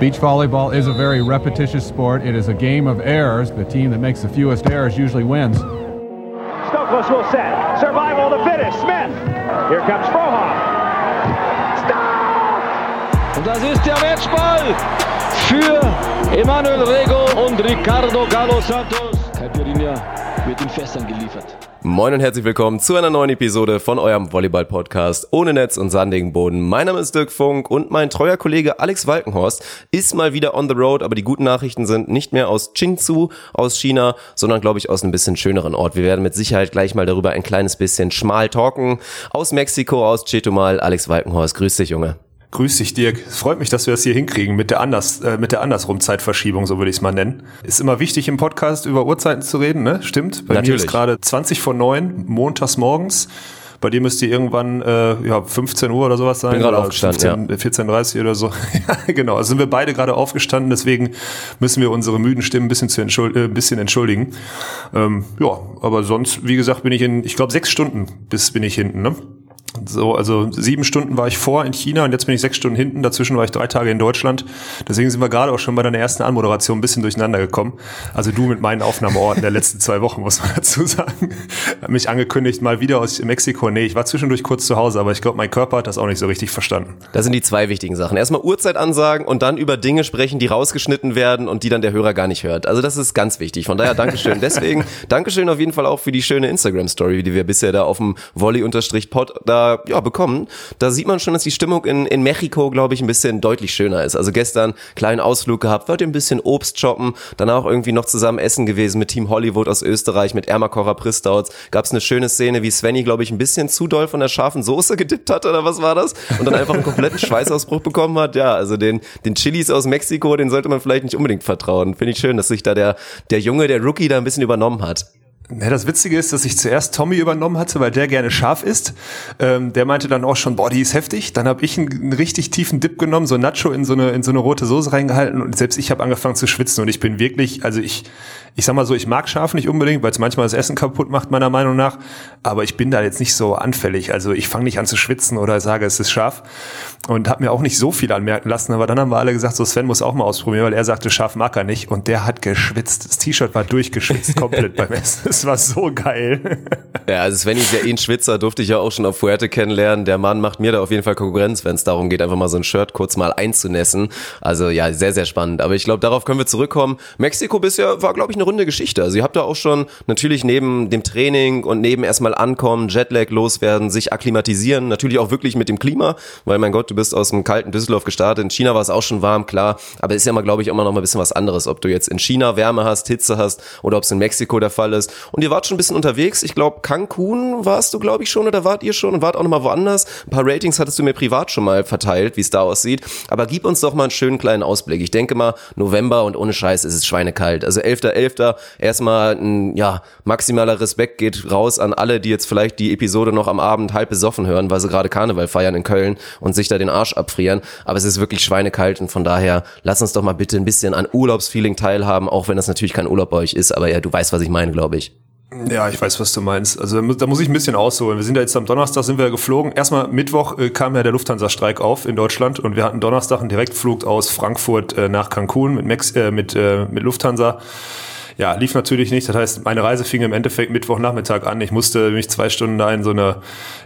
Beach volleyball is a very repetitious sport. It is a game of errors. The team that makes the fewest errors usually wins. Stokos will set. Survival to finish. Smith. Here comes Frohoff. Stop! Und das ist der Matchball für Emanuel Rego und Ricardo Galo Santos. Caipirinha wird in Fässern geliefert. Moin und herzlich willkommen zu einer neuen Episode von eurem Volleyball-Podcast ohne Netz und sandigen Boden. Mein Name ist Dirk Funk und mein treuer Kollege Alex Walkenhorst ist mal wieder on the road, aber die guten Nachrichten sind nicht mehr aus Qingzhou, aus China, sondern glaube ich aus einem bisschen schöneren Ort. Wir werden mit Sicherheit gleich mal darüber ein kleines bisschen schmal talken. Aus Mexiko, aus Chetumal. Alex Walkenhorst, grüß dich, Junge. Grüß dich, Dirk. Es freut mich, dass wir das hier hinkriegen mit der anders, äh, mit der andersrum Zeitverschiebung, so würde ich es mal nennen. Ist immer wichtig im Podcast über Uhrzeiten zu reden, ne? Stimmt. Bei Natürlich. mir ist gerade 20 vor 9, montags morgens. Bei dir müsste irgendwann äh, ja, 15 Uhr oder sowas sein. Bin gerade oder aufgestanden, 15, 14.30 oder so. ja, genau. Also sind wir beide gerade aufgestanden, deswegen müssen wir unsere müden Stimmen ein bisschen, zu entschuld äh, ein bisschen entschuldigen. Ähm, ja, aber sonst, wie gesagt, bin ich in, ich glaube, sechs Stunden bis bin ich hinten, ne? So, also sieben Stunden war ich vor in China und jetzt bin ich sechs Stunden hinten. Dazwischen war ich drei Tage in Deutschland. Deswegen sind wir gerade auch schon bei deiner ersten Anmoderation ein bisschen durcheinander gekommen. Also du mit meinen Aufnahmeorten der letzten zwei Wochen, muss man dazu sagen. Hab mich angekündigt, mal wieder aus Mexiko. Nee, ich war zwischendurch kurz zu Hause, aber ich glaube, mein Körper hat das auch nicht so richtig verstanden. Das sind die zwei wichtigen Sachen. Erstmal Uhrzeit ansagen und dann über Dinge sprechen, die rausgeschnitten werden und die dann der Hörer gar nicht hört. Also das ist ganz wichtig. Von daher Dankeschön. Deswegen Dankeschön auf jeden Fall auch für die schöne Instagram-Story, die wir bisher da auf dem Volley-Pod da ja, bekommen. Da sieht man schon, dass die Stimmung in, in Mexiko, glaube ich, ein bisschen deutlich schöner ist. Also gestern kleinen Ausflug gehabt, wollte ein bisschen Obst shoppen, danach irgendwie noch zusammen essen gewesen mit Team Hollywood aus Österreich, mit Ermakora Pristauts. Gab es eine schöne Szene, wie Svenny, glaube ich, ein bisschen zu doll von der scharfen Soße gedippt hat oder was war das? Und dann einfach einen kompletten Schweißausbruch bekommen hat. Ja, also den, den Chilis aus Mexiko, den sollte man vielleicht nicht unbedingt vertrauen. Finde ich schön, dass sich da der, der Junge, der Rookie da ein bisschen übernommen hat. Ja, das Witzige ist, dass ich zuerst Tommy übernommen hatte, weil der gerne scharf isst. Ähm, der meinte dann auch schon, boah, die ist heftig. Dann habe ich einen, einen, richtig tiefen Dip genommen, so Nacho in so eine in so eine rote Soße reingehalten und selbst ich habe angefangen zu schwitzen und ich bin wirklich, also ich ich sag mal so, ich mag scharf nicht unbedingt, weil es manchmal das Essen kaputt macht meiner Meinung nach, aber ich bin da jetzt nicht so anfällig. Also ich fange nicht an zu schwitzen oder sage, es ist scharf und habe mir auch nicht so viel anmerken lassen, aber dann haben wir alle gesagt, so Sven muss auch mal ausprobieren, weil er sagte, scharf mag er nicht und der hat geschwitzt. Das T-Shirt war durchgeschwitzt komplett beim Essen. Es war so geil. Ja, also Sven ist ja eh ein Schwitzer, durfte ich ja auch schon auf Fuerte kennenlernen. Der Mann macht mir da auf jeden Fall Konkurrenz, wenn es darum geht, einfach mal so ein Shirt kurz mal einzunässen. Also ja, sehr, sehr spannend. Aber ich glaube, darauf können wir zurückkommen. Mexiko bisher war, glaube ich, eine runde Geschichte. Also ihr habt da auch schon natürlich neben dem Training und neben erstmal ankommen, Jetlag loswerden, sich akklimatisieren, natürlich auch wirklich mit dem Klima, weil mein Gott, du bist aus dem kalten Düsseldorf gestartet. In China war es auch schon warm, klar. Aber ist ja mal, glaube ich, immer noch mal ein bisschen was anderes, ob du jetzt in China Wärme hast, Hitze hast oder ob es in Mexiko der Fall ist. Und ihr wart schon ein bisschen unterwegs. Ich glaube, Cancun warst du, glaube ich, schon oder wart ihr schon und wart auch noch mal woanders. Ein paar Ratings hattest du mir privat schon mal verteilt, wie es da aussieht. Aber gib uns doch mal einen schönen kleinen Ausblick. Ich denke mal, November und ohne Scheiß ist es schweinekalt. Also 11.11. .11. erstmal ein, ja, maximaler Respekt geht raus an alle, die jetzt vielleicht die Episode noch am Abend halb besoffen hören, weil sie gerade Karneval feiern in Köln und sich da den Arsch abfrieren. Aber es ist wirklich schweinekalt und von daher lass uns doch mal bitte ein bisschen an Urlaubsfeeling teilhaben, auch wenn das natürlich kein Urlaub bei euch ist. Aber ja, du weißt, was ich meine, glaube ich. Ja, ich weiß, was du meinst. Also da muss ich ein bisschen ausholen. Wir sind ja jetzt am Donnerstag sind wir geflogen. Erstmal Mittwoch äh, kam ja der Lufthansa-Streik auf in Deutschland und wir hatten Donnerstag einen Direktflug aus Frankfurt äh, nach Cancun mit, Mex äh, mit, äh, mit Lufthansa. Ja, lief natürlich nicht. Das heißt, meine Reise fing im Endeffekt Mittwochnachmittag an. Ich musste mich zwei Stunden da in so eine,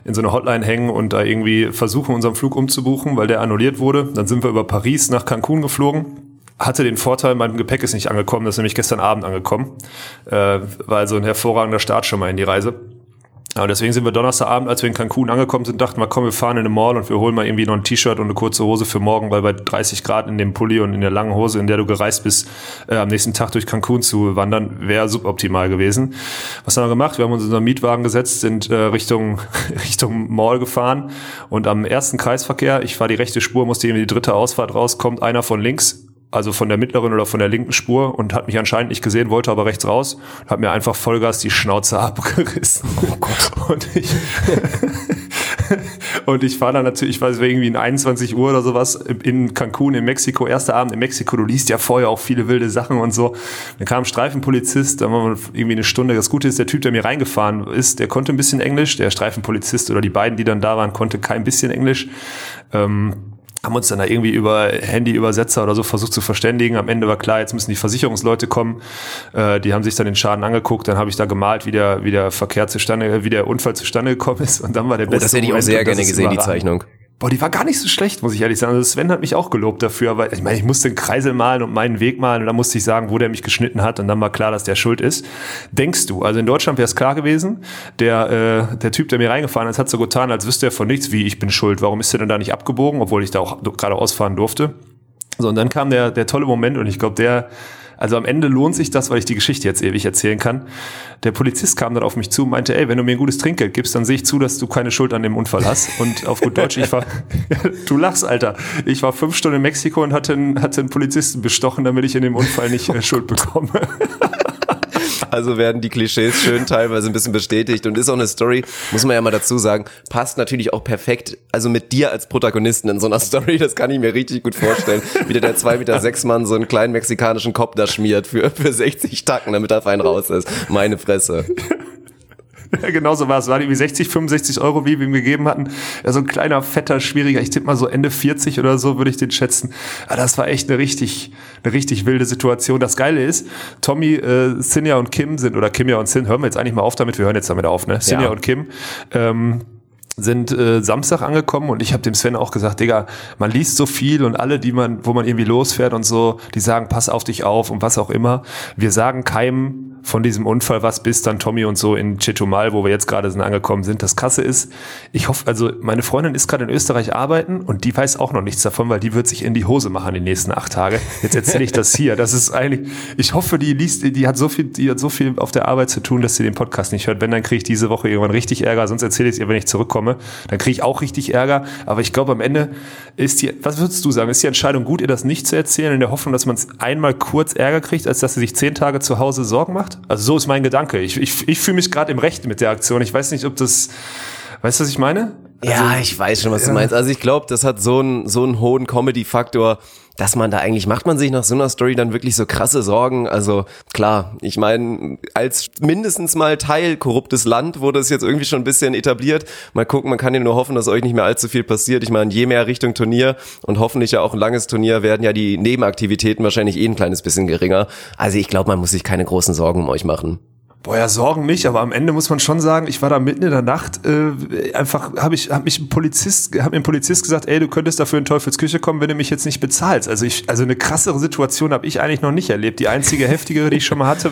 in so eine Hotline hängen und da irgendwie versuchen, unseren Flug umzubuchen, weil der annulliert wurde. Dann sind wir über Paris nach Cancun geflogen hatte den Vorteil, mein Gepäck ist nicht angekommen, das ist nämlich gestern Abend angekommen. Äh, war also ein hervorragender Start schon mal in die Reise. Ja, und deswegen sind wir Donnerstagabend, als wir in Cancun angekommen sind, dachten wir, komm, wir fahren in eine Mall und wir holen mal irgendwie noch ein T-Shirt und eine kurze Hose für morgen, weil bei 30 Grad in dem Pulli und in der langen Hose, in der du gereist bist, äh, am nächsten Tag durch Cancun zu wandern, wäre suboptimal gewesen. Was haben wir gemacht? Wir haben uns in unseren Mietwagen gesetzt, sind äh, Richtung, Richtung Mall gefahren und am ersten Kreisverkehr, ich fahre die rechte Spur, musste irgendwie die dritte Ausfahrt raus, kommt einer von links also von der mittleren oder von der linken Spur und hat mich anscheinend nicht gesehen, wollte aber rechts raus und hat mir einfach Vollgas die Schnauze abgerissen. Oh Gott. Und ich, und ich fahre dann natürlich, ich weiß irgendwie in 21 Uhr oder sowas in Cancun in Mexiko, erster Abend in Mexiko, du liest ja vorher auch viele wilde Sachen und so. Dann kam ein Streifenpolizist, dann waren wir irgendwie eine Stunde. Das Gute ist, der Typ, der mir reingefahren ist, der konnte ein bisschen Englisch, der Streifenpolizist oder die beiden, die dann da waren, konnte kein bisschen Englisch. Ähm, haben uns dann da irgendwie über Handyübersetzer oder so versucht zu verständigen. Am Ende war klar, jetzt müssen die Versicherungsleute kommen. Äh, die haben sich dann den Schaden angeguckt. Dann habe ich da gemalt, wie der, wie der Verkehr zustande, wie der Unfall zustande gekommen ist. Und dann war der Oh, beste das hätte ich auch sehr gerne gesehen, die. Zeichnung. Boah, die war gar nicht so schlecht, muss ich ehrlich sagen. Also Sven hat mich auch gelobt dafür, aber ich meine, ich musste den Kreisel malen und meinen Weg malen und dann musste ich sagen, wo der mich geschnitten hat und dann war klar, dass der schuld ist. Denkst du, also in Deutschland wäre es klar gewesen, der, äh, der Typ, der mir reingefahren ist, hat so getan, als wüsste er von nichts, wie ich bin schuld. Warum ist er denn da nicht abgebogen, obwohl ich da auch gerade ausfahren durfte? So, und dann kam der, der tolle Moment und ich glaube, der, also am Ende lohnt sich das, weil ich die Geschichte jetzt ewig erzählen kann. Der Polizist kam dann auf mich zu und meinte, ey, wenn du mir ein gutes Trinkgeld gibst, dann sehe ich zu, dass du keine Schuld an dem Unfall hast. Und auf gut Deutsch, ich war, du lachst, Alter. Ich war fünf Stunden in Mexiko und hatte einen, hatte einen Polizisten bestochen, damit ich in dem Unfall nicht äh, Schuld bekomme. Also werden die Klischees schön teilweise ein bisschen bestätigt und ist auch eine Story, muss man ja mal dazu sagen, passt natürlich auch perfekt, also mit dir als Protagonisten in so einer Story, das kann ich mir richtig gut vorstellen, wie der 2,6 Meter sechs Mann so einen kleinen mexikanischen Kopf da schmiert für, für 60 Tacken, damit er fein raus ist. Meine Fresse. Ja, genau so war es. War irgendwie 60, 65 Euro, wie wir ihm gegeben hatten. Ja, so ein kleiner, fetter, schwieriger, ich tippe mal so Ende 40 oder so, würde ich den schätzen. Aber das war echt eine richtig, eine richtig wilde Situation. Das Geile ist, Tommy, äh, Sinja und Kim sind, oder Kimja und Sin, hören wir jetzt eigentlich mal auf damit, wir hören jetzt damit auf, ne? Sinja Ja. und Kim, ähm, sind äh, Samstag angekommen und ich habe dem Sven auch gesagt, Digga, man liest so viel und alle, die man, wo man irgendwie losfährt und so, die sagen, pass auf dich auf und was auch immer. Wir sagen keinem von diesem Unfall was, bis dann Tommy und so in Chetumal, wo wir jetzt gerade sind, angekommen sind. Das Krasse ist, ich hoffe, also meine Freundin ist gerade in Österreich arbeiten und die weiß auch noch nichts davon, weil die wird sich in die Hose machen die nächsten acht Tage. Jetzt erzähle ich das hier. Das ist eigentlich, ich hoffe, die liest, die hat so viel, die hat so viel auf der Arbeit zu tun, dass sie den Podcast nicht hört. Wenn, dann kriege ich diese Woche irgendwann richtig Ärger, sonst erzähle ich es ihr, wenn ich zurückkomme. Dann kriege ich auch richtig Ärger. Aber ich glaube, am Ende ist die, was würdest du sagen, ist die Entscheidung gut, ihr das nicht zu erzählen, in der Hoffnung, dass man es einmal kurz Ärger kriegt, als dass sie sich zehn Tage zu Hause Sorgen macht? Also so ist mein Gedanke. Ich, ich, ich fühle mich gerade im Recht mit der Aktion. Ich weiß nicht, ob das, weißt du, was ich meine? Ja, ich weiß schon, was du meinst. Also ich glaube, das hat so einen so einen hohen Comedy-Faktor, dass man da eigentlich macht man sich nach so einer Story dann wirklich so krasse Sorgen. Also klar, ich meine, als mindestens mal Teil korruptes Land wurde es jetzt irgendwie schon ein bisschen etabliert. Mal gucken, man kann ja nur hoffen, dass euch nicht mehr allzu viel passiert. Ich meine, je mehr Richtung Turnier und hoffentlich ja auch ein langes Turnier werden ja die Nebenaktivitäten wahrscheinlich eh ein kleines bisschen geringer. Also ich glaube, man muss sich keine großen Sorgen um euch machen. Boah, ja, Sorgen nicht, aber am Ende muss man schon sagen, ich war da mitten in der Nacht, äh, einfach habe ich hab mich ein Polizist, hab mir ein Polizist gesagt, ey, du könntest dafür in Teufels Küche kommen, wenn du mich jetzt nicht bezahlst. Also ich also eine krassere Situation habe ich eigentlich noch nicht erlebt. Die einzige heftigere, die ich schon mal hatte,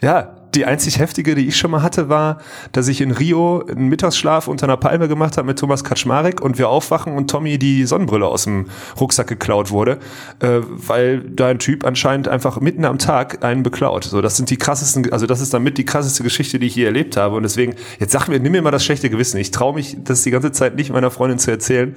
ja, die einzig heftige, die ich schon mal hatte, war, dass ich in Rio einen Mittagsschlaf unter einer Palme gemacht habe mit Thomas Kaczmarek und wir aufwachen und Tommy die Sonnenbrille aus dem Rucksack geklaut wurde, äh, weil da ein Typ anscheinend einfach mitten am Tag einen beklaut. So, das sind die krassesten, also das ist damit die krasseste Geschichte, die ich je erlebt habe und deswegen, jetzt sag mir, nimm mir mal das schlechte Gewissen. Ich traue mich, das die ganze Zeit nicht meiner Freundin zu erzählen.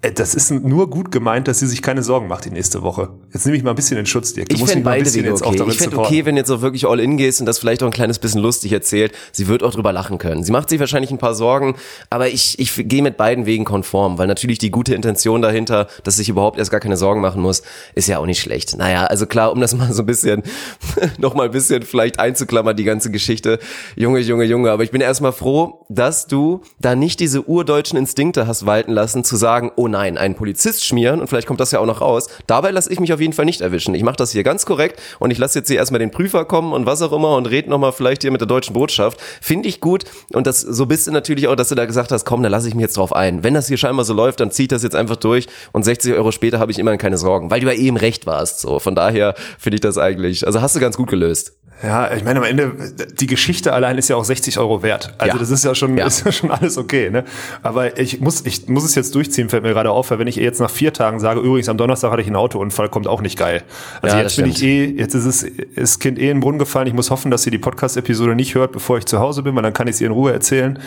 Äh, Das ist nur gut gemeint, dass sie sich keine Sorgen macht die nächste Woche. Jetzt nehme ich mal ein bisschen den Schutz, Dirk. Du Ich ein beide Wege jetzt auch okay. Ich supporten. okay, wenn jetzt auch wirklich all in gehst und das vielleicht auch ein kleines bisschen lustig erzählt. Sie wird auch drüber lachen können. Sie macht sich wahrscheinlich ein paar Sorgen, aber ich, ich gehe mit beiden Wegen konform, weil natürlich die gute Intention dahinter, dass sich überhaupt erst gar keine Sorgen machen muss, ist ja auch nicht schlecht. Naja, also klar, um das mal so ein bisschen, noch mal ein bisschen vielleicht einzuklammern, die ganze Geschichte. Junge, Junge, Junge, aber ich bin erstmal froh, dass du da nicht diese urdeutschen Instinkte hast walten lassen, zu sagen, oh nein, ein Polizist schmieren und vielleicht kommt das ja auch noch raus. Dabei lasse ich mich auf jeden Fall nicht erwischen. Ich mache das hier ganz korrekt und ich lasse jetzt hier erstmal den Prüfer kommen und was auch immer und red nochmal vielleicht hier mit der deutschen Botschaft. Finde ich gut und das so bist du natürlich auch, dass du da gesagt hast, komm, da lasse ich mich jetzt drauf ein. Wenn das hier scheinbar so läuft, dann zieht das jetzt einfach durch und 60 Euro später habe ich immerhin keine Sorgen, weil du ja eh im Recht warst. So, von daher finde ich das eigentlich, also hast du ganz gut gelöst. Ja, ich meine, am Ende, die Geschichte allein ist ja auch 60 Euro wert. Also Ja. das ist ja schon, Ja. ist ja schon alles okay, ne? Aber ich muss, ich muss es jetzt durchziehen, fällt mir gerade auf, weil wenn ich jetzt nach vier Tagen sage, übrigens am Donnerstag hatte ich einen Autounfall, kommt auch nicht geil. Also Ja, jetzt bin ich eh, jetzt ist es, ist das Kind eh in den Brunnen gefallen. Ich muss hoffen, dass sie die Podcast-Episode nicht hört, bevor ich zu Hause bin, weil dann kann ich sie in Ruhe erzählen.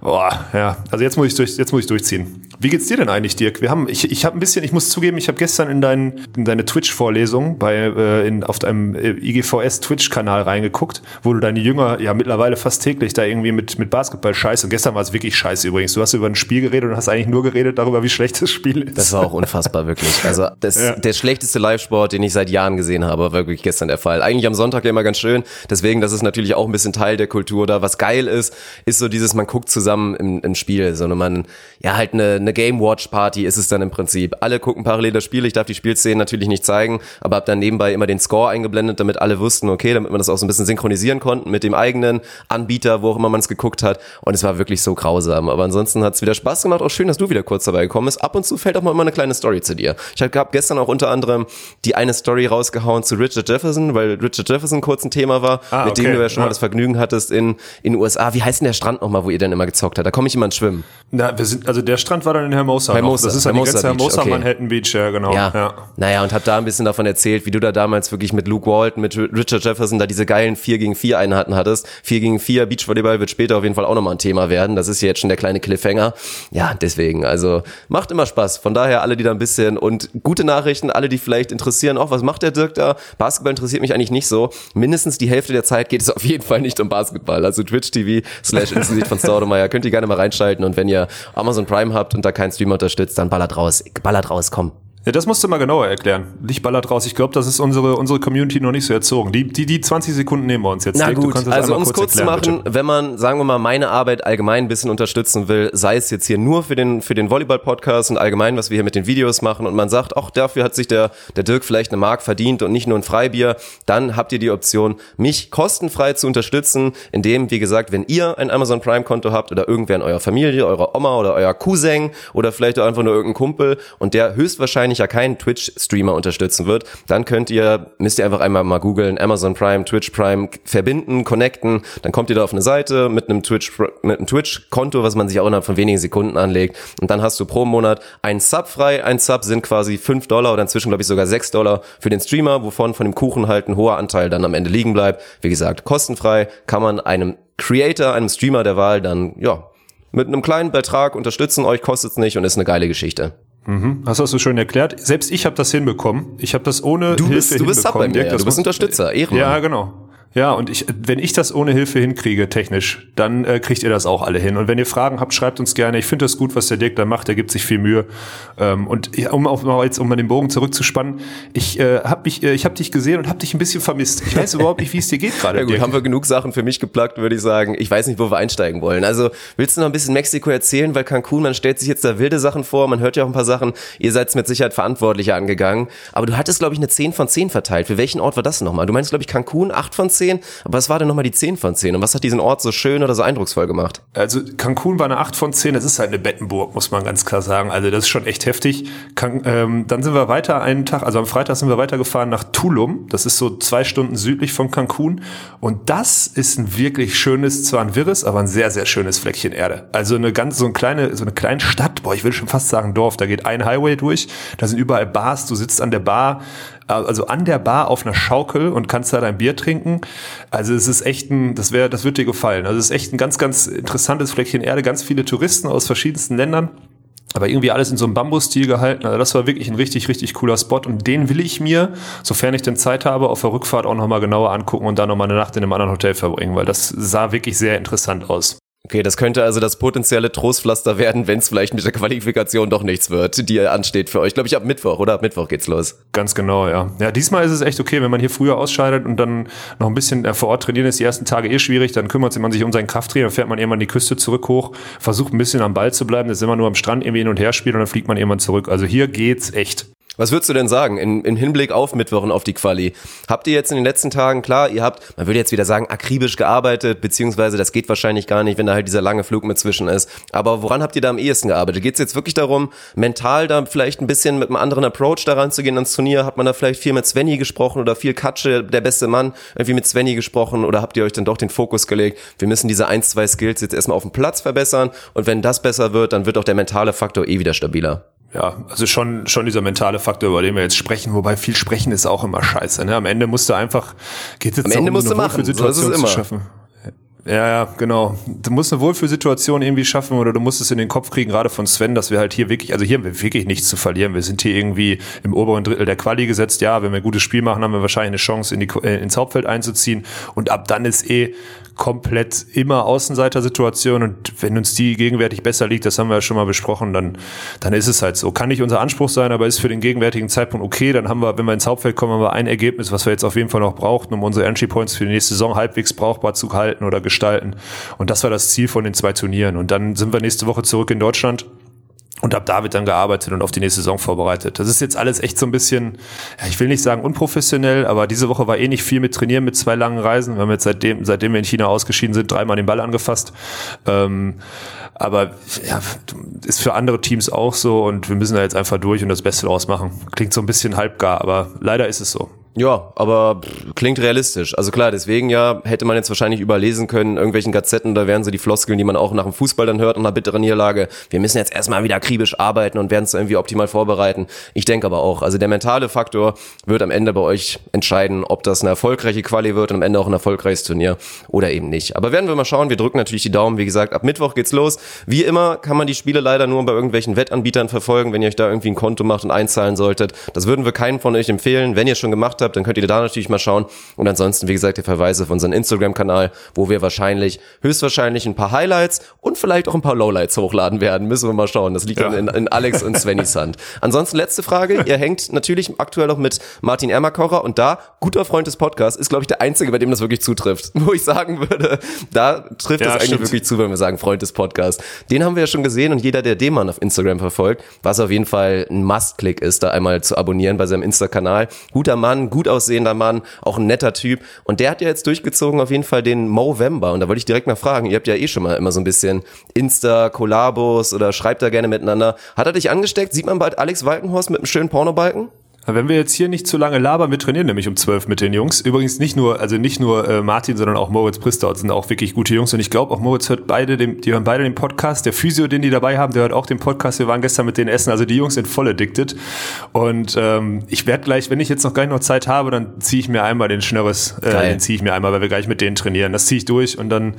Boah, ja. Also jetzt muss ich durch, jetzt muss ich durchziehen. Wie geht's dir denn eigentlich, Dirk? Wir haben, ich, ich habe ein bisschen, ich muss zugeben, ich habe gestern in, dein, in deine Twitch-Vorlesung bei, äh, in, auf deinem äh, IGVS Twitch-Kanal reingeguckt, wo du deine Jünger ja mittlerweile fast täglich da irgendwie mit, mit Basketball scheiße. Und gestern war es wirklich scheiße übrigens. Du hast über ein Spiel geredet und hast eigentlich nur geredet darüber, wie schlecht das Spiel ist. Das war auch unfassbar, wirklich. Also das, Ja. der schlechteste Live-Sport, den ich seit Jahren gesehen habe, war wirklich gestern der Fall. Eigentlich am Sonntag ja immer ganz schön. Deswegen, das ist natürlich auch ein bisschen Teil der Kultur da. Was geil ist, ist so dieses, man guckt zusammen im, im Spiel, sondern man, ja, halt eine, eine Game Watch Party ist es dann im Prinzip. Alle gucken parallel das Spiel. Ich darf die Spielszenen natürlich nicht zeigen, aber habe dann nebenbei immer den Score eingeblendet, damit alle wussten, okay, damit man das auch so ein bisschen synchronisieren konnten mit dem eigenen Anbieter, wo auch immer man es geguckt hat. Und es war wirklich so grausam. Aber ansonsten hat es wieder Spaß gemacht. Auch schön, dass du wieder kurz dabei gekommen bist. Ab und zu fällt auch mal immer eine kleine Story zu dir. Ich habe gestern auch unter anderem die eine Story rausgehauen zu Richard Jefferson, weil Richard Jefferson kurz ein Thema war, Ah, mit okay. dem du ja schon Ja. mal das Vergnügen hattest in in den USA. Wie heißt denn der Strand nochmal, wo ihr dann immer gezockt habt? Da komme ich immer ins Schwimmen. Na, wir sind, also der Strand war dann in Hermosa. Hermosa, Das ist ja die Hermosa ganze Beach, Hermosa okay. Manhattan Beach, ja, genau. Ja. ja. Naja, und hab da ein bisschen davon erzählt, wie du da damals wirklich mit Luke Walton, mit Richard Jefferson da diese geilen 4 gegen 4 Einheiten hattest. 4 gegen 4 Beachvolleyball wird später auf jeden Fall auch nochmal ein Thema werden. Das ist ja jetzt schon der kleine Cliffhanger. Ja, deswegen, also macht immer Spaß. Von daher alle, die da ein bisschen und gute Nachrichten, alle, die vielleicht interessieren, auch was macht der Dirk da? Basketball interessiert mich eigentlich nicht so. Mindestens die Hälfte der Zeit geht es auf jeden Fall nicht um Basketball. Also Twitch TV slash Institut von Staudemeyer könnt ihr gerne mal reinschalten und wenn ihr Amazon Prime habt und da keinen Streamer unterstützt, dann ballert raus. Ballert raus, komm. Ja, das musst du mal genauer erklären. Dich ballert raus. Ich glaube, das ist unsere, unsere Community noch nicht so erzogen. Die, die, die 20 Sekunden nehmen wir uns jetzt. Na Dirk, gut, also um es kurz zu erklären, machen, bitte. wenn man, sagen wir mal, meine Arbeit allgemein ein bisschen unterstützen will, sei es jetzt hier nur für den, für den Volleyball-Podcast und allgemein, was wir hier mit den Videos machen und man sagt, auch dafür hat sich der, der Dirk vielleicht eine Mark verdient und nicht nur ein Freibier, dann habt ihr die Option, mich kostenfrei zu unterstützen, indem, wie gesagt, wenn ihr ein Amazon Prime-Konto habt oder irgendwer in eurer Familie, eurer Oma oder euer Cousin oder vielleicht auch einfach nur irgendein Kumpel und der höchstwahrscheinlich ja keinen Twitch-Streamer unterstützen wird, dann könnt ihr, müsst ihr einfach einmal mal googeln, Amazon Prime, Twitch Prime, verbinden, connecten, dann kommt ihr da auf eine Seite mit einem Twitch, mit einem Twitch-Konto, was man sich auch innerhalb von wenigen Sekunden anlegt und dann hast du pro Monat einen Sub frei, ein Sub sind quasi 5 Dollar oder inzwischen glaube ich sogar 6 Dollar für den Streamer, wovon von dem Kuchen halt ein hoher Anteil dann am Ende liegen bleibt. Wie gesagt, kostenfrei kann man einem Creator, einem Streamer der Wahl dann, ja, mit einem kleinen Betrag unterstützen, euch kostet's nicht und ist eine geile Geschichte. Hast du das so schön erklärt? Selbst ich habe das hinbekommen. Ich habe das ohne Du Hilfe bist, du bist hinbekommen. Dirk, ja. du bist Unterstützer, Ehrenmann. Ja, genau. Ja, und ich, wenn ich das ohne Hilfe hinkriege, technisch, dann äh, kriegt ihr das auch alle hin. Und wenn ihr Fragen habt, schreibt uns gerne. Ich finde das gut, was der Dirk da macht. Der gibt sich viel Mühe. Ähm, und ja, um auch mal jetzt, um mal den Bogen zurückzuspannen, ich äh, habe mich, äh, ich habe dich gesehen und habe dich ein bisschen vermisst. Ich weiß überhaupt nicht, wie es dir geht gerade. Ja gut, Dirk. haben wir genug Sachen für mich geplagt, würde ich sagen. Ich weiß nicht, wo wir einsteigen wollen. Also, willst du noch ein bisschen Mexiko erzählen? Weil Cancun, man stellt sich jetzt da wilde Sachen vor, man hört ja auch ein paar Sachen. Ihr seid mit Sicherheit verantwortlicher angegangen. Aber du hattest, glaube ich, eine 10 von 10 verteilt. Für welchen Ort war das nochmal? Du meinst, glaube ich, Cancun, 8 von 10? Aber was war denn nochmal die 10 von 10? Und was hat diesen Ort so schön oder so eindrucksvoll gemacht? Also Cancun war eine 8 von 10, das ist halt eine Bettenburg, muss man ganz klar sagen. Also das ist schon echt heftig. Can ähm, dann sind wir weiter einen Tag, also am Freitag sind wir weitergefahren nach Tulum. Das ist so zwei Stunden südlich von Cancun. Und das ist ein wirklich schönes, zwar ein wirres, aber ein sehr, sehr schönes Fleckchen Erde. Also eine ganz, so eine kleine, so eine kleine Stadt, boah, ich will schon fast sagen Dorf. Da geht ein Highway durch, da sind überall Bars, du sitzt an der Bar, also an der Bar auf einer Schaukel und kannst da dein Bier trinken. Also es ist echt ein, das wäre, das wird dir gefallen. Also es ist echt ein ganz, ganz interessantes Fleckchen Erde, ganz viele Touristen aus verschiedensten Ländern. Aber irgendwie alles in so einem Bambusstil gehalten. Also das war wirklich ein richtig, richtig cooler Spot. Und den will ich mir, sofern ich denn Zeit habe, auf der Rückfahrt auch nochmal genauer angucken und dann nochmal eine Nacht in einem anderen Hotel verbringen, weil das sah wirklich sehr interessant aus. Okay, das könnte also das potenzielle Trostpflaster werden, wenn es vielleicht mit der Qualifikation doch nichts wird, die ansteht für euch. Ich glaube, ich ab Mittwoch, oder? Ab Mittwoch geht's los. Ganz genau, ja. Ja, diesmal ist es echt okay, wenn man hier früher ausscheidet und dann noch ein bisschen äh, vor Ort trainieren ist, die ersten Tage eh schwierig, dann kümmert man sich um seinen Krafttraining, dann fährt man irgendwann die Küste zurück hoch, versucht ein bisschen am Ball zu bleiben, das ist immer nur am Strand irgendwie hin und her spielt und dann fliegt man irgendwann zurück. Also hier geht's echt. Was würdest du denn sagen in, in Hinblick auf Mittwoch und auf die Quali? Habt ihr jetzt in den letzten Tagen, klar, ihr habt, man würde jetzt wieder sagen, akribisch gearbeitet, beziehungsweise das geht wahrscheinlich gar nicht, wenn da halt dieser lange Flug mit zwischen ist. Aber woran habt ihr da am ehesten gearbeitet? Geht es jetzt wirklich darum, mental da vielleicht ein bisschen mit einem anderen Approach daran zu gehen ans Turnier? Hat man da vielleicht viel mit Svenny gesprochen oder viel Katsche, der beste Mann, irgendwie mit Svenny gesprochen? Oder habt ihr euch dann doch den Fokus gelegt, wir müssen diese ein, zwei Skills jetzt erstmal auf dem Platz verbessern und wenn das besser wird, dann wird auch der mentale Faktor eh wieder stabiler? Ja, also schon, schon dieser mentale Faktor, über den wir jetzt sprechen, wobei viel sprechen ist auch immer scheiße. Ne? Am Ende musst du einfach, geht jetzt Am Ende darum, musst du machen, so ist es immer. zu schaffen. Ja, ja, genau. Du musst eine Wohlfühlsituation irgendwie schaffen oder du musst es in den Kopf kriegen, gerade von Sven, dass wir halt hier wirklich, also hier haben wir wirklich nichts zu verlieren. Wir sind hier irgendwie im oberen Drittel der Quali gesetzt. Ja, wenn wir ein gutes Spiel machen, haben wir wahrscheinlich eine Chance, in die, äh, ins Hauptfeld einzuziehen. Und ab dann ist eh komplett immer Außenseitersituation. Und wenn uns die gegenwärtig besser liegt, das haben wir ja schon mal besprochen, dann, dann ist es halt so. Kann nicht unser Anspruch sein, aber ist für den gegenwärtigen Zeitpunkt okay. Dann haben wir, wenn wir ins Hauptfeld kommen, haben wir ein Ergebnis, was wir jetzt auf jeden Fall noch brauchten, um unsere Entry Points für die nächste Saison halbwegs brauchbar zu halten oder gestalten. Und das war das Ziel von den zwei Turnieren. Und dann sind wir nächste Woche zurück in Deutschland Und ab da wird dann gearbeitet und auf die nächste Saison vorbereitet. Das ist jetzt alles echt so ein bisschen, ja, ich will nicht sagen unprofessionell, aber diese Woche war eh nicht viel mit Trainieren mit zwei langen Reisen. Wir haben jetzt seitdem, seitdem wir in China ausgeschieden sind, dreimal den Ball angefasst. Ähm, aber ja, ist für andere Teams auch so und wir müssen da jetzt einfach durch und das Beste draus machen. Klingt so ein bisschen halbgar, aber leider ist es so. Ja, aber klingt realistisch. Also klar, deswegen ja, hätte man jetzt wahrscheinlich überlesen können, irgendwelchen Gazetten, da wären so die Floskeln, die man auch nach dem Fußball dann hört, nach einer bitteren Niederlage. Wir müssen jetzt erstmal wieder akribisch arbeiten und werden es irgendwie optimal vorbereiten. Ich denke aber auch, also der mentale Faktor wird am Ende bei euch entscheiden, ob das eine erfolgreiche Quali wird und am Ende auch ein erfolgreiches Turnier oder eben nicht. Aber werden wir mal schauen, wir drücken natürlich die Daumen. Wie gesagt, ab Mittwoch geht's los. Wie immer kann man die Spiele leider nur bei irgendwelchen Wettanbietern verfolgen, wenn ihr euch da irgendwie ein Konto macht und einzahlen solltet. Das würden wir keinen von euch empfehlen. Wenn ihr schon gemacht habt, dann könnt ihr da natürlich mal schauen. Und ansonsten, wie gesagt, der Verweis auf unseren Instagram-Kanal, wo wir wahrscheinlich, höchstwahrscheinlich ein paar Highlights und vielleicht auch ein paar Lowlights hochladen werden. Müssen wir mal schauen. Das liegt ja. dann in, in Alex und Svennys Hand. Ansonsten letzte Frage. Ihr hängt natürlich aktuell auch mit Martin Ermakocher und da, guter Freund des Podcasts, ist, glaube ich, der Einzige, bei dem das wirklich zutrifft. Wo ich sagen würde, da trifft ja, es eigentlich stimmt. wirklich zu, wenn wir sagen Freund des Podcasts. Den haben wir ja schon gesehen und jeder, der den Mann auf Instagram verfolgt, was auf jeden Fall ein Must-Click ist, da einmal zu abonnieren bei seinem Insta-Kanal. Guter Mann, gut aussehen aussehender Mann, auch ein netter Typ. Und der hat ja jetzt durchgezogen auf jeden Fall den Movember. Und da wollte ich direkt mal fragen, ihr habt ja eh schon mal immer so ein bisschen Insta-Kollabos oder schreibt da gerne miteinander. Hat er dich angesteckt? Sieht man bald Alex Walkenhorst mit einem schönen Pornobalken? Wenn wir jetzt hier nicht zu lange labern, wir trainieren nämlich um zwölf mit den Jungs. Übrigens nicht nur, also nicht nur äh, Martin, sondern auch Moritz Pristaut sind auch wirklich gute Jungs. Und ich glaube, auch Moritz hört beide, dem, die hören beide den Podcast. Der Physio, den die dabei haben, der hört auch den Podcast. Wir waren gestern mit denen essen. Also die Jungs sind voll addicted. Und ähm, ich werde gleich, wenn ich jetzt noch gar nicht noch Zeit habe, dann ziehe ich mir einmal den Schnörres, äh, den ziehe ich mir einmal, weil wir gleich mit denen trainieren. Das ziehe ich durch und dann,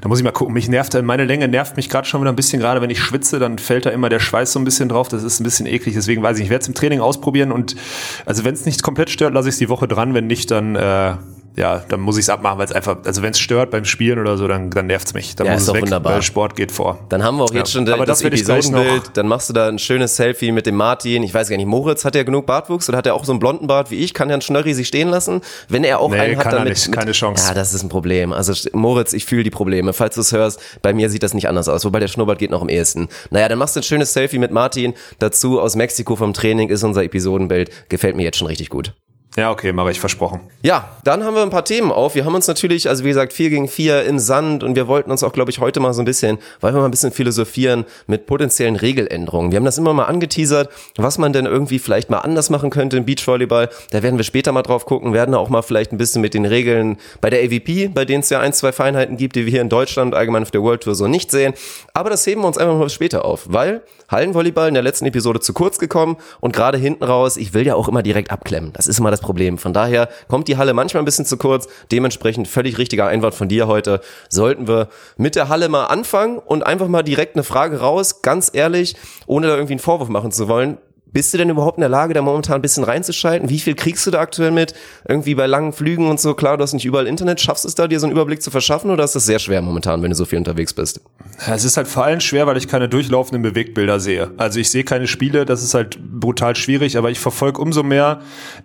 dann muss ich mal gucken. Mich nervt, meine Länge nervt mich gerade schon wieder ein bisschen. Gerade wenn ich schwitze, dann fällt da immer der Schweiß so ein bisschen drauf. Das ist ein bisschen eklig. Deswegen weiß ich, ich werde es im Training ausprobieren und also wenn es nicht komplett stört, lasse ich es die Woche dran. Wenn nicht, dann äh, ja, dann muss ich es abmachen, weil es einfach, also wenn es stört beim Spielen oder so, dann, dann nervt es mich. Dann ja, muss ist es weg, wunderbar. weil Sport geht vor. Dann haben wir auch jetzt ja. schon Aber das, das Episodenbild, dann machst du da ein schönes Selfie mit dem Martin. Ich weiß gar nicht, Moritz hat ja genug Bartwuchs oder hat er auch so einen blonden Bart wie ich? Kann ja ein Schnörri sich stehen lassen? Wenn er auch nee, einen hat, dann mit, nicht, keine Chance. Ja, das ist ein Problem. Also Moritz, ich fühle die Probleme. Falls du es hörst, bei mir sieht das nicht anders aus, wobei der Schnurrbart geht noch am ehesten. Naja, dann machst du ein schönes Selfie mit Martin. Dazu aus Mexiko vom Training ist unser Episodenbild. Gefällt mir jetzt schon richtig gut. Ja, okay, mache ich versprochen. Ja, dann haben wir ein paar Themen auf. Wir haben uns natürlich, also wie gesagt, vier gegen vier im Sand und wir wollten uns auch, glaube ich, heute mal so ein bisschen, weil wir mal ein bisschen philosophieren mit potenziellen Regeländerungen. Wir haben das immer mal angeteasert, was man denn irgendwie vielleicht mal anders machen könnte im Beachvolleyball. Da werden wir später mal drauf gucken, werden auch mal vielleicht ein bisschen mit den Regeln bei der AVP, bei denen es ja ein, zwei Feinheiten gibt, die wir hier in Deutschland allgemein auf der World Tour so nicht sehen. Aber das heben wir uns einfach mal später auf, weil Hallenvolleyball in der letzten Episode zu kurz gekommen und gerade hinten raus, ich will ja auch immer direkt abklemmen. Das ist immer das Problem. Von daher kommt die Halle manchmal ein bisschen zu kurz. Dementsprechend völlig richtiger Einwand von dir heute. Sollten wir mit der Halle mal anfangen und einfach mal direkt eine Frage raus, ganz ehrlich, ohne da irgendwie einen Vorwurf machen zu wollen. Bist du denn überhaupt in der Lage, da momentan ein bisschen reinzuschalten? Wie viel kriegst du da aktuell mit? Irgendwie bei langen Flügen und so, klar, du hast nicht überall Internet. Schaffst du es da, dir so einen Überblick zu verschaffen oder ist das sehr schwer momentan, wenn du so viel unterwegs bist? Es ist halt vor allem schwer, weil ich keine durchlaufenden Bewegtbilder sehe. Also ich sehe keine Spiele, das ist halt brutal schwierig, aber ich verfolge umso mehr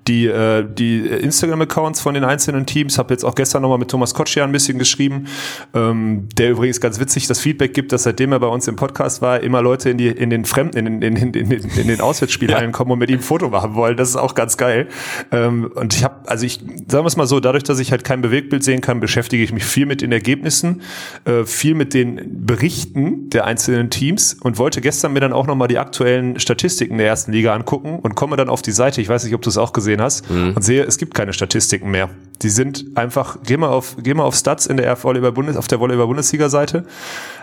die, äh, die Instagram-Accounts von den einzelnen Teams. Habe jetzt auch gestern nochmal mit Thomas Kotschia ein bisschen geschrieben, ähm, der übrigens ganz witzig das Feedback gibt, dass seitdem er bei uns im Podcast war, immer Leute in, die, in den Fremden, in, in, in, in, in den Auswärtsspielen Spielhallen ja. kommen und mit ihm ein Foto machen wollen. Das ist auch ganz geil. Ähm, und ich habe, also ich, sagen wir es mal so, dadurch, dass ich halt kein Bewegtbild sehen kann, beschäftige ich mich viel mit den Ergebnissen, äh, viel mit den Berichten der einzelnen Teams und wollte gestern mir dann auch nochmal die aktuellen Statistiken der ersten Liga angucken und komme dann auf die Seite, ich weiß nicht, ob du es auch gesehen hast, mhm. und sehe, es gibt keine Statistiken mehr. Die sind einfach, geh mal auf, geh mal auf Stats in der Volleyball Bundes, auf der Volleyball Bundesliga Seite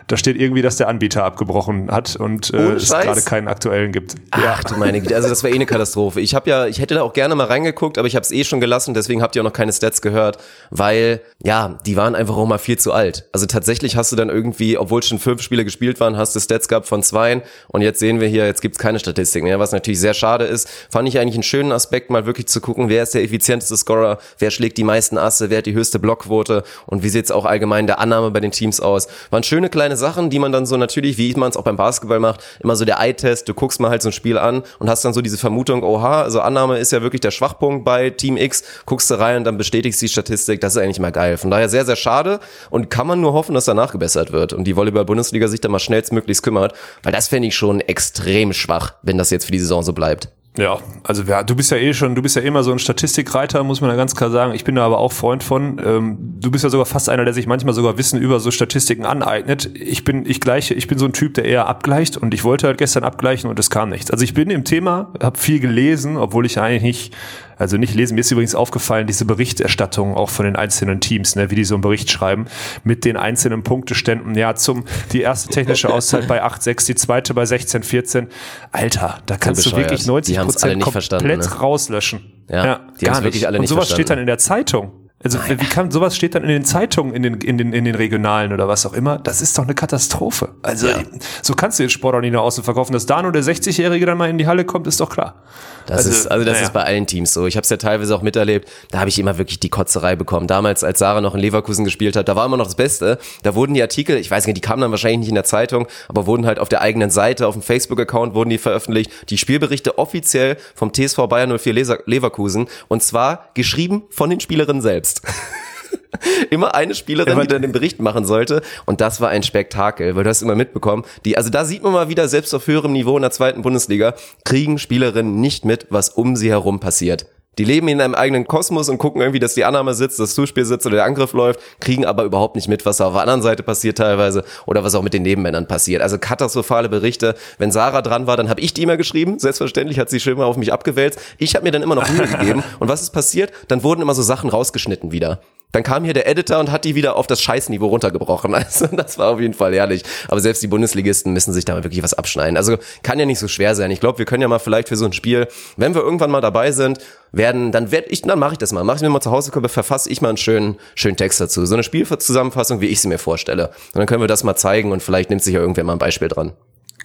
da steht irgendwie, dass der Anbieter abgebrochen hat und äh, es gerade keinen aktuellen gibt. Ach ja. du meine Güte, also das wäre eh eine Katastrophe. Ich habe ja, ich hätte da auch gerne mal reingeguckt, aber ich habe es eh schon gelassen, deswegen habt ihr auch noch keine Stats gehört, weil ja, die waren einfach auch mal viel zu alt. Also tatsächlich hast du dann irgendwie, obwohl schon fünf Spiele gespielt waren, hast du Stats gehabt von zweien und jetzt sehen wir hier, jetzt gibt's keine Statistiken mehr, was natürlich sehr schade ist. Fand ich eigentlich einen schönen Aspekt, mal wirklich zu gucken, wer ist der effizienteste Scorer, wer schlägt die meisten Asse, wer hat die höchste Blockquote und wie sieht's auch allgemein der Annahme bei den Teams aus. Waren schöne kleine Sachen, die man dann so natürlich, wie man es auch beim Basketball macht, immer so der Eye-Test, du guckst mal halt so ein Spiel an und hast dann so diese Vermutung, oha, also Annahme ist ja wirklich der Schwachpunkt bei Team X, guckst du rein und dann bestätigst die Statistik, das ist eigentlich immer geil. Von daher sehr, sehr schade und kann man nur hoffen, dass danach gebessert wird und die Volleyball-Bundesliga sich da mal schnellstmöglichst kümmert, weil das fände ich schon extrem schwach, wenn das jetzt für die Saison so bleibt. Ja, also ja, du bist ja eh schon, du bist ja immer so ein Statistikreiter, muss man ja ganz klar sagen. Ich bin da aber auch Freund von. Ähm, du bist ja sogar fast einer, der sich manchmal sogar Wissen über so Statistiken aneignet. Ich bin, ich gleiche, ich bin so ein Typ, der eher abgleicht und ich wollte halt gestern abgleichen und es kam nichts. Also ich bin im Thema, habe viel gelesen, obwohl ich eigentlich nicht also nicht lesen. Mir ist übrigens aufgefallen, diese Berichterstattung auch von den einzelnen Teams, ne, wie die so einen Bericht schreiben, mit den einzelnen Punkteständen. Ja, zum, die erste technische Auszeit bei 8,6, die zweite bei 16,14. Alter, da kannst so du wirklich 90 Prozent komplett ne? rauslöschen. Ja, ja die gar wirklich alle nicht Und sowas verstanden. steht dann in der Zeitung. Also wie kann sowas steht dann in den Zeitungen, in den, in den, in den Regionalen oder was auch immer? Das ist doch eine Katastrophe. Also ja. so kannst du den Sport auch nicht nach außen verkaufen. Dass da nur der 60-Jährige dann mal in die Halle kommt, ist doch klar. Das also, ist, also das naja. ist bei allen Teams so. Ich habe es ja teilweise auch miterlebt. Da habe ich immer wirklich die Kotzerei bekommen. Damals, als Sarah noch in Leverkusen gespielt hat, da war immer noch das Beste. Da wurden die Artikel, ich weiß nicht, die kamen dann wahrscheinlich nicht in der Zeitung, aber wurden halt auf der eigenen Seite, auf dem Facebook-Account wurden die veröffentlicht. Die Spielberichte offiziell vom TSV Bayern 04 Leverkusen und zwar geschrieben von den Spielerinnen selbst. immer eine Spielerin, die dann den Bericht machen sollte. Und das war ein Spektakel, weil du hast immer mitbekommen. Die, also da sieht man mal wieder, selbst auf höherem Niveau in der zweiten Bundesliga, kriegen Spielerinnen nicht mit, was um sie herum passiert. Die leben in einem eigenen Kosmos und gucken irgendwie, dass die Annahme sitzt, das Zuspiel sitzt oder der Angriff läuft, kriegen aber überhaupt nicht mit, was auf der anderen Seite passiert teilweise oder was auch mit den Nebenmännern passiert. Also katastrophale Berichte. Wenn Sarah dran war, dann habe ich die immer geschrieben. Selbstverständlich hat sie schon immer auf mich abgewälzt. Ich habe mir dann immer noch Mühe gegeben. Und was ist passiert? Dann wurden immer so Sachen rausgeschnitten wieder. Dann kam hier der Editor und hat die wieder auf das Scheißniveau runtergebrochen. Also das war auf jeden Fall herrlich. Aber selbst die Bundesligisten müssen sich da wirklich was abschneiden. Also kann ja nicht so schwer sein. Ich glaube, wir können ja mal vielleicht für so ein Spiel, wenn wir irgendwann mal dabei sind, werden, dann werde ich, dann mache ich das mal. Mache ich mir mal zu Hause, verfasse ich mal einen schönen, schönen Text dazu. So eine Spielzusammenfassung, wie ich sie mir vorstelle. Und dann können wir das mal zeigen und vielleicht nimmt sich ja irgendwer mal ein Beispiel dran.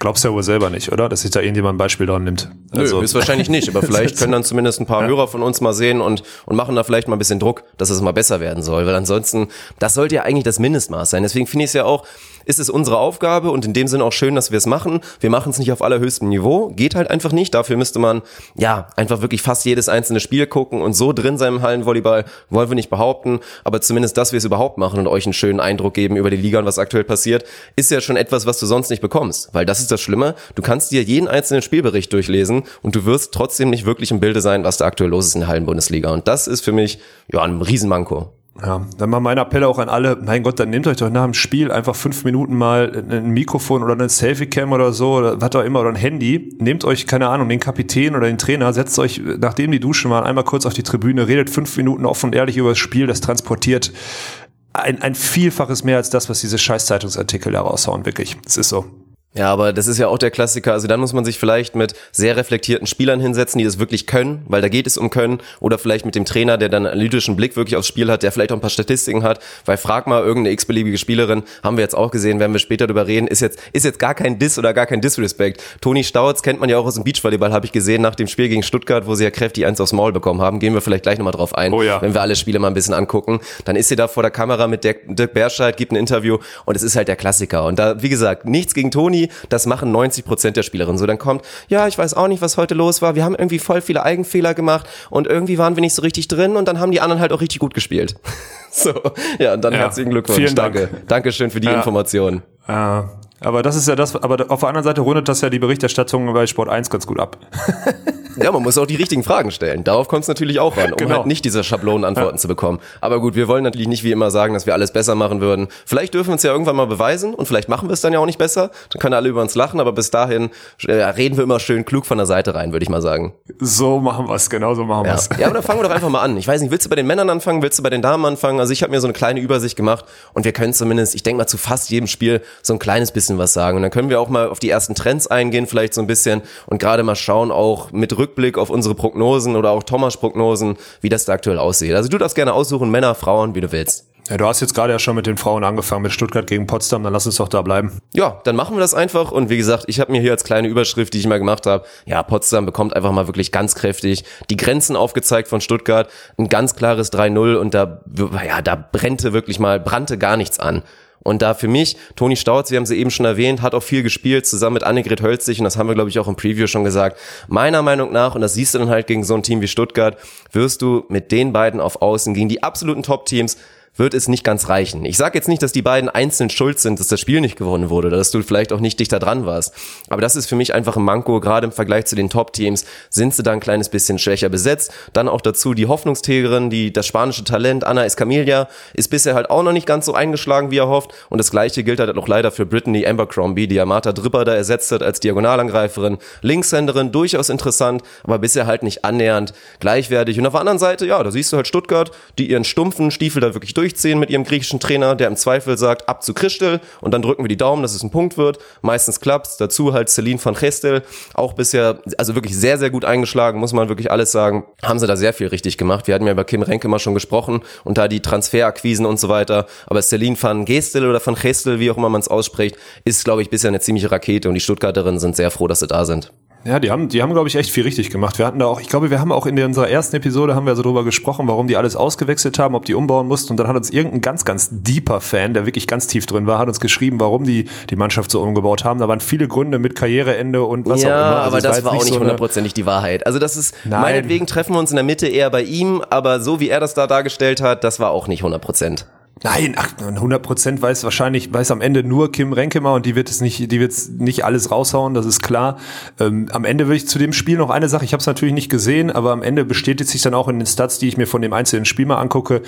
Glaubst du ja wohl selber nicht, oder? Dass sich da irgendjemand ein Beispiel dran nimmt. Also. Nö, ist wahrscheinlich nicht, aber vielleicht können dann zumindest ein paar ja. Hörer von uns mal sehen und, und machen da vielleicht mal ein bisschen Druck, dass es mal besser werden soll. Weil ansonsten, das sollte ja eigentlich das Mindestmaß sein. Deswegen finde ich es ja auch, ist es unsere Aufgabe und in dem Sinne auch schön, dass wir es machen. Wir machen es nicht auf allerhöchstem Niveau, geht halt einfach nicht. Dafür müsste man ja einfach wirklich fast jedes einzelne Spiel gucken und so drin sein im Hallenvolleyball wollen wir nicht behaupten, aber zumindest, dass wir es überhaupt machen und euch einen schönen Eindruck geben über die Liga und was aktuell passiert, ist ja schon etwas, was du sonst nicht bekommst, weil das ist das Schlimme. Du kannst dir jeden einzelnen Spielbericht durchlesen und du wirst trotzdem nicht wirklich im Bilde sein, was da aktuell los ist in der Hallenbundesliga und das ist für mich ja ein Riesenmanko. Ja, dann mal mein Appell auch an alle, mein Gott, dann nehmt euch doch nach dem Spiel einfach fünf Minuten mal ein Mikrofon oder eine Selfie-Cam oder so, oder was auch immer, oder ein Handy, nehmt euch, keine Ahnung, den Kapitän oder den Trainer, setzt euch, nachdem die duschen waren, einmal kurz auf die Tribüne, redet fünf Minuten offen und ehrlich über das Spiel, das transportiert ein, ein Vielfaches mehr als das, was diese scheiß Zeitungsartikel da raushauen, wirklich. Es ist so. Ja, aber das ist ja auch der Klassiker. Also dann muss man sich vielleicht mit sehr reflektierten Spielern hinsetzen, die das wirklich können, weil da geht es um Können. Oder vielleicht mit dem Trainer, der dann einen analytischen Blick wirklich aufs Spiel hat, der vielleicht auch ein paar Statistiken hat. Weil frag mal irgendeine x-beliebige Spielerin, haben wir jetzt auch gesehen, werden wir später darüber reden, ist jetzt, ist jetzt gar kein Diss oder gar kein Disrespect. Toni Stautz kennt man ja auch aus dem Beachvolleyball, habe ich gesehen, nach dem Spiel gegen Stuttgart, wo sie ja kräftig eins aufs Maul bekommen haben. Gehen wir vielleicht gleich nochmal drauf ein, oh ja. wenn wir alle Spiele mal ein bisschen angucken. Dann ist sie da vor der Kamera mit Dirk Berscheid, gibt ein Interview und es ist halt der Klassiker. Und da, wie gesagt, nichts gegen Toni, das machen 90 Prozent der Spielerinnen so. Dann kommt, ja, ich weiß auch nicht, was heute los war. Wir haben irgendwie voll viele Eigenfehler gemacht und irgendwie waren wir nicht so richtig drin und dann haben die anderen halt auch richtig gut gespielt. so, ja, und dann ja, herzlichen Glückwunsch. Vielen Dank. Danke. Dankeschön für die ja. Information. Ja. Aber das ist ja das, aber auf der anderen Seite rundet das ja die Berichterstattung bei Sport 1 ganz gut ab. ja, man muss auch die richtigen Fragen stellen. Darauf kommt es natürlich auch an, um genau. halt nicht diese Schablonenantworten ja. zu bekommen. Aber gut, wir wollen natürlich nicht wie immer sagen, dass wir alles besser machen würden. Vielleicht dürfen wir uns ja irgendwann mal beweisen und vielleicht machen wir es dann ja auch nicht besser. Dann können alle über uns lachen, aber bis dahin äh, reden wir immer schön klug von der Seite rein, würde ich mal sagen. So machen wir es, genau so machen ja. wir es. Ja, aber dann fangen wir doch einfach mal an. Ich weiß nicht, willst du bei den Männern anfangen, willst du bei den Damen anfangen? Also ich habe mir so eine kleine Übersicht gemacht und wir können zumindest, ich denke mal, zu fast jedem Spiel so ein kleines bisschen was sagen. Und dann können wir auch mal auf die ersten Trends eingehen, vielleicht so ein bisschen und gerade mal schauen, auch mit Rückblick auf unsere Prognosen oder auch Thomas Prognosen, wie das da aktuell aussieht. Also du darfst gerne aussuchen, Männer, Frauen, wie du willst. Ja, du hast jetzt gerade ja schon mit den Frauen angefangen, mit Stuttgart gegen Potsdam, dann lass uns doch da bleiben. Ja, dann machen wir das einfach. Und wie gesagt, ich habe mir hier als kleine Überschrift, die ich mal gemacht habe, ja, Potsdam bekommt einfach mal wirklich ganz kräftig die Grenzen aufgezeigt von Stuttgart. Ein ganz klares 3-0 und da, ja, da brennte wirklich mal, brannte gar nichts an. Und da für mich, Toni Stautz, wir haben sie eben schon erwähnt, hat auch viel gespielt, zusammen mit Annegret Hölzig, und das haben wir, glaube ich, auch im Preview schon gesagt. Meiner Meinung nach, und das siehst du dann halt gegen so ein Team wie Stuttgart, wirst du mit den beiden auf Außen gegen die absoluten Top-Teams wird es nicht ganz reichen. Ich sage jetzt nicht, dass die beiden einzeln schuld sind, dass das Spiel nicht gewonnen wurde, dass du vielleicht auch nicht dichter dran warst. Aber das ist für mich einfach ein Manko, gerade im Vergleich zu den Top-Teams sind sie da ein kleines bisschen schwächer besetzt. Dann auch dazu die Hoffnungsträgerin, die, das spanische Talent, Anna Escamilla, ist bisher halt auch noch nicht ganz so eingeschlagen, wie er hofft. Und das gleiche gilt halt auch leider für Brittany Abercrombie, die ja Martha Dripper da ersetzt hat als Diagonalangreiferin. Linkshänderin, durchaus interessant, aber bisher halt nicht annähernd gleichwertig. Und auf der anderen Seite, ja, da siehst du halt Stuttgart, die ihren stumpfen Stiefel da wirklich durchziehen mit ihrem griechischen Trainer, der im Zweifel sagt, ab zu Christel und dann drücken wir die Daumen, dass es ein Punkt wird. Meistens klappt's. Dazu halt Celine van Gestel, auch bisher, also wirklich sehr, sehr gut eingeschlagen, muss man wirklich alles sagen. Haben sie da sehr viel richtig gemacht. Wir hatten ja über Kim Renke mal schon gesprochen und da die Transferakquisen und so weiter. Aber Celine van Gestel oder van Gestel, wie auch immer man es ausspricht, ist, glaube ich, bisher eine ziemliche Rakete und die Stuttgarterinnen sind sehr froh, dass sie da sind. Ja, die haben, die haben, glaube ich, echt viel richtig gemacht. Wir hatten da auch, ich glaube, wir haben auch in unserer ersten Episode haben wir so drüber gesprochen, warum die alles ausgewechselt haben, ob die umbauen mussten. Und dann hat uns irgendein ganz, ganz deeper Fan, der wirklich ganz tief drin war, hat uns geschrieben, warum die die Mannschaft so umgebaut haben. Da waren viele Gründe mit Karriereende und was ja, auch immer. Also aber das war auch nicht hundertprozentig so die Wahrheit. Also das ist, Nein. meinetwegen treffen wir uns in der Mitte eher bei ihm, aber so wie er das da dargestellt hat, das war auch nicht 100 Prozent. Nein, ach, 100 Prozent weiß wahrscheinlich, weiß am Ende nur Kim Renkemer und die wird es nicht, die wird nicht alles raushauen, das ist klar. Ähm, am Ende will ich zu dem Spiel noch eine Sache, ich habe es natürlich nicht gesehen, aber am Ende bestätigt sich dann auch in den Stats, die ich mir von dem einzelnen Spiel mal angucke,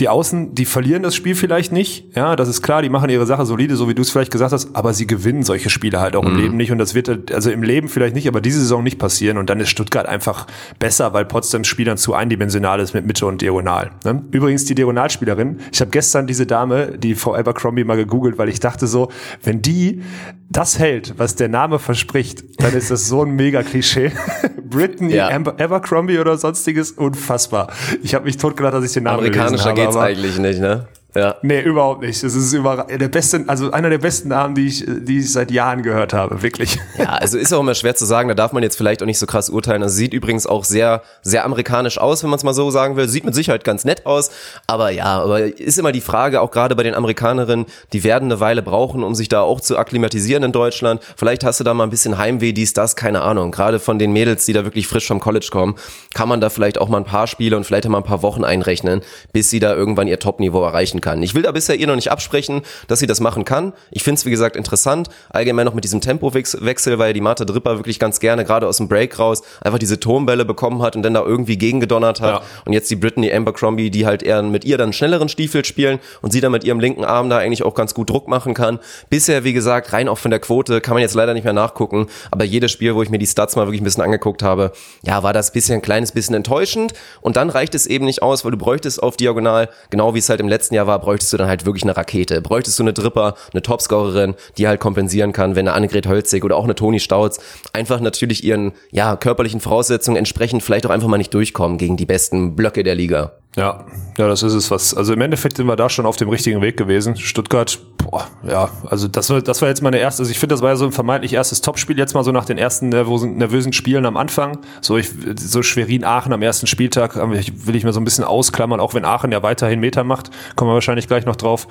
die Außen, die verlieren das Spiel vielleicht nicht, ja, das ist klar, die machen ihre Sache solide, so wie du es vielleicht gesagt hast, aber sie gewinnen solche Spiele halt auch mhm. im Leben nicht und das wird also im Leben vielleicht nicht, aber diese Saison nicht passieren und dann ist Stuttgart einfach besser, weil Potsdams Spiel dann zu eindimensional ist mit Mitte und Diagonal. Ne? Übrigens die Diagonalspielerin, ich habe gestern diese Dame, die Frau Abercrombie mal gegoogelt, weil ich dachte so, wenn die das hält, was der Name verspricht, dann ist das so ein mega Klischee. Brittany ja. Abercrombie oder sonstiges, unfassbar. Ich habe mich totgelacht, dass ich den Namen Amerikanischer habe, geht's eigentlich nicht, ne? Ja. Nee, überhaupt nicht. Das ist über, der beste, also einer der besten Namen, die ich, die ich seit Jahren gehört habe, wirklich. Ja, also ist auch immer schwer zu sagen, da darf man jetzt vielleicht auch nicht so krass urteilen. Also sieht übrigens auch sehr, sehr amerikanisch aus, wenn man es mal so sagen will. Sieht mit Sicherheit ganz nett aus, aber ja, aber ist immer die Frage, auch gerade bei den Amerikanerinnen, die werden eine Weile brauchen, um sich da auch zu akklimatisieren in Deutschland. Vielleicht hast du da mal ein bisschen Heimweh, dies, das, keine Ahnung. Gerade von den Mädels, die da wirklich frisch vom College kommen, kann man da vielleicht auch mal ein paar Spiele und vielleicht mal ein paar Wochen einrechnen, bis sie da irgendwann ihr Topniveau erreichen kann. Ich will da bisher ihr noch nicht absprechen, dass sie das machen kann. Ich finde es, wie gesagt, interessant. Allgemein noch mit diesem Tempowechsel, weil die Martha Dripper wirklich ganz gerne, gerade aus dem Break raus, einfach diese Turmbälle bekommen hat und dann da irgendwie gegengedonnert hat. Ja. Und jetzt die Brittany Abercrombie, die halt eher mit ihr dann schnelleren Stiefel spielen und sie dann mit ihrem linken Arm da eigentlich auch ganz gut Druck machen kann. Bisher, wie gesagt, rein auch von der Quote, kann man jetzt leider nicht mehr nachgucken. Aber jedes Spiel, wo ich mir die Stats mal wirklich ein bisschen angeguckt habe, ja, war das bisher ein kleines bisschen enttäuschend. Und dann reicht es eben nicht aus, weil du bräuchtest auf Diagonal, genau wie es halt im letzten Jahr war, bräuchtest du dann halt wirklich eine Rakete. Bräuchtest du eine Dripper, eine Topscorerin, die halt kompensieren kann, wenn eine Annegret Holzig oder auch eine Toni Stauz einfach natürlich ihren ja, körperlichen Voraussetzungen entsprechend vielleicht auch einfach mal nicht durchkommen gegen die besten Blöcke der Liga. Ja, ja, das ist es was. Also im Endeffekt sind wir da schon auf dem richtigen Weg gewesen. Stuttgart, boah, ja, also das war, das war jetzt meine erste, also ich finde, das war ja so ein vermeintlich erstes Topspiel jetzt mal so nach den ersten nervösen, nervösen Spielen am Anfang. So, ich, so Schwerin-Aachen am ersten Spieltag will ich mir so ein bisschen ausklammern, auch wenn Aachen ja weiterhin Meter macht, kommen wir wahrscheinlich gleich noch drauf.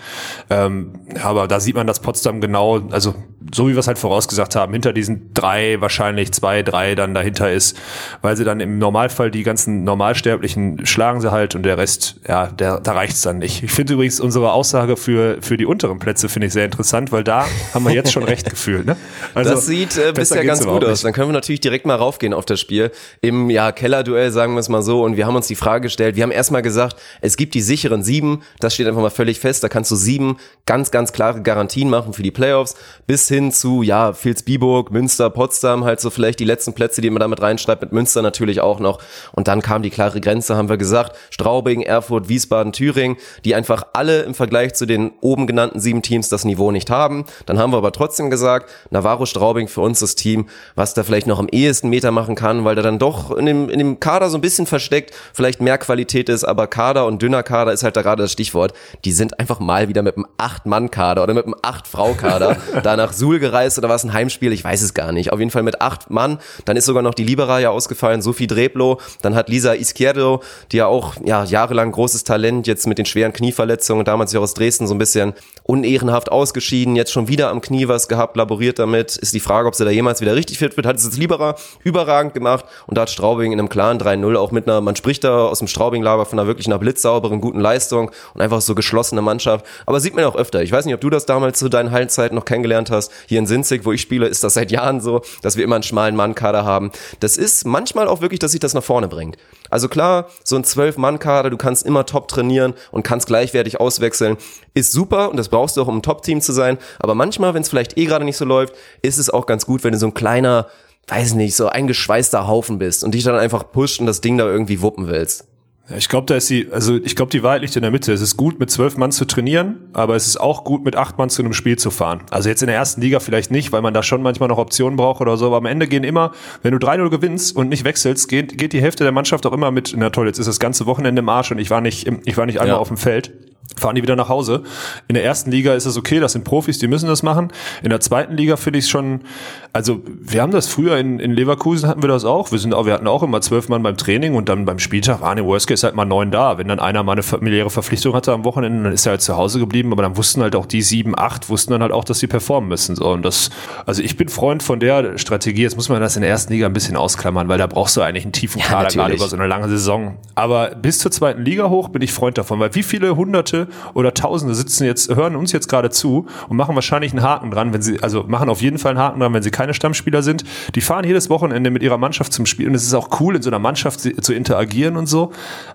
Ähm, aber da sieht man, dass Potsdam genau, also so wie wir es halt vorausgesagt haben, hinter diesen drei, wahrscheinlich zwei, drei dann dahinter ist, weil sie dann im Normalfall die ganzen Normalsterblichen schlagen sie halt und der Rest, ja, der, da reicht's dann nicht. Ich finde übrigens unsere Aussage für, für die unteren Plätze finde ich sehr interessant, weil da haben wir jetzt schon recht gefühlt. Ne? Also, das sieht äh, bisher ganz gut aus. Dann können wir natürlich direkt mal raufgehen auf das Spiel. Im ja, Kellerduell, sagen wir es mal so. Und wir haben uns die Frage gestellt, wir haben erstmal gesagt, es gibt die sicheren sieben, das steht einfach mal völlig fest. Da kannst du sieben ganz, ganz klare Garantien machen für die Playoffs. Bis hin zu, ja, Vilsbiburg, Münster, Potsdam, halt so vielleicht die letzten Plätze, die man damit reinschreibt, mit Münster natürlich auch noch. Und dann kam die klare Grenze, haben wir gesagt, Straubing, Erfurt, Wiesbaden, Thüringen, die einfach alle im Vergleich zu den oben genannten sieben Teams das Niveau nicht haben. Dann haben wir aber trotzdem gesagt, Navarro Straubing für uns das Team, was da vielleicht noch am ehesten Meter machen kann, weil da dann doch in dem, in dem Kader so ein bisschen versteckt, vielleicht mehr Qualität ist, aber Kader und dünner Kader ist halt da gerade das Stichwort. Die sind einfach mal wieder mit einem Acht-Mann-Kader oder mit einem Acht-Frau-Kader da nach Suhl gereist oder was ein Heimspiel, ich weiß es gar nicht. Auf jeden Fall mit acht Mann. Dann ist sogar noch die Libera ja ausgefallen, Sophie Dreblo. Dann hat Lisa Izquierdo, die ja auch ja, jahrelang großes Talent, jetzt mit den schweren Knieverletzungen, damals ja aus Dresden so ein bisschen unehrenhaft ausgeschieden, jetzt schon wieder am Knie was gehabt, laboriert damit. Ist die Frage, ob sie da jemals wieder richtig fit wird. Hat es jetzt Libera überragend gemacht und da hat Straubing in einem klaren 3-0 auch mit einer, man spricht da aus dem Straubing-Lager von einer wirklich einer blitzsauberen, guten Leistung und einfach so geschlossene Mannschaft. Aber sieht man auch öfter. Ich weiß nicht, ob du das damals zu deinen Hallenzeiten noch kennengelernt hast. Hier in Sinzig, wo ich spiele, ist das seit Jahren so, dass wir immer einen schmalen Mannkader haben. Das ist manchmal auch wirklich, dass sich das nach vorne bringt. Also klar, so ein Zwölf-Mann-Kader, du kannst immer top trainieren und kannst gleichwertig auswechseln, ist super und das brauchst du auch, um ein Top-Team zu sein. Aber manchmal, wenn es vielleicht eh gerade nicht so läuft, ist es auch ganz gut, wenn du so ein kleiner, weiß nicht, so eingeschweißter Haufen bist und dich dann einfach pusht und das Ding da irgendwie wuppen willst. Ich glaube, da ist die, also ich glaube, die Wahrheit liegt in der Mitte. Es ist gut, mit zwölf Mann zu trainieren, aber es ist auch gut, mit acht Mann zu einem Spiel zu fahren. Also jetzt in der ersten Liga vielleicht nicht, weil man da schon manchmal noch Optionen braucht oder so, aber am Ende gehen immer, wenn du 3-0 gewinnst und nicht wechselst, geht, geht die Hälfte der Mannschaft auch immer mit, na toll, jetzt ist das ganze Wochenende im Arsch und ich war nicht, ich war nicht einmal Ja. auf dem Feld fahren die wieder nach Hause. In der ersten Liga ist es okay, das sind Profis, die müssen das machen. In der zweiten Liga finde ich es schon, also wir haben das früher in, in Leverkusen hatten wir das auch. Wir sind auch, wir hatten auch immer zwölf Mann beim Training und dann beim Spieltag waren im Worst Case halt mal neun da. Wenn dann einer mal eine familiäre Verpflichtung hatte am Wochenende, dann ist er halt zu Hause geblieben, aber dann wussten halt auch die sieben, acht, wussten dann halt auch, dass sie performen müssen. So, und das, also ich bin Freund von der Strategie. Jetzt muss man das in der ersten Liga ein bisschen ausklammern, weil da brauchst du eigentlich einen tiefen Ja, Kader gerade natürlich. über so eine lange Saison. Aber bis zur zweiten Liga hoch bin ich Freund davon, weil wie viele Hunderte oder Tausende sitzen jetzt, hören uns jetzt gerade zu und machen wahrscheinlich einen Haken dran, wenn sie, also machen auf jeden Fall einen Haken dran, wenn sie keine Stammspieler sind. Die fahren jedes Wochenende mit ihrer Mannschaft zum Spiel und es ist auch cool, in so einer Mannschaft zu interagieren und so.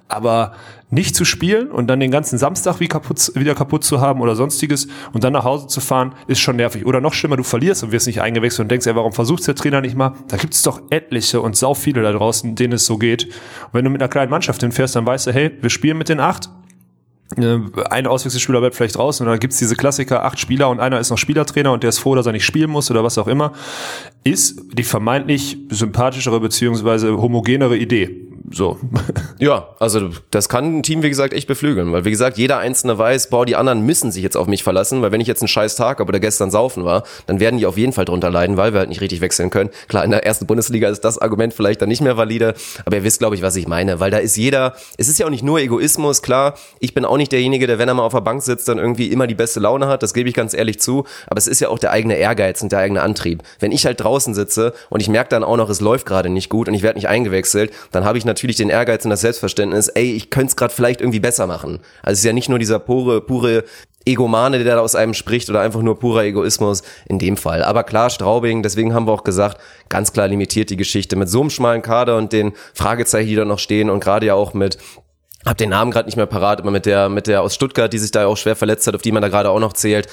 Aber nicht zu spielen und dann den ganzen Samstag wie kaputt, wieder kaputt zu haben oder sonstiges und dann nach Hause zu fahren, ist schon nervig. Oder noch schlimmer, du verlierst und wirst nicht eingewechselt und denkst, ey, warum versucht der Trainer nicht mal? Da gibt es doch etliche und sau viele da draußen, denen es so geht. Und wenn du mit einer kleinen Mannschaft hinfährst, dann weißt du, hey, wir spielen mit den acht, ein Auswechselspieler bleibt vielleicht raus und dann gibt's diese Klassiker, acht Spieler und einer ist noch Spielertrainer und der ist froh, dass er nicht spielen muss oder was auch immer, ist die vermeintlich sympathischere beziehungsweise homogenere Idee. So. Ja, also das kann ein Team, wie gesagt, echt beflügeln, weil wie gesagt, jeder Einzelne weiß, boah, die anderen müssen sich jetzt auf mich verlassen, weil wenn ich jetzt einen scheiß Tag habe oder gestern saufen war, dann werden die auf jeden Fall drunter leiden, weil wir halt nicht richtig wechseln können. Klar, in der ersten Bundesliga ist das Argument vielleicht dann nicht mehr valide, aber ihr wisst, glaube ich, was ich meine, weil da ist jeder, es ist ja auch nicht nur Egoismus, klar, ich bin auch nicht derjenige, der, wenn er mal auf der Bank sitzt, dann irgendwie immer die beste Laune hat, das gebe ich ganz ehrlich zu, aber es ist ja auch der eigene Ehrgeiz und der eigene Antrieb. Wenn ich halt draußen sitze und ich merke dann auch noch, es läuft gerade nicht gut und ich werde nicht eingewechselt, dann habe ich natürlich den Ehrgeiz und das Selbstverständnis, ey, ich könnte es gerade vielleicht irgendwie besser machen. Also es ist ja nicht nur dieser pure, pure Egomane, der da aus einem spricht oder einfach nur purer Egoismus in dem Fall. Aber klar, Straubing, deswegen haben wir auch gesagt, ganz klar limitiert die Geschichte mit so einem schmalen Kader und den Fragezeichen, die da noch stehen und gerade ja auch mit hab den Namen gerade nicht mehr parat, aber mit der mit der aus Stuttgart, die sich da auch schwer verletzt hat, auf die man da gerade auch noch zählt,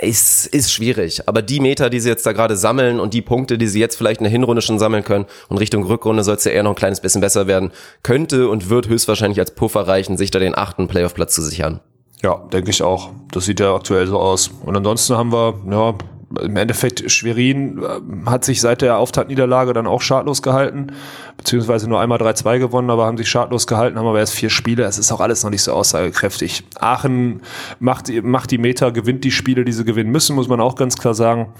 ist ist schwierig. Aber die Meter, die sie jetzt da gerade sammeln und die Punkte, die sie jetzt vielleicht in der Hinrunde schon sammeln können und Richtung Rückrunde soll es ja eher noch ein kleines bisschen besser werden, könnte und wird höchstwahrscheinlich als Puffer reichen, sich da den achten Playoff-Platz zu sichern. Ja, denke ich auch. Das sieht ja aktuell so aus. Und ansonsten haben wir, ja, im Endeffekt Schwerin äh, hat sich seit der Auftaktniederlage dann auch schadlos gehalten, beziehungsweise nur einmal 3-2 gewonnen, aber haben sich schadlos gehalten, haben aber erst vier Spiele. Es ist auch alles noch nicht so aussagekräftig. Aachen macht, die- macht die Meter, gewinnt die Spiele, die sie gewinnen müssen, muss man auch ganz klar sagen.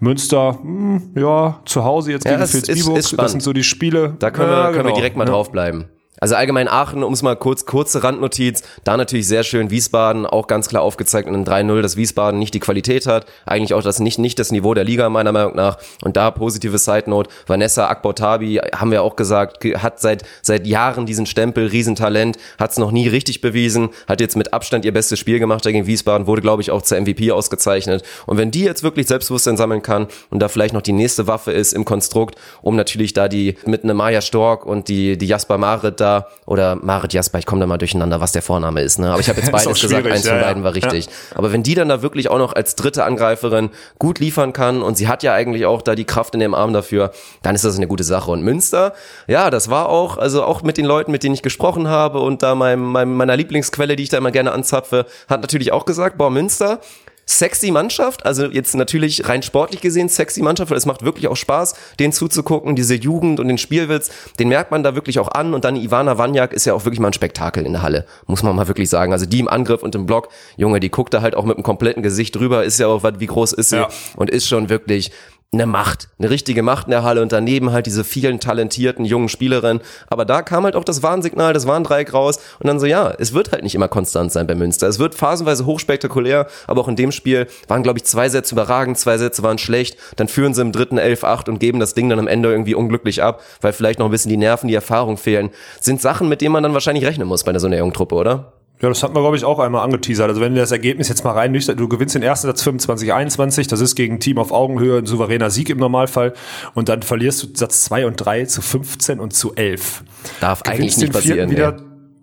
Münster, hm, ja, zu Hause jetzt Ja, gegen das ist- das sind so die Spiele. Da können, Ja, wir, können genau. wir direkt mal Ja. draufbleiben. Also allgemein Aachen, um es mal kurz, kurze Randnotiz, da natürlich sehr schön Wiesbaden, auch ganz klar aufgezeigt in einem 3-0, dass Wiesbaden nicht die Qualität hat, eigentlich auch das nicht, nicht das Niveau der Liga meiner Meinung nach. Und da positive Side Note, Vanessa Akbotabi, haben wir auch gesagt, ge- hat seit, seit Jahren diesen Stempel, Riesentalent, hat es noch nie richtig bewiesen, hat jetzt mit Abstand ihr bestes Spiel gemacht gegen Wiesbaden, wurde glaube ich auch zur MVP ausgezeichnet. Und wenn die jetzt wirklich Selbstbewusstsein sammeln kann und da vielleicht noch die nächste Waffe ist im Konstrukt, um natürlich da die mit einem Maya Stork und die, die Jasper Marit da Münster oder Marit Jasper, ich komme da mal durcheinander, was der Vorname ist, ne? Aber ich habe jetzt beides gesagt, eins von ja, beiden war richtig. Ja. Aber wenn die dann da wirklich auch noch als dritte Angreiferin gut liefern kann und sie hat ja eigentlich auch da die Kraft in dem Arm dafür, dann ist das eine gute Sache. Und Münster, ja, das war auch, also auch mit den Leuten, mit denen ich gesprochen habe und da meinem, meinem, meiner Lieblingsquelle, die ich da immer gerne anzapfe, hat natürlich auch gesagt, boah, Münster, sexy Mannschaft, also jetzt natürlich rein sportlich gesehen sexy Mannschaft, weil es macht wirklich auch Spaß, den zuzugucken, diese Jugend und den Spielwitz, den merkt man da wirklich auch an und dann Ivana Wanjak ist ja auch wirklich mal ein Spektakel in der Halle, muss man mal wirklich sagen, also die im Angriff und im Block, Junge, die guckt da halt auch mit dem kompletten Gesicht drüber, ist ja auch, wie groß ist sie ja. und ist schon wirklich eine Macht, eine richtige Macht in der Halle und daneben halt diese vielen talentierten jungen Spielerinnen. Aber da kam halt auch das Warnsignal, das Warndreieck raus und dann so, ja, es wird halt nicht immer konstant sein bei Münster. Es wird phasenweise hochspektakulär, aber auch in dem Spiel waren, glaube ich, zwei Sätze überragend, zwei Sätze waren schlecht. Dann führen sie im dritten 11-8 und geben das Ding dann am Ende irgendwie unglücklich ab, weil vielleicht noch ein bisschen die Nerven, die Erfahrung fehlen. Sind Sachen, mit denen man dann wahrscheinlich rechnen muss bei so einer jungen Truppe, oder? Ja, das hat man, glaube ich, auch einmal angeteasert. Also wenn wir das Ergebnis jetzt mal rein du gewinnst den ersten Satz 25, 21, das ist gegen ein Team auf Augenhöhe ein souveräner Sieg im Normalfall. Und dann verlierst du Satz 2 und 3 zu 15 und zu 11. Darf gewinnst eigentlich nicht passieren. Wieder,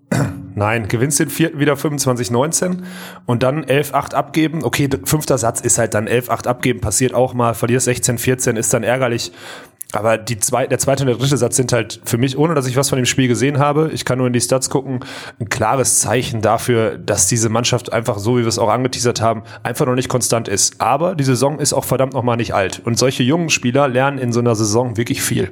Nein, gewinnst den vierten wieder 25, 19 und dann 11, 8 abgeben. Okay, fünfter Satz ist halt dann 11, 8 abgeben, passiert auch mal, verlierst 16, 14, ist dann ärgerlich. Aber die zwei, der zweite und der dritte Satz sind halt für mich, ohne dass ich was von dem Spiel gesehen habe, ich kann nur in die Stats gucken, ein klares Zeichen dafür, dass diese Mannschaft einfach so, wie wir es auch angeteasert haben, einfach noch nicht konstant ist. Aber die Saison ist auch verdammt noch mal nicht alt. Und solche jungen Spieler lernen in so einer Saison wirklich viel.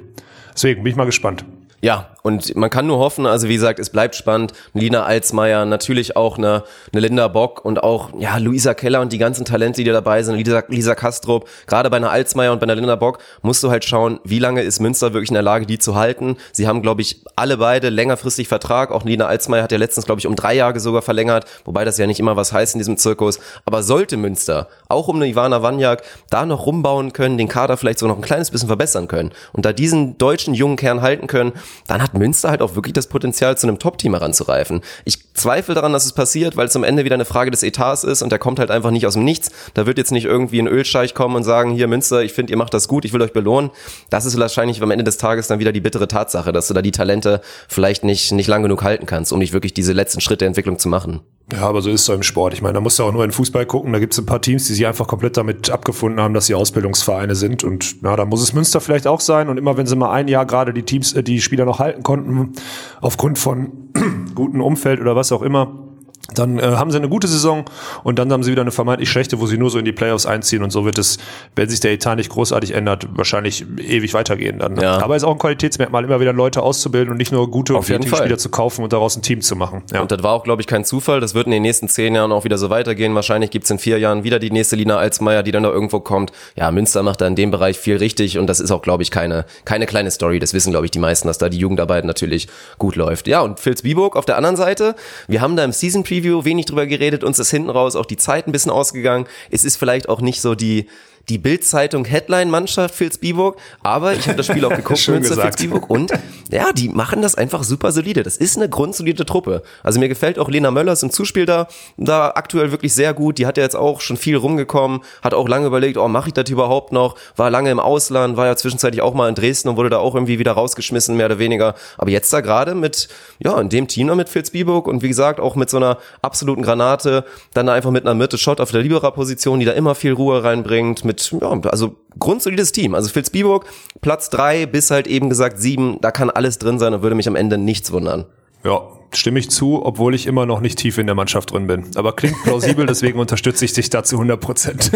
Deswegen bin ich mal gespannt. Ja, und man kann nur hoffen, also wie gesagt, es bleibt spannend. Lina Alsmeier, natürlich auch eine, eine Linda Bock und auch ja Luisa Keller und die ganzen Talente, die dabei sind, Lisa, Lisa Kastrup. Gerade bei einer Alsmeier und bei einer Linda Bock musst du halt schauen, wie lange ist Münster wirklich in der Lage, die zu halten. Sie haben, glaube ich, alle beide längerfristig Vertrag. Auch Lina Alsmeier hat ja letztens, glaube ich, um drei Jahre sogar verlängert, wobei das ja nicht immer was heißt in diesem Zirkus. Aber sollte Münster, auch um eine Ivana Wanjak, da noch rumbauen können, den Kader vielleicht so noch ein kleines bisschen verbessern können und da diesen deutschen jungen Kern halten können, dann hat Münster halt auch wirklich das Potenzial, zu einem Top-Team heranzureifen. Ich zweifle daran, dass es passiert, weil es am Ende wieder eine Frage des Etats ist und der kommt halt einfach nicht aus dem Nichts. Da wird jetzt nicht irgendwie ein Ölscheich kommen und sagen, hier Münster, ich finde, ihr macht das gut, ich will euch belohnen. Das ist wahrscheinlich am Ende des Tages dann wieder die bittere Tatsache, dass du da die Talente vielleicht nicht, nicht lang genug halten kannst, um nicht wirklich diese letzten Schritte der Entwicklung zu machen. Ja, aber so ist es so im Sport. Ich meine, da musst du auch nur in Fußball gucken. Da gibt es ein paar Teams, die sich einfach komplett damit abgefunden haben, dass sie Ausbildungsvereine sind. Und na, da muss es Münster vielleicht auch sein. Und immer wenn sie mal ein Jahr gerade die Teams, äh, die Spieler noch halten konnten, aufgrund von gutem Umfeld oder was auch immer, dann äh, haben sie eine gute Saison und dann haben sie wieder eine vermeintlich schlechte, wo sie nur so in die Playoffs einziehen und so wird es, wenn sich der Etat nicht großartig ändert, wahrscheinlich ewig weitergehen dann. Ne? Ja. Aber es ist auch ein Qualitätsmerkmal, immer wieder Leute auszubilden und nicht nur gute und fertige Spieler zu kaufen und daraus ein Team zu machen. Ja. Und das war auch, glaube ich, kein Zufall. Das wird in den nächsten zehn Jahren auch wieder so weitergehen. Wahrscheinlich gibt's in vier Jahren wieder die nächste Lina Alsmeier, die dann da irgendwo kommt. Ja, Münster macht da in dem Bereich viel richtig und das ist auch, glaube ich, keine, keine kleine Story. Das wissen, glaube ich, die meisten, dass da die Jugendarbeit natürlich gut läuft. Ja, und Phils Biburg auf der anderen Seite. Wir haben da im Season Preview wenig drüber geredet, uns ist hinten raus auch die Zeit ein bisschen ausgegangen. Es ist vielleicht auch nicht so die die Bild-Zeitung Headline-Mannschaft Vilsbiburg, aber ich habe das Spiel auch geguckt, Münster Vilsbiburg und ja, die machen das einfach super solide. Das ist eine grundsolide Truppe. Also mir gefällt auch Lena Möllers im Zuspiel da, da aktuell wirklich sehr gut. Die hat ja jetzt auch schon viel rumgekommen, hat auch lange überlegt, oh, mache ich das überhaupt noch? War lange im Ausland, war ja zwischenzeitlich auch mal in Dresden und wurde da auch irgendwie wieder rausgeschmissen, mehr oder weniger. Aber jetzt da gerade mit, ja, in dem Team da mit Vilsbiburg und wie gesagt auch mit so einer absoluten Granate, dann einfach mit einer Mitte-Shot auf der Libera-Position, die da immer viel Ruhe reinbringt, mit mit, ja, also grundsolides Team. Also Filzbiburg, Platz drei bis halt eben gesagt sieben, da kann alles drin sein und würde mich am Ende nichts wundern. Ja, stimme ich zu, obwohl ich immer noch nicht tief in der Mannschaft drin bin. Aber klingt plausibel, deswegen unterstütze ich dich da zu 100 Prozent.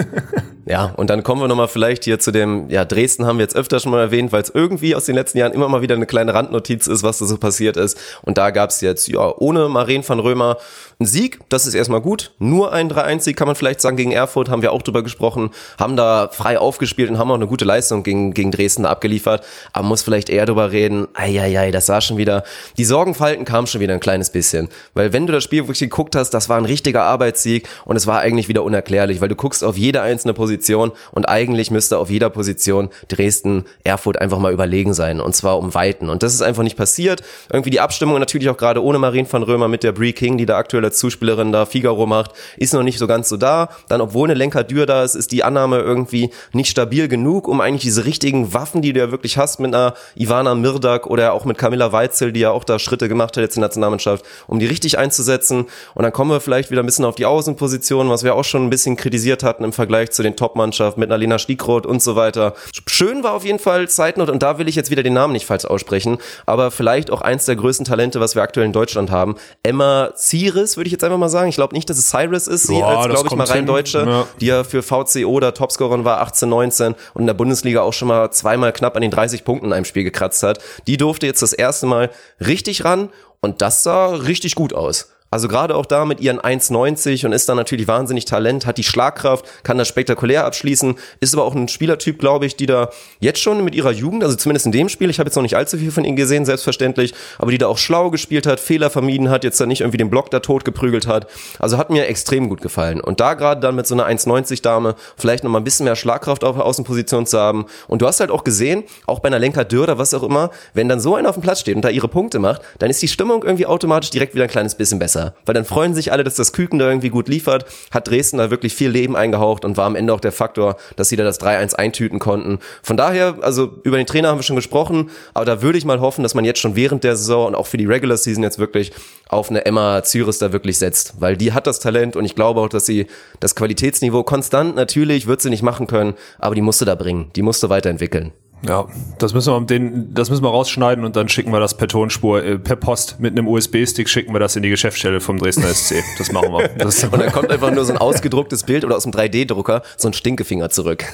ja, und dann kommen wir nochmal vielleicht hier zu dem, ja, Dresden haben wir jetzt öfter schon mal erwähnt, weil es irgendwie aus den letzten Jahren immer mal wieder eine kleine Randnotiz ist, was da so passiert ist. Und da gab es jetzt, ja, ohne Maren van Römer ein Sieg, das ist erstmal gut. Nur ein 3-1-Sieg kann man vielleicht sagen gegen Erfurt, haben wir auch drüber gesprochen, haben da frei aufgespielt und haben auch eine gute Leistung gegen, gegen Dresden abgeliefert. Aber muss vielleicht eher drüber reden, ei, ei, ei, das sah schon wieder, die Sorgenfalten kamen schon wieder ein kleines bisschen. Weil wenn du das Spiel wirklich geguckt hast, das war ein richtiger Arbeitssieg und es war eigentlich wieder unerklärlich, weil du guckst auf jede einzelne Position und eigentlich müsste auf jeder Position Dresden, Erfurt einfach mal überlegen sein und zwar um Weiten. Und das ist einfach nicht passiert. Irgendwie die Abstimmung natürlich auch gerade ohne Marien van Römer mit der Brie King, die da aktuell Zuspielerin da Figaro macht, ist noch nicht so ganz so da. Dann, obwohl eine Lenker-Dür da ist, ist die Annahme irgendwie nicht stabil genug, um eigentlich diese richtigen Waffen, die du ja wirklich hast mit einer Ivana Mirdak oder auch mit Camilla Weitzel, die ja auch da Schritte gemacht hat jetzt in der Nationalmannschaft, um die richtig einzusetzen. Und dann kommen wir vielleicht wieder ein bisschen auf die Außenposition, was wir auch schon ein bisschen kritisiert hatten im Vergleich zu den Top-Mannschaften mit Alina Stiegroth und so weiter. Schön war auf jeden Fall Zeitnot und da will ich jetzt wieder den Namen nicht falsch aussprechen, aber vielleicht auch eins der größten Talente, was wir aktuell in Deutschland haben. Emma Ziris, würde ich jetzt einfach mal sagen. Ich glaube nicht, dass es Cyrus ist, sie Boah, als, glaube ich, mal rein hin. Deutsche, Ja. die ja für VCO da Topscorerin war, 18, 19 und in der Bundesliga auch schon mal zweimal knapp an den 30 Punkten in einem Spiel gekratzt hat. Die durfte jetzt das erste Mal richtig ran und das sah richtig gut aus. Also gerade auch da mit ihren 1,90 und ist dann natürlich wahnsinnig Talent, hat die Schlagkraft, kann das spektakulär abschließen, ist aber auch ein Spielertyp, glaube ich, die da jetzt schon mit ihrer Jugend, also zumindest in dem Spiel, ich habe jetzt noch nicht allzu viel von ihnen gesehen, selbstverständlich, aber die da auch schlau gespielt hat, Fehler vermieden hat, jetzt da nicht irgendwie den Block da tot geprügelt hat. Also hat mir extrem gut gefallen. Und da gerade dann mit so einer 1,90 Dame vielleicht noch mal ein bisschen mehr Schlagkraft auf der Außenposition zu haben. Und du hast halt auch gesehen, auch bei einer Lenker Dürr oder was auch immer, wenn dann so einer auf dem Platz steht und da ihre Punkte macht, dann ist die Stimmung irgendwie automatisch direkt wieder ein kleines bisschen besser. Weil dann freuen sich alle, dass das Küken da irgendwie gut liefert, hat Dresden da wirklich viel Leben eingehaucht und war am Ende auch der Faktor, dass sie da das 3-1 eintüten konnten. Von daher, also über den Trainer haben wir schon gesprochen, aber da würde ich mal hoffen, dass man jetzt schon während der Saison und auch für die Regular Season jetzt wirklich auf eine Emma Zyris da wirklich setzt, weil die hat das Talent und ich glaube auch, dass sie das Qualitätsniveau konstant natürlich wird sie nicht machen können, aber die musste da bringen, die musste weiterentwickeln. Ja, das müssen wir den, das müssen wir rausschneiden und dann schicken wir das per Tonspur, äh, per Post mit einem USB-Stick schicken wir das in die Geschäftsstelle vom Dresdner SC. Das machen wir. Das Und dann kommt einfach nur so ein ausgedrucktes Bild oder aus dem 3D-Drucker so ein Stinkefinger zurück.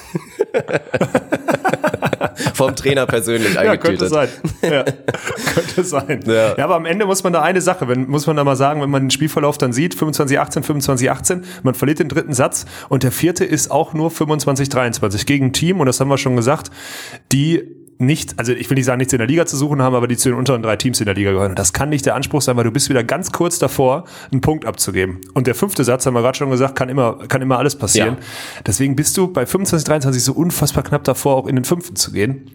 Vom Trainer persönlich ja, eingetütet. könnte sein. Ja, könnte sein. Ja. Ja. aber am Ende muss man da eine Sache, wenn, muss man da mal sagen, wenn man den Spielverlauf dann sieht, 25, 18, 25, 18, man verliert den dritten Satz und der vierte ist auch nur 25, 23 gegen ein Team und das haben wir schon gesagt, die nicht, also ich will nicht sagen, nichts in der Liga zu suchen haben, aber die zu den unteren drei Teams in der Liga gehören. Und das kann nicht der Anspruch sein, weil du bist wieder ganz kurz davor, einen Punkt abzugeben. Und der fünfte Satz, haben wir gerade schon gesagt, kann immer, kann immer alles passieren. Ja. Deswegen bist du bei 25, 23 so unfassbar knapp davor, auch in den fünften zu gehen.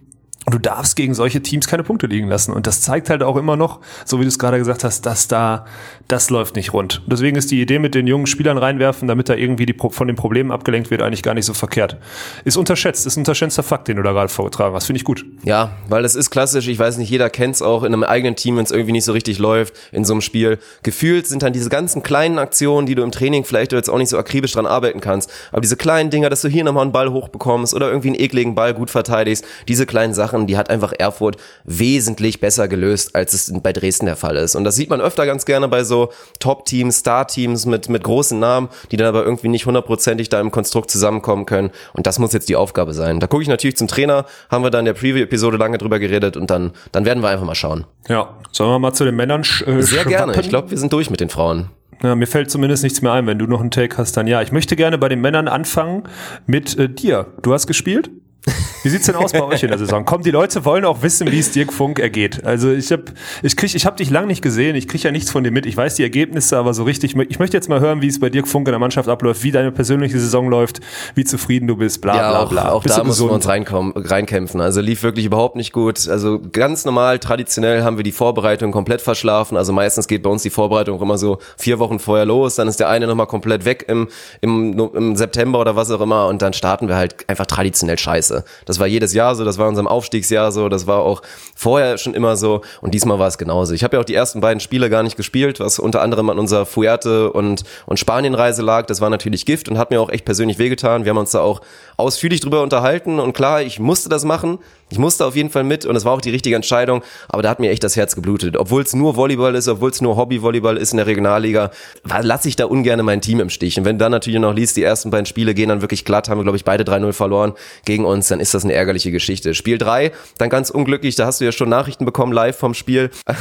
Du darfst gegen solche Teams keine Punkte liegen lassen. Und das zeigt halt auch immer noch, so wie du es gerade gesagt hast, dass da, das läuft nicht rund. Und deswegen ist die Idee mit den jungen Spielern reinwerfen, damit da irgendwie die, von den Problemen abgelenkt wird, eigentlich gar nicht so verkehrt. Ist unterschätzt, ist ein unterschätzter Fakt, den du da gerade vorgetragen hast. Finde ich gut. Ja, weil das ist klassisch, ich weiß nicht, jeder kennt's auch in einem eigenen Team, wenn es irgendwie nicht so richtig läuft in so einem Spiel. Gefühlt sind dann diese ganzen kleinen Aktionen, die du im Training vielleicht jetzt auch nicht so akribisch dran arbeiten kannst, aber diese kleinen Dinger, dass du hier nochmal einen Ball hochbekommst oder irgendwie einen ekligen Ball gut verteidigst, diese kleinen Sachen, die hat einfach Erfurt wesentlich besser gelöst, als es bei Dresden der Fall ist. Und das sieht man öfter ganz gerne bei so Top-Teams, Star-Teams mit, mit großen Namen, die dann aber irgendwie nicht hundertprozentig da im Konstrukt zusammenkommen können. Und das muss jetzt die Aufgabe sein. Da gucke ich natürlich zum Trainer, haben wir da in der Preview-Episode lange drüber geredet und dann, dann werden wir einfach mal schauen. Ja. Sollen wir mal zu den Männern äh, Sehr gerne. Ich glaube, wir sind durch mit den Frauen. Ja, mir fällt zumindest nichts mehr ein. Wenn du noch einen Take hast, dann ja. Ich möchte gerne bei den Männern anfangen mit äh, dir. Du hast gespielt? Wie sieht's denn aus bei euch in der Saison? Komm, die Leute wollen auch wissen, wie es Dirk Funk ergeht. Also ich habe ich krieg, ich hab dich lang nicht gesehen, ich krieg ja nichts von dir mit. Ich weiß die Ergebnisse, aber so richtig, ich möchte jetzt mal hören, wie es bei Dirk Funk in der Mannschaft abläuft, wie deine persönliche Saison läuft, wie zufrieden du bist, bla Ja, bla auch, bla. auch Bist da müssen wir uns reinkommen, reinkämpfen. Also lief wirklich überhaupt nicht gut. Also ganz normal, traditionell haben wir die Vorbereitung komplett verschlafen. Also meistens geht bei uns die Vorbereitung immer so vier Wochen vorher los. Dann ist der eine nochmal komplett weg im, im, im September oder was auch immer. Und dann starten wir halt einfach traditionell scheiße. Das war jedes Jahr so, das war unserem Aufstiegsjahr so, das war auch vorher schon immer so. Und diesmal war es genauso. Ich habe ja auch die ersten beiden Spiele gar nicht gespielt, was unter anderem an unserer Fuerte und, und Spanienreise lag. Das war natürlich Gift und hat mir auch echt persönlich wehgetan. Wir haben uns da auch ausführlich drüber unterhalten und klar, ich musste das machen. Ich musste auf jeden Fall mit und es war auch die richtige Entscheidung, aber da hat mir echt das Herz geblutet. Obwohl es nur Volleyball ist, obwohl es nur Hobby-Volleyball ist in der Regionalliga, lasse ich da ungern mein Team im Stich. Und wenn dann natürlich noch liest, die ersten beiden Spiele gehen dann wirklich glatt, haben wir glaube ich beide 3-0 verloren gegen uns, dann ist das eine ärgerliche Geschichte. Spiel 3, dann ganz unglücklich, da hast du ja schon Nachrichten bekommen live vom Spiel.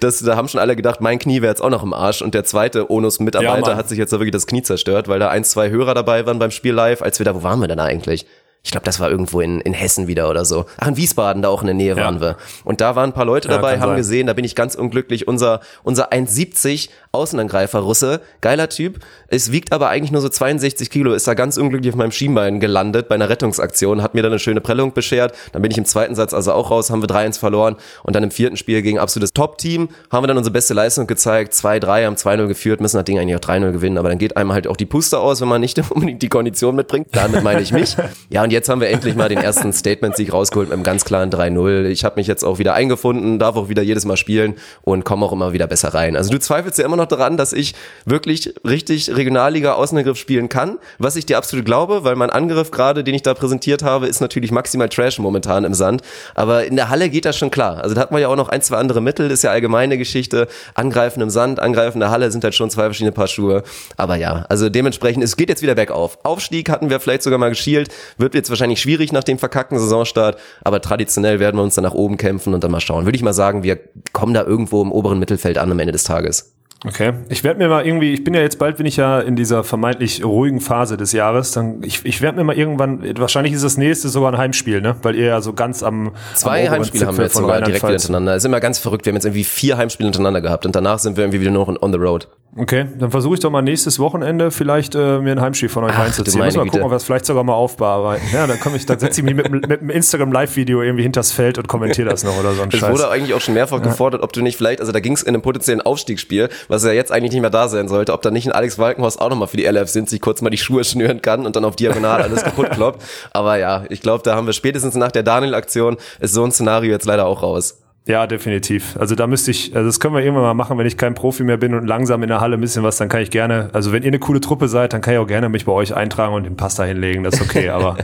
Das, da haben schon alle gedacht, mein Knie wäre jetzt auch noch im Arsch und der zweite Onus-Mitarbeiter Ja, hat sich jetzt da wirklich das Knie zerstört, weil da ein, zwei Hörer dabei waren beim Spiel live, als wir da, wo waren wir denn eigentlich? Ich glaube, das war irgendwo in, in Hessen wieder oder so. Ach, in Wiesbaden, da auch in der Nähe ja. waren wir. Und da waren ein paar Leute dabei, ja, haben sein. gesehen, da bin ich ganz unglücklich. Unser, unser 1,70 Außenangreifer Russe, geiler Typ. Es wiegt aber eigentlich nur so 62 Kilo, ist da ganz unglücklich auf meinem Schienbein gelandet bei einer Rettungsaktion, hat mir dann eine schöne Prellung beschert. Dann bin ich im zweiten Satz also auch raus, haben wir 3-1 verloren. Und dann im vierten Spiel gegen absolutes Top-Team haben wir dann unsere beste Leistung gezeigt. 2-3, haben 2-0 geführt, müssen das Ding eigentlich auch 3-0 gewinnen. Aber dann geht einem halt auch die Puste aus, wenn man nicht unbedingt die Kondition mitbringt. Damit meine ich mich. Ja, und jetzt haben wir endlich mal den ersten Statement-Sieg rausgeholt mit einem ganz klaren 3-0. Ich habe mich jetzt auch wieder eingefunden, darf auch wieder jedes Mal spielen und komme auch immer wieder besser rein. Also du zweifelst ja immer noch daran, dass ich wirklich richtig Regionalliga Außenangriff spielen kann, was ich dir absolut glaube, weil mein Angriff gerade, den ich da präsentiert habe, ist natürlich maximal Trash momentan im Sand. Aber in der Halle geht das schon klar. Also da hat man ja auch noch ein, zwei andere Mittel, ist ja allgemeine Geschichte. Angreifen im Sand, angreifen in der Halle sind halt schon zwei verschiedene Paar Schuhe. Aber ja, also dementsprechend, es geht jetzt wieder bergauf. Aufstieg hatten wir vielleicht sogar mal geschielt, wird jetzt wahrscheinlich schwierig nach dem verkackten Saisonstart, aber traditionell werden wir uns dann nach oben kämpfen und dann mal schauen. Würde ich mal sagen, wir kommen da irgendwo im oberen Mittelfeld an am Ende des Tages. Okay. Ich werde mir mal irgendwie, ich bin ja jetzt bald, bin ich ja in dieser vermeintlich ruhigen Phase des Jahres, dann ich, ich werde mir mal irgendwann, wahrscheinlich ist das nächste sogar ein Heimspiel, ne? Weil ihr ja so ganz am Zwei am Heimspiele haben wir jetzt sogar direkt wieder hintereinander. Das ist immer ganz verrückt. Wir haben jetzt irgendwie vier Heimspiele hintereinander gehabt und danach sind wir irgendwie wieder nur noch on the road. Okay, dann versuche ich doch mal nächstes Wochenende vielleicht äh, mir ein Heimspiel von euch Ach, reinzuziehen. Muss mal gucken, ob wir es vielleicht sogar mal aufbearbeiten. Ja, dann komme ich, dann setze ich mich mit, mit einem Instagram Live-Video irgendwie hinters Feld und kommentiere das noch oder so ein Es wurde eigentlich auch schon mehrfach ja. gefordert, ob du nicht vielleicht, also da ging es in einem potenziellen Aufstiegsspiel, was ja jetzt eigentlich nicht mehr da sein sollte, ob da nicht ein Alex Walkenhorst auch nochmal für die LF sind, sich kurz mal die Schuhe schnüren kann und dann auf diagonal alles kaputt kloppt. Aber ja, ich glaube, da haben wir spätestens nach der Daniel-Aktion ist so ein Szenario jetzt leider auch raus. Ja, definitiv. Also da müsste ich, also das können wir irgendwann mal machen, wenn ich kein Profi mehr bin und langsam in der Halle ein bisschen was, dann kann ich gerne, also wenn ihr eine coole Truppe seid, dann kann ich auch gerne mich bei euch eintragen und den Pasta hinlegen, das ist okay. Aber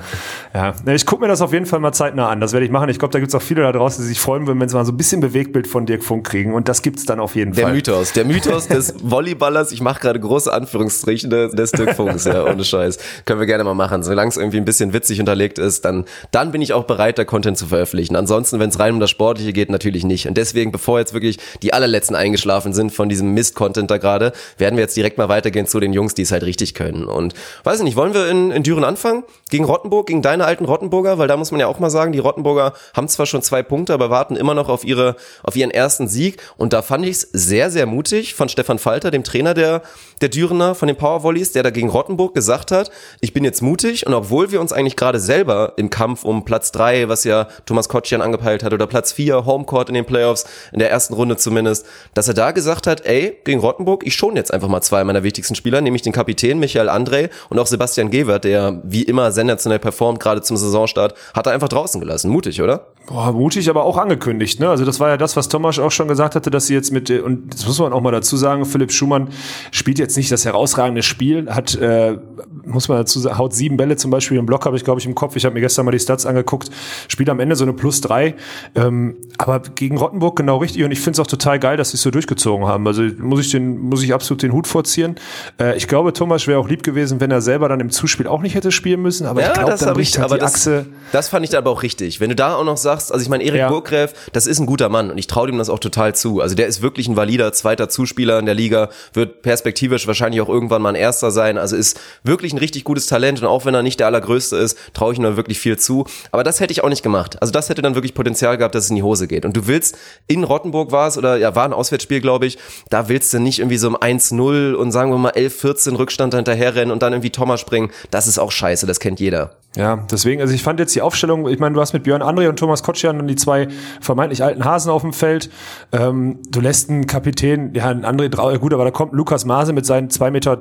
ja, ich gucke mir das auf jeden Fall mal zeitnah an. Das werde ich machen. Ich glaube, da gibt es auch viele da draußen, die sich freuen würden, wenn sie mal so ein bisschen Bewegtbild von Dirk Funk kriegen. Und das gibt's dann auf jeden der Fall. Der Mythos, der Mythos des Volleyballers, ich mache gerade große Anführungsstriche des Dirk Funks, ja, ohne Scheiß. Können wir gerne mal machen. Solange es irgendwie ein bisschen witzig unterlegt ist, dann, dann bin ich auch bereit, da Content zu veröffentlichen. Ansonsten, wenn es rein um das Sportliche geht, natürlich nicht. Und deswegen bevor jetzt wirklich die allerletzten eingeschlafen sind von diesem Mist-Content da gerade, werden wir jetzt direkt mal weitergehen zu den Jungs, die es halt richtig können. Und weiß ich nicht, wollen wir in, in Düren anfangen? Gegen Rottenburg, gegen deine alten Rottenburger? Weil da muss man ja auch mal sagen, die Rottenburger haben zwar schon zwei Punkte, aber warten immer noch auf ihre, auf ihren ersten Sieg. Und da fand ich es sehr, sehr mutig von Stefan Falter, dem Trainer der, der Dürener, von den Powervolleys, der da gegen Rottenburg gesagt hat, ich bin jetzt mutig und obwohl wir uns eigentlich gerade selber im Kampf um Platz drei, was ja Thomas Kotschian angepeilt hat, oder Platz vier, Homecourt in den Playoffs, in der ersten Runde zumindest, dass er da gesagt hat, ey, gegen Rottenburg, ich schon jetzt einfach mal zwei meiner wichtigsten Spieler, nämlich den Kapitän Michael André und auch Sebastian Gewert, der wie immer sensationell performt, gerade zum Saisonstart, hat er einfach draußen gelassen. Mutig, oder? Boah, mutig, aber auch angekündigt. Ne? Also das war ja das, was Thomas auch schon gesagt hatte, dass sie jetzt mit, und das muss man auch mal dazu sagen, Philipp Schumann spielt jetzt nicht das herausragende Spiel, hat, äh, muss man dazu sagen, haut sieben Bälle zum Beispiel im Block, habe ich glaube ich im Kopf, ich habe mir gestern mal die Stats angeguckt, spielt am Ende so eine Plus drei, ähm, aber gegen Rottenburg genau richtig und ich finde es auch total geil, dass sie es so durchgezogen haben. Also muss ich den, muss ich absolut den Hut vorziehen. Äh, ich glaube, Thomas wäre auch lieb gewesen, wenn er selber dann im Zuspiel auch nicht hätte spielen müssen, aber ja, ich glaube, dann bricht halt die das, Achse. Das fand ich aber auch richtig. Wenn du da auch noch sagst, sagst, also ich meine, Erik ja. Burgräf, das ist ein guter Mann und ich traue ihm das auch total zu. Also der ist wirklich ein valider zweiter Zuspieler in der Liga, wird perspektivisch wahrscheinlich auch irgendwann mal ein Erster sein. Also ist wirklich ein richtig gutes Talent und auch wenn er nicht der allergrößte ist, traue ich ihm da wirklich viel zu. Aber das hätte ich auch nicht gemacht. Also das hätte dann wirklich Potenzial gehabt, dass es in die Hose geht. Und du willst, in Rottenburg war es, oder ja, war ein Auswärtsspiel, glaube ich, da willst du nicht irgendwie so um 1-0 und sagen wir mal 11-14 Rückstand hinterherrennen und dann irgendwie Thomas springen. Das ist auch scheiße, das kennt jeder. Ja, deswegen, also ich fand jetzt die Aufstellung, ich meine, du hast mit Björn André und Thomas Kotschian dann die zwei vermeintlich alten Hasen auf dem Feld. Ähm, du lässt einen Kapitän, ja, ein André, gut, aber da kommt Lukas Mase mit seinen 2,85 Meter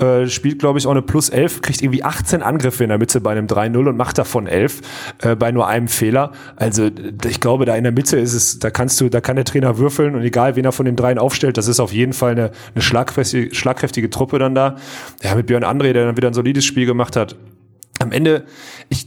äh, spielt, glaube ich, auch eine Plus 11, kriegt irgendwie 18 Angriffe in der Mitte bei einem 3-0 und macht davon 11 äh, bei nur einem Fehler. Also ich glaube, da in der Mitte ist es, da kannst du, da kann der Trainer würfeln und egal, wen er von den dreien aufstellt, das ist auf jeden Fall eine, eine schlagkräftige, schlagkräftige Truppe dann da. Ja, mit Björn André, der dann wieder ein solides Spiel gemacht hat am Ende, ich,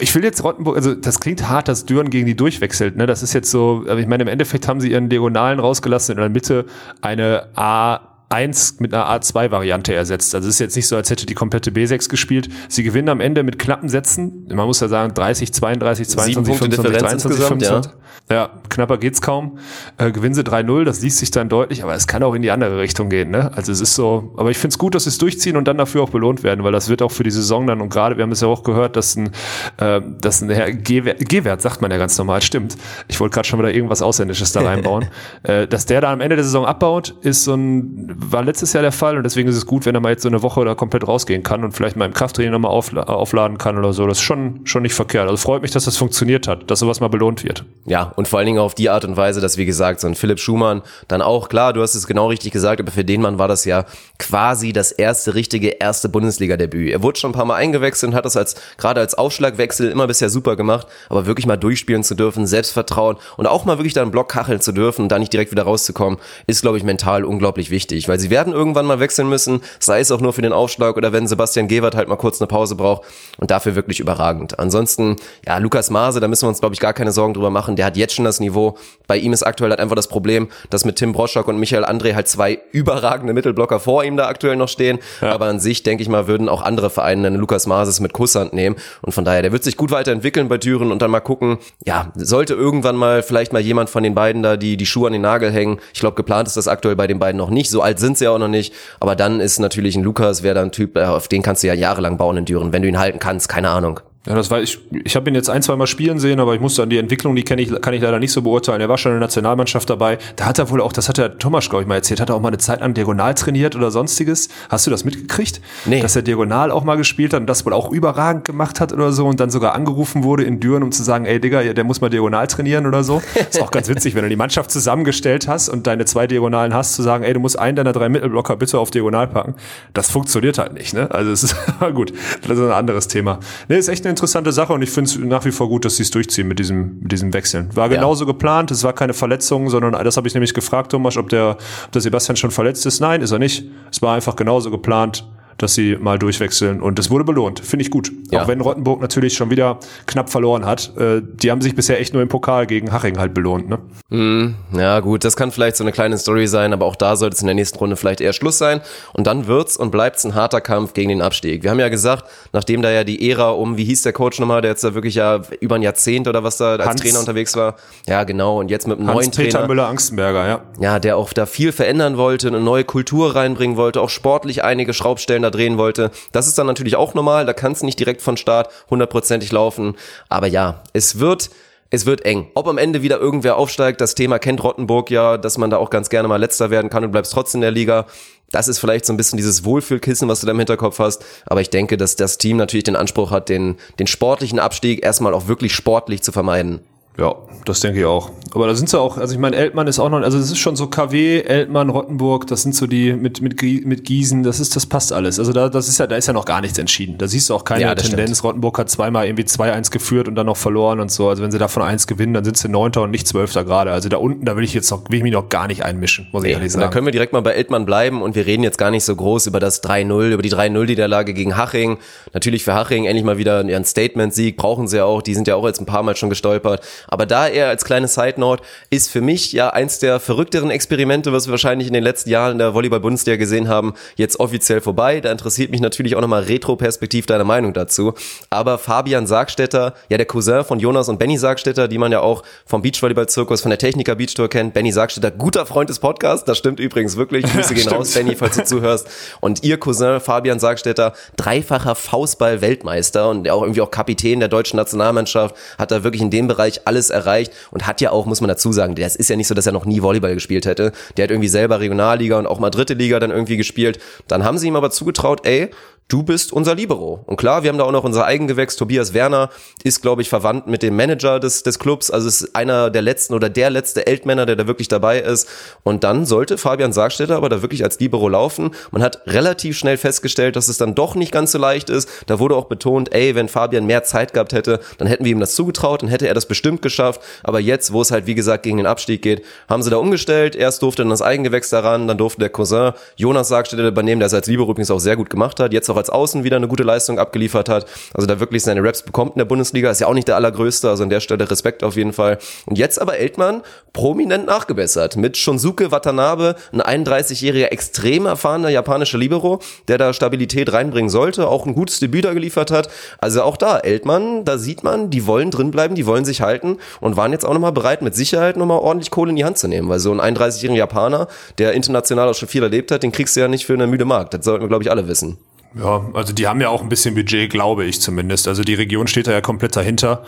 ich will jetzt Rottenburg, also das klingt hart, dass Düren gegen die durchwechselt, ne? Das ist jetzt so, aber ich meine, im Endeffekt haben sie ihren Diagonalen rausgelassen in der Mitte eine A A1 mit einer A2-Variante ersetzt. Also es ist jetzt nicht so, als hätte die komplette B6 gespielt. Sie gewinnen am Ende mit knappen Sätzen. Man muss ja sagen, 30, 32, 22, 25, 23, 25. Ja. Ja, knapper geht's kaum. Äh, gewinnen sie 3-0, das liest sich dann deutlich, aber es kann auch in die andere Richtung gehen. Ne? Also es ist so, aber ich finde es gut, dass sie es durchziehen und dann dafür auch belohnt werden, weil das wird auch für die Saison dann und gerade, wir haben es ja auch gehört, dass ein, äh, dass ein G-Wert, sagt man ja ganz normal, stimmt. Ich wollte gerade schon wieder irgendwas Ausländisches da reinbauen. äh, dass der da am Ende der Saison abbaut, ist so ein, war letztes Jahr der Fall und deswegen ist es gut, wenn er mal jetzt so eine Woche da komplett rausgehen kann und vielleicht mal im Krafttraining nochmal aufla aufladen kann oder so. Das ist schon, schon nicht verkehrt. Also freut mich, dass das funktioniert hat, dass sowas mal belohnt wird. Ja, und vor allen Dingen auf die Art und Weise, dass, wie gesagt, so ein Philipp Schumann dann auch, klar, du hast es genau richtig gesagt, aber für den Mann war das ja quasi das erste richtige erste Bundesliga-Debüt. Er wurde schon ein paar Mal eingewechselt und hat das als, gerade als Aufschlagwechsel immer bisher super gemacht, aber wirklich mal durchspielen zu dürfen, Selbstvertrauen und auch mal wirklich da einen Block kacheln zu dürfen und da nicht direkt wieder rauszukommen, ist, glaube ich, mental unglaublich wichtig, weil sie werden irgendwann mal wechseln müssen, sei es auch nur für den Aufschlag oder wenn Sebastian Gewert halt mal kurz eine Pause braucht und dafür wirklich überragend. Ansonsten, ja, Lukas Maase, da müssen wir uns, glaube ich, gar keine Sorgen drüber machen, der hat jetzt schon das Niveau. Bei ihm ist aktuell halt einfach das Problem, dass mit Tim Broschok und Michael André halt zwei überragende Mittelblocker vor ihm da aktuell noch stehen, ja. aber an sich, denke ich mal, würden auch andere Vereine einen Lukas Maases mit Kusshand nehmen und von daher, der wird sich gut weiterentwickeln bei Düren und dann mal gucken, ja, sollte irgendwann mal vielleicht mal jemand von den beiden da die, die Schuhe an den Nagel hängen. Ich glaube, geplant ist das aktuell bei den beiden noch nicht. So alt sind sie ja auch noch nicht. Aber dann ist natürlich ein Lukas, wäre da ein Typ, äh, auf den kannst du ja jahrelang bauen in Düren, wenn du ihn halten kannst, keine Ahnung. Ja, das war ich. Ich habe ihn jetzt ein, zwei Mal spielen sehen, aber ich musste an die Entwicklung, die kenne ich, kann ich leider nicht so beurteilen. Er war schon in der Nationalmannschaft dabei. Da hat er wohl auch, das hat der Thomas, glaube ich, mal erzählt, hat er auch mal eine Zeit lang diagonal trainiert oder sonstiges. Hast du das mitgekriegt? Nee. Dass er diagonal auch mal gespielt hat und das wohl auch überragend gemacht hat oder so und dann sogar angerufen wurde in Düren, um zu sagen, ey Digga, der muss mal diagonal trainieren oder so. ist auch ganz witzig, wenn du die Mannschaft zusammengestellt hast und deine zwei Diagonalen hast, zu sagen, ey, du musst einen deiner drei Mittelblocker bitte auf Diagonal packen. Das funktioniert halt nicht, ne? Also es ist gut. Das ist ein anderes Thema. Ne, ist echt eine interessante Sache und ich finde es nach wie vor gut, dass sie es durchziehen mit diesem, mit diesem Wechseln. War genauso ja. geplant, es war keine Verletzung, sondern das habe ich nämlich gefragt, Thomas, ob der, ob der Sebastian schon verletzt ist. Nein, ist er nicht. Es war einfach genauso geplant dass sie mal durchwechseln. Und es wurde belohnt. Finde ich gut. Ja. Auch wenn Rottenburg natürlich schon wieder knapp verloren hat. Äh, die haben sich bisher echt nur im Pokal gegen Haching halt belohnt. Ne? Mm, ja gut, das kann vielleicht so eine kleine Story sein, aber auch da sollte es in der nächsten Runde vielleicht eher Schluss sein. Und dann wird's und bleibt's ein harter Kampf gegen den Abstieg. Wir haben ja gesagt, nachdem da ja die Ära um, wie hieß der Coach nochmal, der jetzt da wirklich ja über ein Jahrzehnt oder was da als Hans, Trainer unterwegs war. Ja genau, und jetzt mit einem neuen Peter Trainer. Müller-Angstenberger, ja. Ja, der auch da viel verändern wollte, eine neue Kultur reinbringen wollte, auch sportlich einige Schraubstellen da drehen wollte. Das ist dann natürlich auch normal, da kann es nicht direkt von Start hundertprozentig laufen. Aber ja, es wird es wird eng. Ob am Ende wieder irgendwer aufsteigt, das Thema kennt Rottenburg ja, dass man da auch ganz gerne mal letzter werden kann und bleibst trotzdem in der Liga. Das ist vielleicht so ein bisschen dieses Wohlfühlkissen, was du da im Hinterkopf hast. Aber ich denke, dass das Team natürlich den Anspruch hat, den, den sportlichen Abstieg erstmal auch wirklich sportlich zu vermeiden. Ja, das denke ich auch. Aber da sind sie auch, also ich meine, Eltmann ist auch noch, also es ist schon so KW, Eltmann, Rottenburg, das sind so die mit, mit, mit Gießen, das ist, das passt alles. Also da, das ist ja, da ist ja noch gar nichts entschieden. Da siehst du auch keine ja, Tendenz. Stimmt. Rottenburg hat zweimal irgendwie 2-1 geführt und dann noch verloren und so. Also wenn sie davon eins gewinnen, dann sind sie Neunter und nicht Zwölfter gerade. Also da unten, da will ich jetzt noch, will ich mich noch gar nicht einmischen, muss ich ehrlich sagen. Da können wir direkt mal bei Eltmann bleiben und wir reden jetzt gar nicht so groß über das 3-0, über die 3-0-Niederlage gegen Haching. Natürlich für Haching endlich mal wieder ein Statement-Sieg, brauchen sie ja auch, die sind ja auch jetzt ein paar Mal schon gestolpert. Aber da eher als kleine Side Note, ist für mich ja eins der verrückteren Experimente, was wir wahrscheinlich in den letzten Jahren in der Volleyball-Bundesliga gesehen haben, jetzt offiziell vorbei. Da interessiert mich natürlich auch nochmal retroperspektiv deine Meinung dazu. Aber Fabian Sargstetter, ja der Cousin von Jonas und Benny Sargstetter, die man ja auch vom Beachvolleyball-Zirkus, von der Techniker Beach Tour kennt. Benny Sargstetter, guter Freund des Podcasts, das stimmt übrigens wirklich. Grüße gehen raus, Benny, falls du zuhörst. Und ihr Cousin Fabian Sargstetter, dreifacher Faustball-Weltmeister und auch irgendwie auch Kapitän der deutschen Nationalmannschaft, hat da wirklich in dem Bereich alles erreicht und hat ja auch, muss man dazu sagen, das ist ja nicht so, dass er noch nie Volleyball gespielt hätte. Der hat irgendwie selber Regionalliga und auch mal dritte Liga dann irgendwie gespielt. Dann haben sie ihm aber zugetraut, ey, du bist unser Libero. Und klar, wir haben da auch noch unser Eigengewächs. Tobias Werner ist, glaube ich, verwandt mit dem Manager des, des Clubs. Also ist einer der letzten oder der letzte Eltmänner, der da wirklich dabei ist. Und dann sollte Fabian Sargstetter aber da wirklich als Libero laufen. Man hat relativ schnell festgestellt, dass es dann doch nicht ganz so leicht ist. Da wurde auch betont, ey, wenn Fabian mehr Zeit gehabt hätte, dann hätten wir ihm das zugetraut, dann hätte er das bestimmt geschafft. Aber jetzt, wo es halt, wie gesagt, gegen den Abstieg geht, haben sie da umgestellt. Erst durfte dann das Eigengewächs daran, dann durfte der Cousin Jonas Sargstetter übernehmen, der es als Libero übrigens auch sehr gut gemacht hat. Jetzt auch als Außen wieder eine gute Leistung abgeliefert hat. Also da wirklich seine Raps bekommt in der Bundesliga. Ist ja auch nicht der allergrößte, also an der Stelle Respekt auf jeden Fall. Und jetzt aber Eltmann prominent nachgebessert mit Shunsuke Watanabe, ein 31-jähriger extrem erfahrener japanischer Libero, der da Stabilität reinbringen sollte, auch ein gutes Debüt da geliefert hat. Also auch da, Eltmann, da sieht man, die wollen drinbleiben, die wollen sich halten und waren jetzt auch nochmal bereit, mit Sicherheit nochmal ordentlich Kohle in die Hand zu nehmen, weil so ein 31-jähriger Japaner, der international auch schon viel erlebt hat, den kriegst du ja nicht für eine müde Markt. Das sollten wir, glaube ich, alle wissen. Ja, also die haben ja auch ein bisschen Budget, glaube ich zumindest. Also die Region steht da ja komplett dahinter.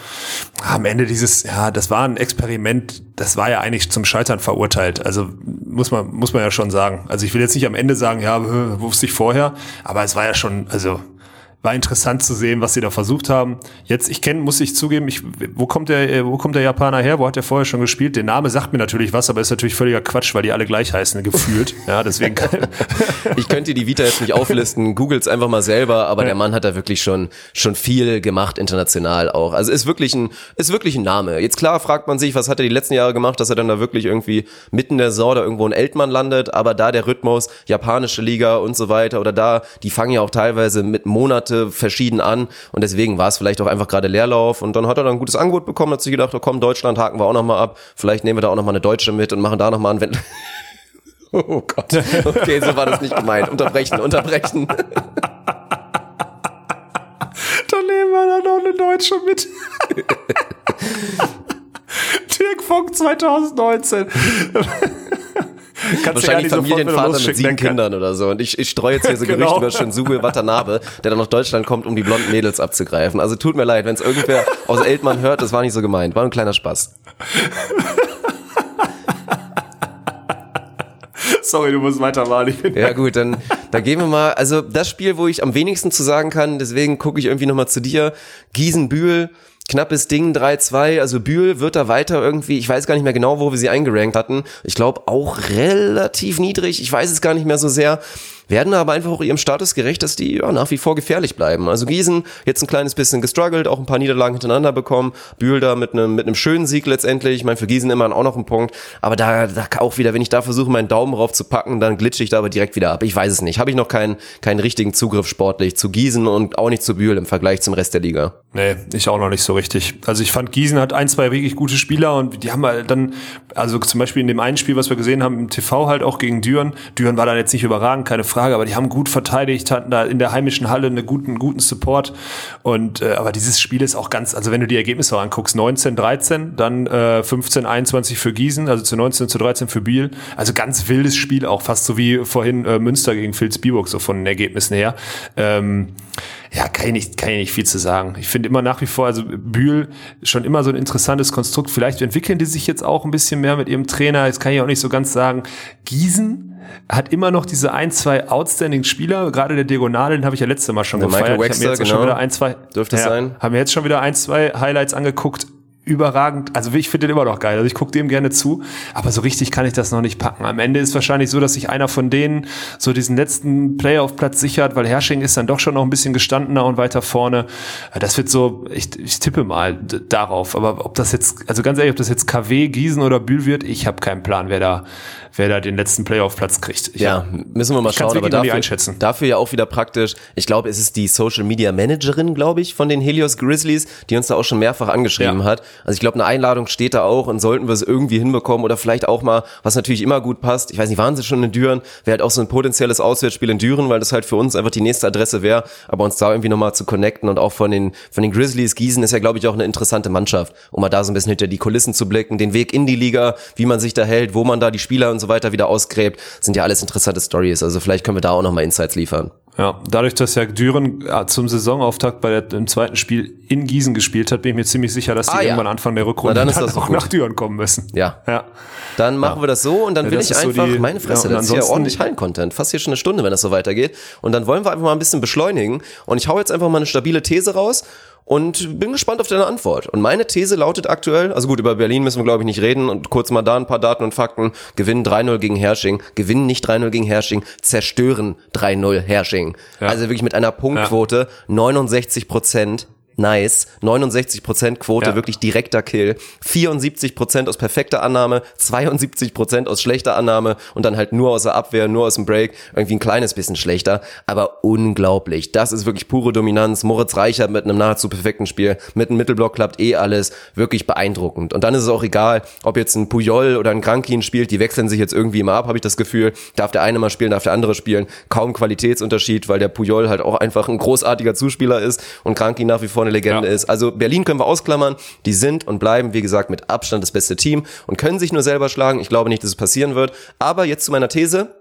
Am Ende dieses, ja, das war ein Experiment, das war ja eigentlich zum Scheitern verurteilt. Also muss man, muss man ja schon sagen. Also ich will jetzt nicht am Ende sagen, ja, wusste ich vorher, aber es war ja schon, also war interessant zu sehen, was sie da versucht haben. Jetzt, ich kenne, muss ich zugeben, ich, wo kommt der, äh, wo kommt der Japaner her? Wo hat der vorher schon gespielt? Der Name sagt mir natürlich was, aber ist natürlich völliger Quatsch, weil die alle gleich heißen, gefühlt. Ja, deswegen. ich könnte die Vita jetzt nicht auflisten. Googles einfach mal selber, aber ja. der Mann hat da wirklich schon, schon viel gemacht international auch. Also ist wirklich ein, ist wirklich ein Name. Jetzt klar fragt man sich, was hat er die letzten Jahre gemacht, dass er dann da wirklich irgendwie mitten der Saison da irgendwo in Eltmann landet, aber da der Rhythmus, japanische Liga und so weiter oder da, die fangen ja auch teilweise mit Monate Projekte verschieden an und deswegen war es vielleicht auch einfach gerade Leerlauf und dann hat er dann ein gutes Angebot bekommen, hat sich gedacht, oh komm, Deutschland haken wir auch nochmal ab, vielleicht nehmen wir da auch nochmal eine Deutsche mit und machen da nochmal einen Wend Oh Gott, okay, so war das nicht gemeint. Unterbrechen, unterbrechen. Dann nehmen wir dann noch eine Deutsche mit. Dirk Funk 2019. Kannst Wahrscheinlich Familienvater mit sieben Kindern oder so. Und ich, ich streue jetzt hier so genau. Gerüchte über Shinsuke Watanabe, der dann nach Deutschland kommt, um die blonden Mädels abzugreifen. Also tut mir leid, wenn es irgendwer aus Eltmann hört, das war nicht so gemeint. War ein kleiner Spaß. Sorry, du musst weitermachen. Ja gut, dann, dann gehen wir mal. Also das Spiel, wo ich am wenigsten zu sagen kann, deswegen gucke ich irgendwie nochmal zu dir. Gießen-Bühl knappes Ding 3-2. Also Bühl wird da weiter irgendwie, ich weiß gar nicht mehr genau, wo wir sie eingerankt hatten. Ich glaube auch relativ niedrig. Ich weiß es gar nicht mehr so sehr werden aber einfach auch ihrem Status gerecht, dass die ja, nach wie vor gefährlich bleiben. Also Gießen jetzt ein kleines bisschen gestruggelt, auch ein paar Niederlagen hintereinander bekommen. Bühl da mit einem mit einem schönen Sieg letztendlich. Ich meine, für Gießen immer auch noch ein Punkt. Aber da, da auch wieder, wenn ich da versuche, meinen Daumen drauf zu packen, dann glitsche ich da aber direkt wieder ab. Ich weiß es nicht. Habe ich noch keinen, keinen richtigen Zugriff sportlich zu Gießen und auch nicht zu Bühl im Vergleich zum Rest der Liga. Nee, ich auch noch nicht so richtig. Also ich fand, Gießen hat ein, zwei wirklich gute Spieler und die haben halt dann, also zum Beispiel in dem einen Spiel, was wir gesehen haben im TV halt auch gegen Düren. Düren war dann jetzt nicht überragend, keine Frage, aber die haben gut verteidigt, hatten da in der heimischen Halle einen guten, guten Support. Und äh, aber dieses Spiel ist auch ganz, also wenn du die Ergebnisse anguckst, 19, 13, dann äh, 15, 21 für Gießen, also zu 19 zu 13 für Biel. Also ganz wildes Spiel, auch fast so wie vorhin äh, Münster gegen Vilsbiburg, so von den Ergebnissen her. Ähm, ja, kann ich nicht, kann ich nicht viel zu sagen. Ich finde immer nach wie vor, also Bühl schon immer so ein interessantes Konstrukt. Vielleicht entwickeln die sich jetzt auch ein bisschen mehr mit ihrem Trainer. Jetzt kann ich auch nicht so ganz sagen. Gießen hat immer noch diese ein, zwei outstanding Spieler. Gerade der Diagonale, den habe ich ja letzte Mal schon der gefeiert. Michael Wexler, ich habe mir jetzt genau. schon wieder ein, zwei, dürfte ja, sein. Haben mir jetzt schon wieder ein, zwei Highlights angeguckt überragend. Also ich finde den immer noch geil. Also ich gucke dem gerne zu, aber so richtig kann ich das noch nicht packen. Am Ende ist wahrscheinlich so, dass sich einer von denen so diesen letzten Playoff-Platz sichert, weil Hersching ist dann doch schon noch ein bisschen gestandener und weiter vorne. Das wird so, ich, ich tippe mal darauf. Aber ob das jetzt, also ganz ehrlich, ob das jetzt KW, Gießen oder Bühl wird, ich habe keinen Plan, wer da, wer da den letzten Playoff-Platz kriegt. Ich ja, hab, müssen wir mal schauen. Aber dafür, einschätzen. dafür ja auch wieder praktisch. Ich glaube, es ist die Social Media Managerin, glaube ich, von den Helios Grizzlies, die uns da auch schon mehrfach angeschrieben ja. hat. Also ich glaube, eine Einladung steht da auch und sollten wir es irgendwie hinbekommen oder vielleicht auch mal, was natürlich immer gut passt. Ich weiß nicht, waren sie schon in Düren? Wäre halt auch so ein potenzielles Auswärtsspiel in Düren, weil das halt für uns einfach die nächste Adresse wäre. Aber uns da irgendwie nochmal zu connecten und auch von den, von den Grizzlies, Gießen ist ja, glaube ich, auch eine interessante Mannschaft, um mal da so ein bisschen hinter die Kulissen zu blicken, den Weg in die Liga, wie man sich da hält, wo man da die Spieler und so weiter wieder ausgräbt, sind ja alles interessante Stories. Also vielleicht können wir da auch nochmal Insights liefern. Ja, dadurch, dass ja Düren zum Saisonauftakt bei der, im zweiten Spiel in Gießen gespielt hat, bin ich mir ziemlich sicher, dass die ah, irgendwann ja. Anfang der Rückrunde dann, dann auch gut. nach Düren kommen müssen. Ja. ja. Dann machen ja. wir das so und dann ja, will ich einfach, so die, meine Fresse, ja, das ist ja ordentlich Hallen-Content, fast hier schon eine Stunde, wenn das so weitergeht. Und dann wollen wir einfach mal ein bisschen beschleunigen und ich hau jetzt einfach mal eine stabile These raus und bin gespannt auf deine Antwort. Und meine These lautet aktuell, also gut, über Berlin müssen wir glaube ich nicht reden und kurz mal da ein paar Daten und Fakten. Gewinnen 3-0 gegen Hersching, gewinnen nicht 3-0 gegen Hersching, zerstören 3-0 Hersching. Ja. Also wirklich mit einer Punktquote ja. 69 Prozent Nice. 69% Quote, Ja. wirklich direkter Kill. 74% aus perfekter Annahme, 72% aus schlechter Annahme und dann halt nur aus der Abwehr, nur aus dem Break. Irgendwie ein kleines bisschen schlechter, aber unglaublich. Das ist wirklich pure Dominanz. Moritz Reichert mit einem nahezu perfekten Spiel. Mit einem Mittelblock klappt eh alles. Wirklich beeindruckend. Und dann ist es auch egal, ob jetzt ein Puyol oder ein Krankin spielt. Die wechseln sich jetzt irgendwie immer ab, habe ich das Gefühl. Darf der eine mal spielen, darf der andere spielen. Kaum Qualitätsunterschied, weil der Puyol halt auch einfach ein großartiger Zuspieler ist und Krankin nach wie vor eine Legende Ja. ist. Also Berlin können wir ausklammern. Die sind und bleiben, wie gesagt, mit Abstand das beste Team und können sich nur selber schlagen. Ich glaube nicht, dass es passieren wird. Aber jetzt zu meiner These.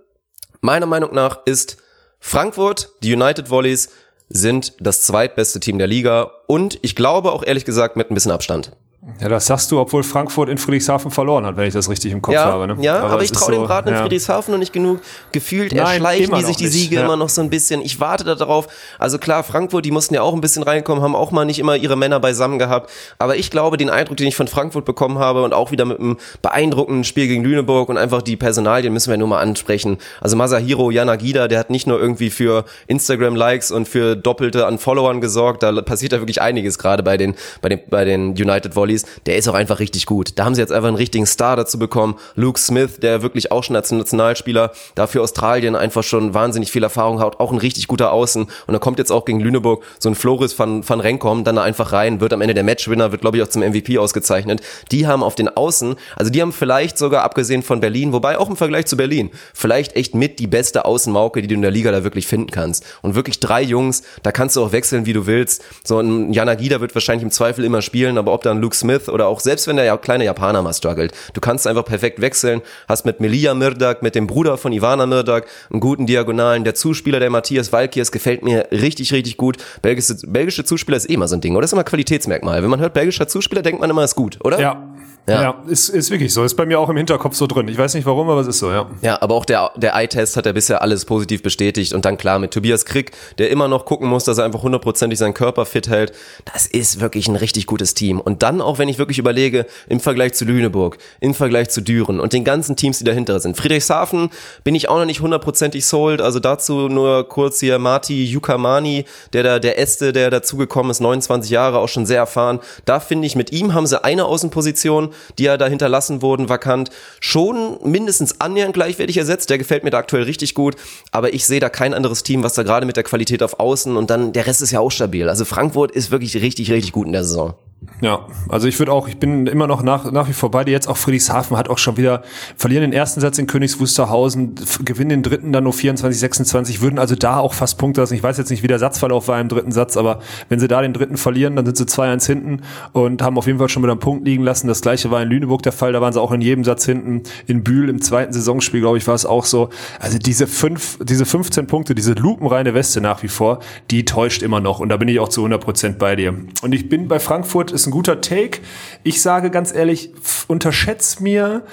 Meiner Meinung nach ist Frankfurt, die United Volleys, sind das zweitbeste Team der Liga und ich glaube auch ehrlich gesagt mit ein bisschen Abstand. Ja, das sagst du, obwohl Frankfurt in Friedrichshafen verloren hat, wenn ich das richtig im Kopf Ja, habe. Ne? ja aber, es ich traue dem so, Braten in ja. Friedrichshafen noch nicht genug. Gefühlt Nein, erschleichen die sich die Siege ja. immer noch so ein bisschen. Ich warte da darauf. Also klar, Frankfurt, die mussten ja auch ein bisschen reinkommen, haben auch mal nicht immer ihre Männer beisammen gehabt. Aber ich glaube, den Eindruck, den ich von Frankfurt bekommen habe und auch wieder mit einem beeindruckenden Spiel gegen Lüneburg und einfach die Personalien müssen wir nur mal ansprechen. Also Masahiro Yanagida, der hat nicht nur irgendwie für Instagram-Likes und für Doppelte an Followern gesorgt. Da passiert da wirklich einiges gerade bei den, bei den, bei den United Volleys. Der ist auch einfach richtig gut. Da haben sie jetzt einfach einen richtigen Star dazu bekommen. Luke Smith, der wirklich auch schon als Nationalspieler dafür Australien einfach schon wahnsinnig viel Erfahrung hat, auch ein richtig guter Außen. Und da kommt jetzt auch gegen Lüneburg so ein Floris van, van Renkom dann da einfach rein, wird am Ende der Matchwinner, wird glaube ich auch zum MVP ausgezeichnet. Die haben auf den Außen, also die haben vielleicht sogar abgesehen von Berlin, wobei auch im Vergleich zu Berlin, vielleicht echt mit die beste Außenmauke, die du in der Liga da wirklich finden kannst. Und wirklich drei Jungs, da kannst du auch wechseln, wie du willst. So ein Yanagida wird wahrscheinlich im Zweifel immer spielen, aber ob dann Luke Smith oder auch selbst wenn der kleine Japaner mal struggelt, du kannst einfach perfekt wechseln, hast mit Melia Mirdak, mit dem Bruder von Ivana Mirdak, einen guten Diagonalen, der Zuspieler der Matthias Walkiers gefällt mir richtig, richtig gut. Belgische, belgische Zuspieler ist eh immer so ein Ding, oder? Das ist immer Qualitätsmerkmal. Wenn man hört belgischer Zuspieler, denkt man immer, ist gut, oder? Ja. Ja. Ja, ist, ist wirklich so. Ist bei mir auch im Hinterkopf so drin. Ich weiß nicht warum, aber es ist so, ja. Ja, aber auch der, der Eye-Test hat ja bisher alles positiv bestätigt. Und dann klar mit Tobias Krick, der immer noch gucken muss, dass er einfach hundertprozentig seinen Körper fit hält. Das ist wirklich ein richtig gutes Team. Und dann auch, wenn ich wirklich überlege, im Vergleich zu Lüneburg, im Vergleich zu Düren und den ganzen Teams, die dahinter sind. Friedrichshafen bin ich auch noch nicht hundertprozentig sold. Also dazu nur kurz hier Marti Yukamani, der da, der Äste, der dazugekommen ist, 29 Jahre, auch schon sehr erfahren. Da finde ich, mit ihm haben sie eine Außenposition, die ja da hinterlassen wurden, vakant, schon mindestens annähernd gleichwertig ersetzt. Der gefällt mir da aktuell richtig gut. Aber ich sehe da kein anderes Team, was da gerade mit der Qualität auf Außen und dann der Rest ist ja auch stabil. Also Frankfurt ist wirklich richtig, richtig gut in der Saison. Ja, also ich würde auch, ich bin immer noch nach, nach wie vor bei dir. Jetzt auch Friedrichshafen hat auch schon wieder, verlieren den ersten Satz in Königs Wusterhausen, gewinnen den dritten dann nur 24, 26, würden also da auch fast Punkte lassen. Ich weiß jetzt nicht, wie der Satzverlauf war im dritten Satz, aber wenn sie da den dritten verlieren, dann sind sie 2-1 hinten und haben auf jeden Fall schon wieder einen Punkt liegen lassen. Das gleiche war in Lüneburg der Fall, da waren sie auch in jedem Satz hinten. In Bühl im zweiten Saisonspiel, glaube ich, war es auch so. Also diese fünf, diese 15 Punkte, diese lupenreine Weste nach wie vor, die täuscht immer noch und da bin ich auch zu 100 Prozent bei dir. Und ich bin bei Frankfurt, ist ein guter Take. Ich sage ganz ehrlich, f- unterschätz mir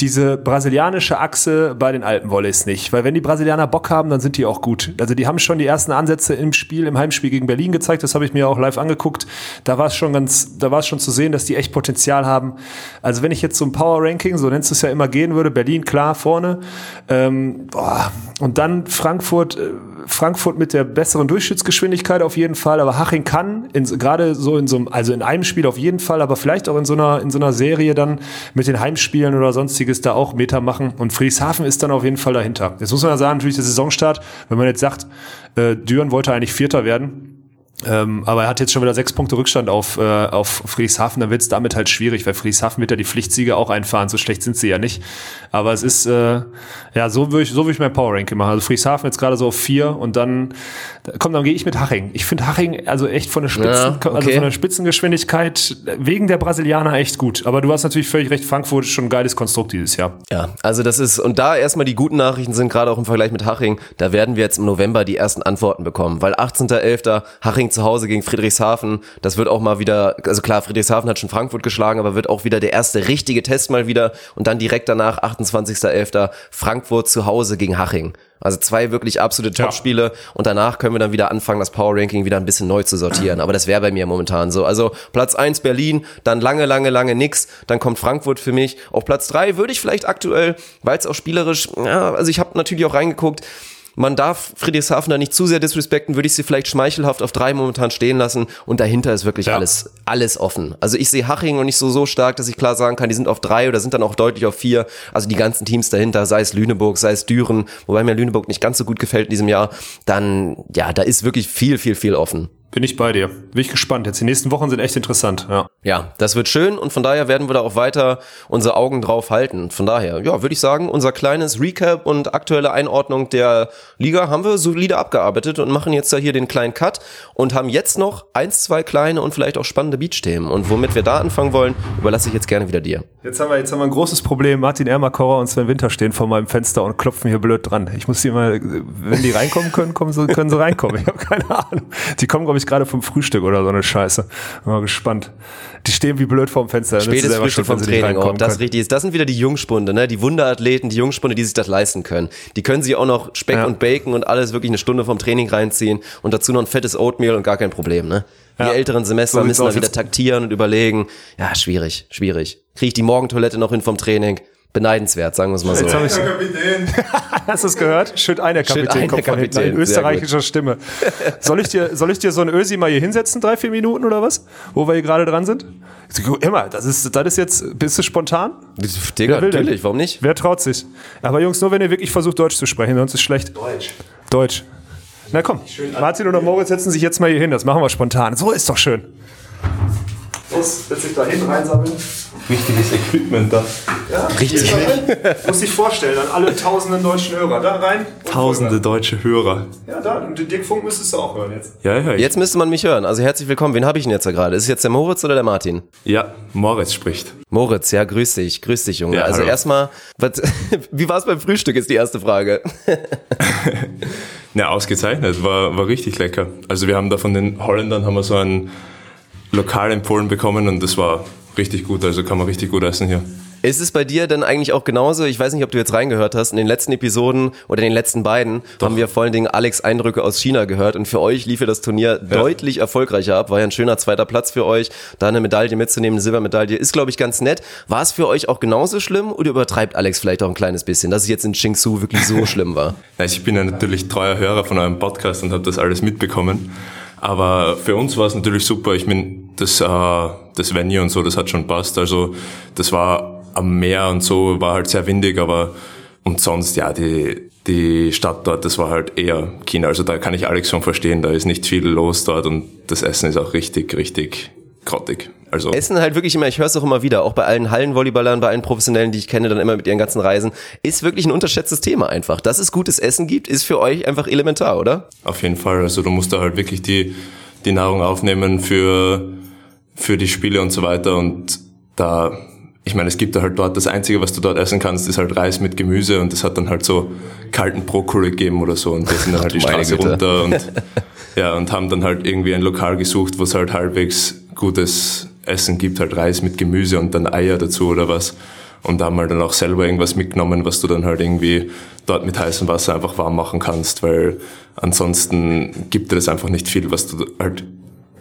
diese brasilianische Achse bei den Alpenvolleys nicht. Weil wenn die Brasilianer Bock haben, dann sind die auch gut. Also die haben schon die ersten Ansätze im Spiel, im Heimspiel gegen Berlin gezeigt. Das habe ich mir auch live angeguckt. Da war es schon ganz, da war es schon zu sehen, dass die echt Potenzial haben. Also wenn ich jetzt so ein Power Ranking, so nennst du es ja immer gehen würde, Berlin klar vorne. Ähm, boah. Und dann Frankfurt, äh, Frankfurt mit der besseren Durchschnittsgeschwindigkeit auf jeden Fall, aber Haching kann gerade so in so einem, also in einem Spiel auf jeden Fall, aber vielleicht auch in so einer, in so einer Serie dann mit den Heimspielen oder sonstiges da auch Meter machen und Friedrichshafen ist dann auf jeden Fall dahinter. Jetzt muss man ja sagen, natürlich der Saisonstart, wenn man jetzt sagt, äh, Düren wollte eigentlich Vierter werden, ähm, aber er hat jetzt schon wieder sechs Punkte Rückstand auf, äh, auf Friedrichshafen, dann wird es damit halt schwierig, weil Friedrichshafen wird ja die Pflichtsiege auch einfahren, so schlecht sind sie ja nicht. Aber es ist, äh, ja, so würde ich, so würde ich mein Power Ranking machen. Also Friedrichshafen jetzt gerade so auf vier und dann, komm, dann gehe ich mit Haching. Ich finde Haching also echt von der Spitzen, Ja, okay. also von der Spitzengeschwindigkeit wegen der Brasilianer echt gut. Aber du hast natürlich völlig recht, Frankfurt ist schon ein geiles Konstrukt dieses Jahr. Ja, also das ist, und da erstmal die guten Nachrichten sind, gerade auch im Vergleich mit Haching, da werden wir jetzt im November die ersten Antworten bekommen, weil 18.11. Haching zu Hause gegen Friedrichshafen, das wird auch mal wieder, also klar, Friedrichshafen hat schon Frankfurt geschlagen, aber wird auch wieder der erste richtige Test mal wieder und dann direkt danach, 28.11. Frankfurt zu Hause gegen Haching. Also zwei wirklich absolute Ja. Top-Spiele und danach können wir dann wieder anfangen, das Power-Ranking wieder ein bisschen neu zu sortieren. Aber das wäre bei mir momentan so. Also Platz eins Berlin, dann lange, lange, lange nix. Dann kommt Frankfurt für mich. Auf Platz drei würde ich vielleicht aktuell, weil es auch spielerisch, ja, also ich habe natürlich auch reingeguckt, man darf Friedrichshafen da nicht zu sehr disrespekten, würde ich sie vielleicht schmeichelhaft auf drei momentan stehen lassen und dahinter ist wirklich Ja. alles, alles offen. Also ich sehe Haching noch nicht so, so stark, dass ich klar sagen kann, die sind auf drei oder sind dann auch deutlich auf vier. Also die ganzen Teams dahinter, sei es Lüneburg, sei es Düren, wobei mir Lüneburg nicht ganz so gut gefällt in diesem Jahr, dann, ja, da ist wirklich viel, viel, viel offen. Bin ich bei dir. Bin ich gespannt. Jetzt die nächsten Wochen sind echt interessant. Ja. Ja, das wird schön und von daher werden wir da auch weiter unsere Augen drauf halten. Von daher, ja, würde ich sagen, unser kleines Recap und aktuelle Einordnung der Liga haben wir solide abgearbeitet und machen jetzt da hier den kleinen Cut und haben jetzt noch eins, zwei kleine und vielleicht auch spannende Beach-Themen. Und womit wir da anfangen wollen, überlasse ich jetzt gerne wieder dir. Jetzt haben wir jetzt haben wir ein großes Problem. Martin Ermakorer und Sven Winter stehen vor meinem Fenster und klopfen hier blöd dran. Ich muss die mal, wenn die reinkommen können, kommen sie, können sie reinkommen. Ich habe keine Ahnung. Die kommen, glaube ich, gerade vom Frühstück oder so eine Scheiße. Bin mal gespannt. Die stehen wie blöd vorm Fenster. Dann Spätes Frühstück vom Training, reinkommen das können. richtig ist. Das sind wieder die Jungspunde, ne? Die Wunderathleten, die Jungspunde, die sich das leisten können. Die können sich auch noch Speck Ja. und Bacon und alles wirklich eine Stunde vom Training reinziehen und dazu noch ein fettes Oatmeal und gar kein Problem, ne? Die Ja. älteren Semester So müssen da aus. wieder taktieren und überlegen. Ja, schwierig, schwierig. Kriege ich die Morgentoilette noch hin vom Training? Beneidenswert, sagen wir es mal so. Jetzt habe ich Hast du es gehört? Schütt ein, der Schütt Kapitän ein, kommt der von hinten Kapitän. in Sehr österreichischer Stimme. Soll ich dir, soll ich dir so ein Ösi mal hier hinsetzen, drei, vier Minuten oder was? Wo wir hier gerade dran sind? Immer, das ist, das ist jetzt, bist du spontan? Digga, Wer will denn? natürlich, warum nicht? Wer traut sich? Aber Jungs, nur wenn ihr wirklich versucht, Deutsch zu sprechen, sonst ist schlecht. Deutsch. Deutsch. Na komm, Martin oder Moritz setzen sich jetzt mal hier hin, das machen wir spontan. So ist doch schön. Los, setz dich da hin, reinsammeln. Richtiges Equipment da. Richtig. Muss dich vorstellen, an alle tausenden deutschen Hörer. Da rein. Tausende deutsche Hörer. Ja, da. Und den Dickfunk müsstest du auch hören jetzt. Ja, ja. Jetzt müsste man mich hören. Also herzlich willkommen. Wen habe ich denn jetzt da gerade? Ist es jetzt der Moritz oder der Martin? Ja, Moritz spricht. Moritz, ja, grüß dich, grüß dich, Junge. Ja, also hallo. erstmal, was- wie war es beim Frühstück, ist die erste Frage. Na, ausgezeichnet. War, war richtig lecker. Also wir haben da von den Holländern haben wir so ein Lokal empfohlen bekommen und das war richtig gut. Also kann man richtig gut essen hier. Ist es bei dir denn eigentlich auch genauso? Ich weiß nicht, ob du jetzt reingehört hast. In den letzten Episoden oder in den letzten beiden haben wir vor allen Dingen Alex Eindrücke aus China gehört und für euch lief ja das Turnier deutlich erfolgreicher ab. War ja ein schöner zweiter Platz für euch. Da eine Medaille mitzunehmen, eine Silbermedaille, ist glaube ich ganz nett. War es für euch auch genauso schlimm oder übertreibt Alex vielleicht auch ein kleines bisschen, dass es jetzt in Qingsu wirklich so schlimm war? Na, Ich bin ja natürlich treuer Hörer von eurem Podcast und habe das alles mitbekommen. Aber für uns war es natürlich super. Ich meine, das, äh, das Venue und so, das hat schon passt. Also das war am Meer und so, war halt sehr windig, aber und sonst, ja, die, die Stadt dort, das war halt eher China. Also da kann ich Alex schon verstehen, da ist nicht viel los dort und das Essen ist auch richtig, richtig grottig. Also Essen halt wirklich immer, ich höre es auch immer wieder, auch bei allen Hallenvolleyballern, bei allen Professionellen, die ich kenne, dann immer mit ihren ganzen Reisen, ist wirklich ein unterschätztes Thema einfach. Dass es gutes Essen gibt, ist für euch einfach elementar, oder? Auf jeden Fall. Also du musst da halt wirklich die, die Nahrung aufnehmen für, für die Spiele und so weiter. Und da, ich meine, es gibt da halt dort, das Einzige, was du dort essen kannst, ist halt Reis mit Gemüse und das hat dann halt so kalten Brokkoli gegeben oder so. Und wir sind dann halt die Straße runter und, ja, und haben dann halt irgendwie ein Lokal gesucht, wo es halt halbwegs gutes Essen gibt, halt Reis mit Gemüse und dann Eier dazu oder was. Und da haben wir dann auch selber irgendwas mitgenommen, was du dann halt irgendwie dort mit heißem Wasser einfach warm machen kannst, weil ansonsten gibt dir das einfach nicht viel, was du halt,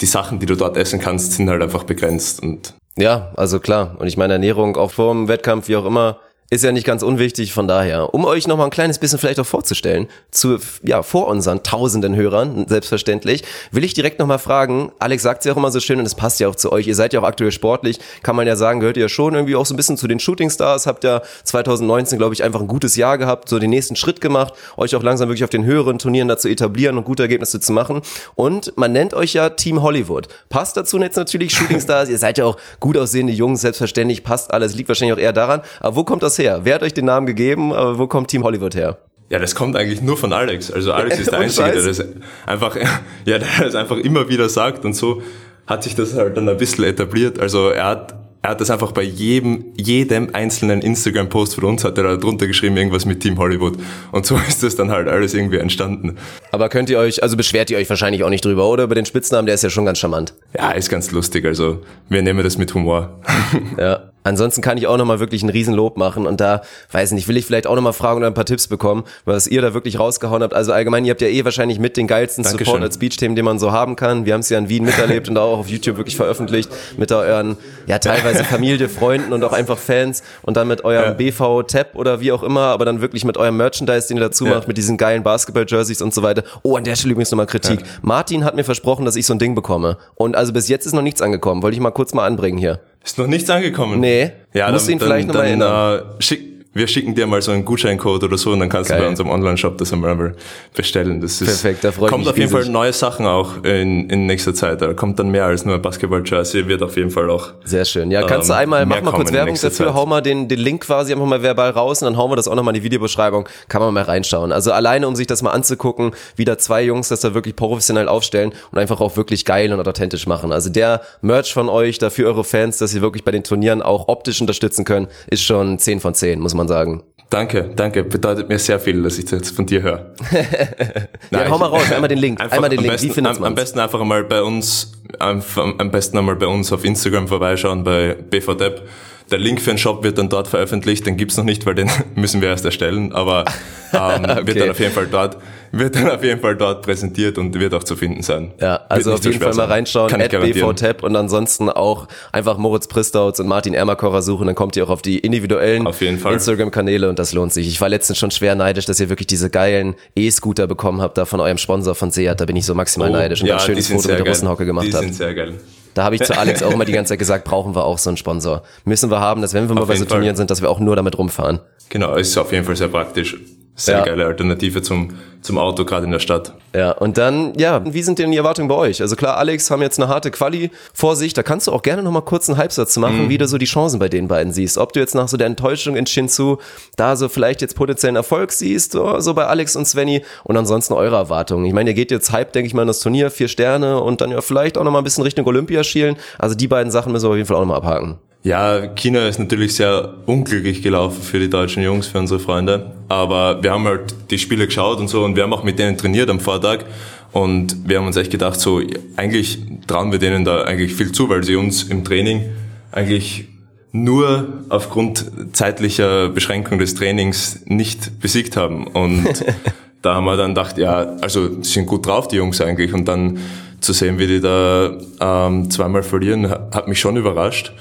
die Sachen, die du dort essen kannst, sind halt einfach begrenzt und Ja, also klar. Und ich meine, Ernährung auch vor dem Wettkampf, wie auch immer, ist ja nicht ganz unwichtig. Von daher, um euch noch mal ein kleines bisschen vielleicht auch vorzustellen, zu, ja, vor unseren tausenden Hörern, selbstverständlich, will ich direkt noch mal fragen, Alex sagt ja auch immer so schön und es passt ja auch zu euch, ihr seid ja auch aktuell sportlich, kann man ja sagen, gehört ihr ja schon irgendwie auch so ein bisschen zu den Shootingstars, habt ja 2019, glaube ich, einfach ein gutes Jahr gehabt, so den nächsten Schritt gemacht, euch auch langsam wirklich auf den höheren Turnieren dazu etablieren und gute Ergebnisse zu machen. Und man nennt euch ja Team Hollywood. Passt dazu jetzt natürlich Shootingstars, ihr seid ja auch gut aussehende Jungs, selbstverständlich, passt alles, liegt wahrscheinlich auch eher daran. Aber wo kommt das her? Wer hat euch den Namen gegeben? Aber wo kommt Team Hollywood her? Ja, das kommt eigentlich nur von Alex. Also Alex ist der Einzige, der das einfach, ja, der das einfach immer wieder sagt und so hat sich das halt dann ein bisschen etabliert. Also er hat, er hat das einfach bei jedem, jedem einzelnen Instagram-Post von uns hat er da drunter geschrieben, irgendwas mit Team Hollywood. Und so ist das dann halt alles irgendwie entstanden. Aber könnt ihr euch, also beschwert ihr euch wahrscheinlich auch nicht drüber, oder? Über den Spitznamen, der ist ja schon ganz charmant. Ja, ist ganz lustig. Also wir nehmen das mit Humor. Ja. Ansonsten kann ich auch nochmal wirklich ein Riesenlob machen und da, weiß nicht, will ich vielleicht auch nochmal fragen oder ein paar Tipps bekommen, was ihr da wirklich rausgehauen habt. Also allgemein, ihr habt ja eh wahrscheinlich mit den geilsten Dankeschön. Support als Beach-Themen, den man so haben kann. Wir haben es ja in Wien miterlebt und auch auf YouTube wirklich veröffentlicht mit euren, ja teilweise teilweise Familie, Freunden und auch einfach Fans und dann mit eurem Ja. BV-Tab oder wie auch immer, aber dann wirklich mit eurem Merchandise, den ihr dazu Ja. macht, mit diesen geilen Basketball-Jerseys und so weiter. Oh, an der Stelle übrigens nochmal Kritik. Martin hat mir versprochen, dass ich so ein Ding bekomme. Und also bis jetzt ist noch nichts angekommen. Wollte ich mal kurz mal anbringen hier. Ist noch nichts angekommen? Nee. Ja, Musst dann, ihn vielleicht dann, noch mal dann, äh, schick, wir schicken dir mal so einen Gutscheincode oder so und dann kannst Geil. du bei unserem Online-Shop das einmal mal bestellen. Das ist, Perfekt, da freu ich kommt mich auf jeden Fall neue Sachen auch in, in nächster Zeit. Da kommt dann mehr als nur Basketball-Jersey, wird auf jeden Fall auch. Sehr schön. Ja, kannst du Ähm, einmal, mehr mach mal kurz Werbung dafür, Zeit. hau mal den, den Link quasi einfach mal verbal raus und dann hauen wir das auch nochmal in die Videobeschreibung. Kann man mal reinschauen. Also alleine, um sich das mal anzugucken, wie da zwei Jungs das da wirklich professionell aufstellen und einfach auch wirklich geil und authentisch machen. Also der Merch von euch, da für eure Fans, dass sie wirklich bei den Turnieren auch optisch unterstützen können, ist schon 10 von 10, muss man sagen. Danke, danke. Bedeutet mir sehr viel, dass ich das jetzt von dir höre. Ja, hau mal raus, einmal den Link, Einfach einmal den am Link. Besten, wie findet am, am man besten einfach mal bei uns, am, am besten einmal bei uns auf Instagram vorbeischauen, bei BVDEP. Der Link für den Shop wird dann dort veröffentlicht, den gibt's noch nicht, weil den müssen wir erst erstellen, aber ähm, wird Okay. dann auf jeden Fall dort, wird dann auf jeden Fall dort präsentiert und wird auch zu finden sein. Ja, also Wird auf jeden Fall mal sein. reinschauen, Kann at. BVTap und ansonsten auch einfach Moritz Pristautz und Martin Ermakorer suchen, dann kommt ihr auch auf die individuellen Auf. Instagram-Kanäle und das lohnt sich. Ich war letztens schon schwer neidisch, dass ihr wirklich diese geilen E-Scooter bekommen habt, da von eurem Sponsor von Seat, da bin ich so maximal neidisch und Oh, ja, ein die schönes Foto mit der geil. Russenhocke gemacht Die habt. sind sehr geil. Da habe ich zu Alex auch immer die ganze Zeit gesagt, brauchen wir auch so einen Sponsor. Müssen wir haben, dass wenn wir mal Auf bei so. Turnieren sind, dass wir auch nur damit rumfahren. Genau, ist auf jeden Fall sehr praktisch. Sehr Ja. geile Alternative zum, zum Auto, gerade in der Stadt. Ja, und dann, ja, wie sind denn die Erwartungen bei euch? Also klar, Alex haben jetzt eine harte Quali vor sich, da kannst du auch gerne nochmal kurz einen Halbsatz zu machen, wie du so die Chancen bei den beiden siehst. Ob du jetzt nach so der Enttäuschung in Shinzu da so vielleicht jetzt potenziellen Erfolg siehst, so, so bei Alex und Svenny und ansonsten eure Erwartungen. Ich meine, ihr geht jetzt Hype, denke ich mal, in das Turnier, vier Sterne und dann ja vielleicht auch nochmal ein bisschen Richtung Olympia schielen. Also die beiden Sachen müssen wir auf jeden Fall auch nochmal abhaken. Ja, China ist natürlich sehr unglücklich gelaufen für die deutschen Jungs, für unsere Freunde. Aber wir haben halt die Spiele geschaut und so und wir haben auch mit denen trainiert am Vortag. Und wir haben uns echt gedacht, so eigentlich trauen wir denen da eigentlich viel zu, weil sie uns im Training eigentlich nur aufgrund zeitlicher Beschränkung des Trainings nicht besiegt haben. Und da haben wir dann gedacht, ja, also sind gut drauf, die Jungs eigentlich. Und dann zu sehen, wie die da ähm, zweimal verlieren, ha- hat mich schon überrascht.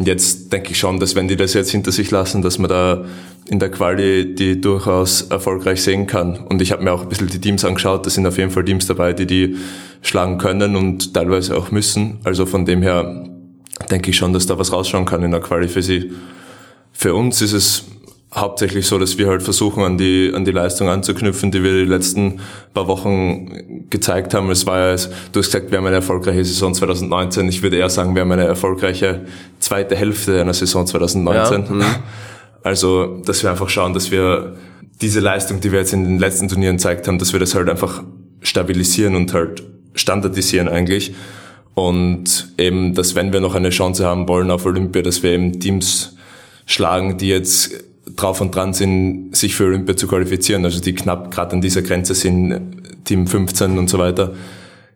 Und jetzt denke ich schon, dass wenn die das jetzt hinter sich lassen, dass man da in der Quali die durchaus erfolgreich sehen kann. Und ich habe mir auch ein bisschen die Teams angeschaut. Da sind auf jeden Fall Teams dabei, die die schlagen können und teilweise auch müssen. Also von dem her denke ich schon, dass da was rausschauen kann in der Quali für sie. Für uns ist es hauptsächlich so, dass wir halt versuchen, an die, an die Leistung anzuknüpfen, die wir die letzten paar Wochen gezeigt haben. Es war ja, du hast gesagt, wir haben eine erfolgreiche Saison 2019. Ich würde eher sagen, wir haben eine erfolgreiche zweite Hälfte einer Saison 2019. Ja, mhm. Also, dass wir einfach schauen, dass wir diese Leistung, die wir jetzt in den letzten Turnieren gezeigt haben, dass wir das halt einfach stabilisieren und halt standardisieren eigentlich. Und eben, dass wenn wir noch eine Chance haben wollen auf Olympia, dass wir eben Teams schlagen, die jetzt drauf und dran sind, sich für Olympia zu qualifizieren, also die knapp gerade an dieser Grenze sind, Team 15 und so weiter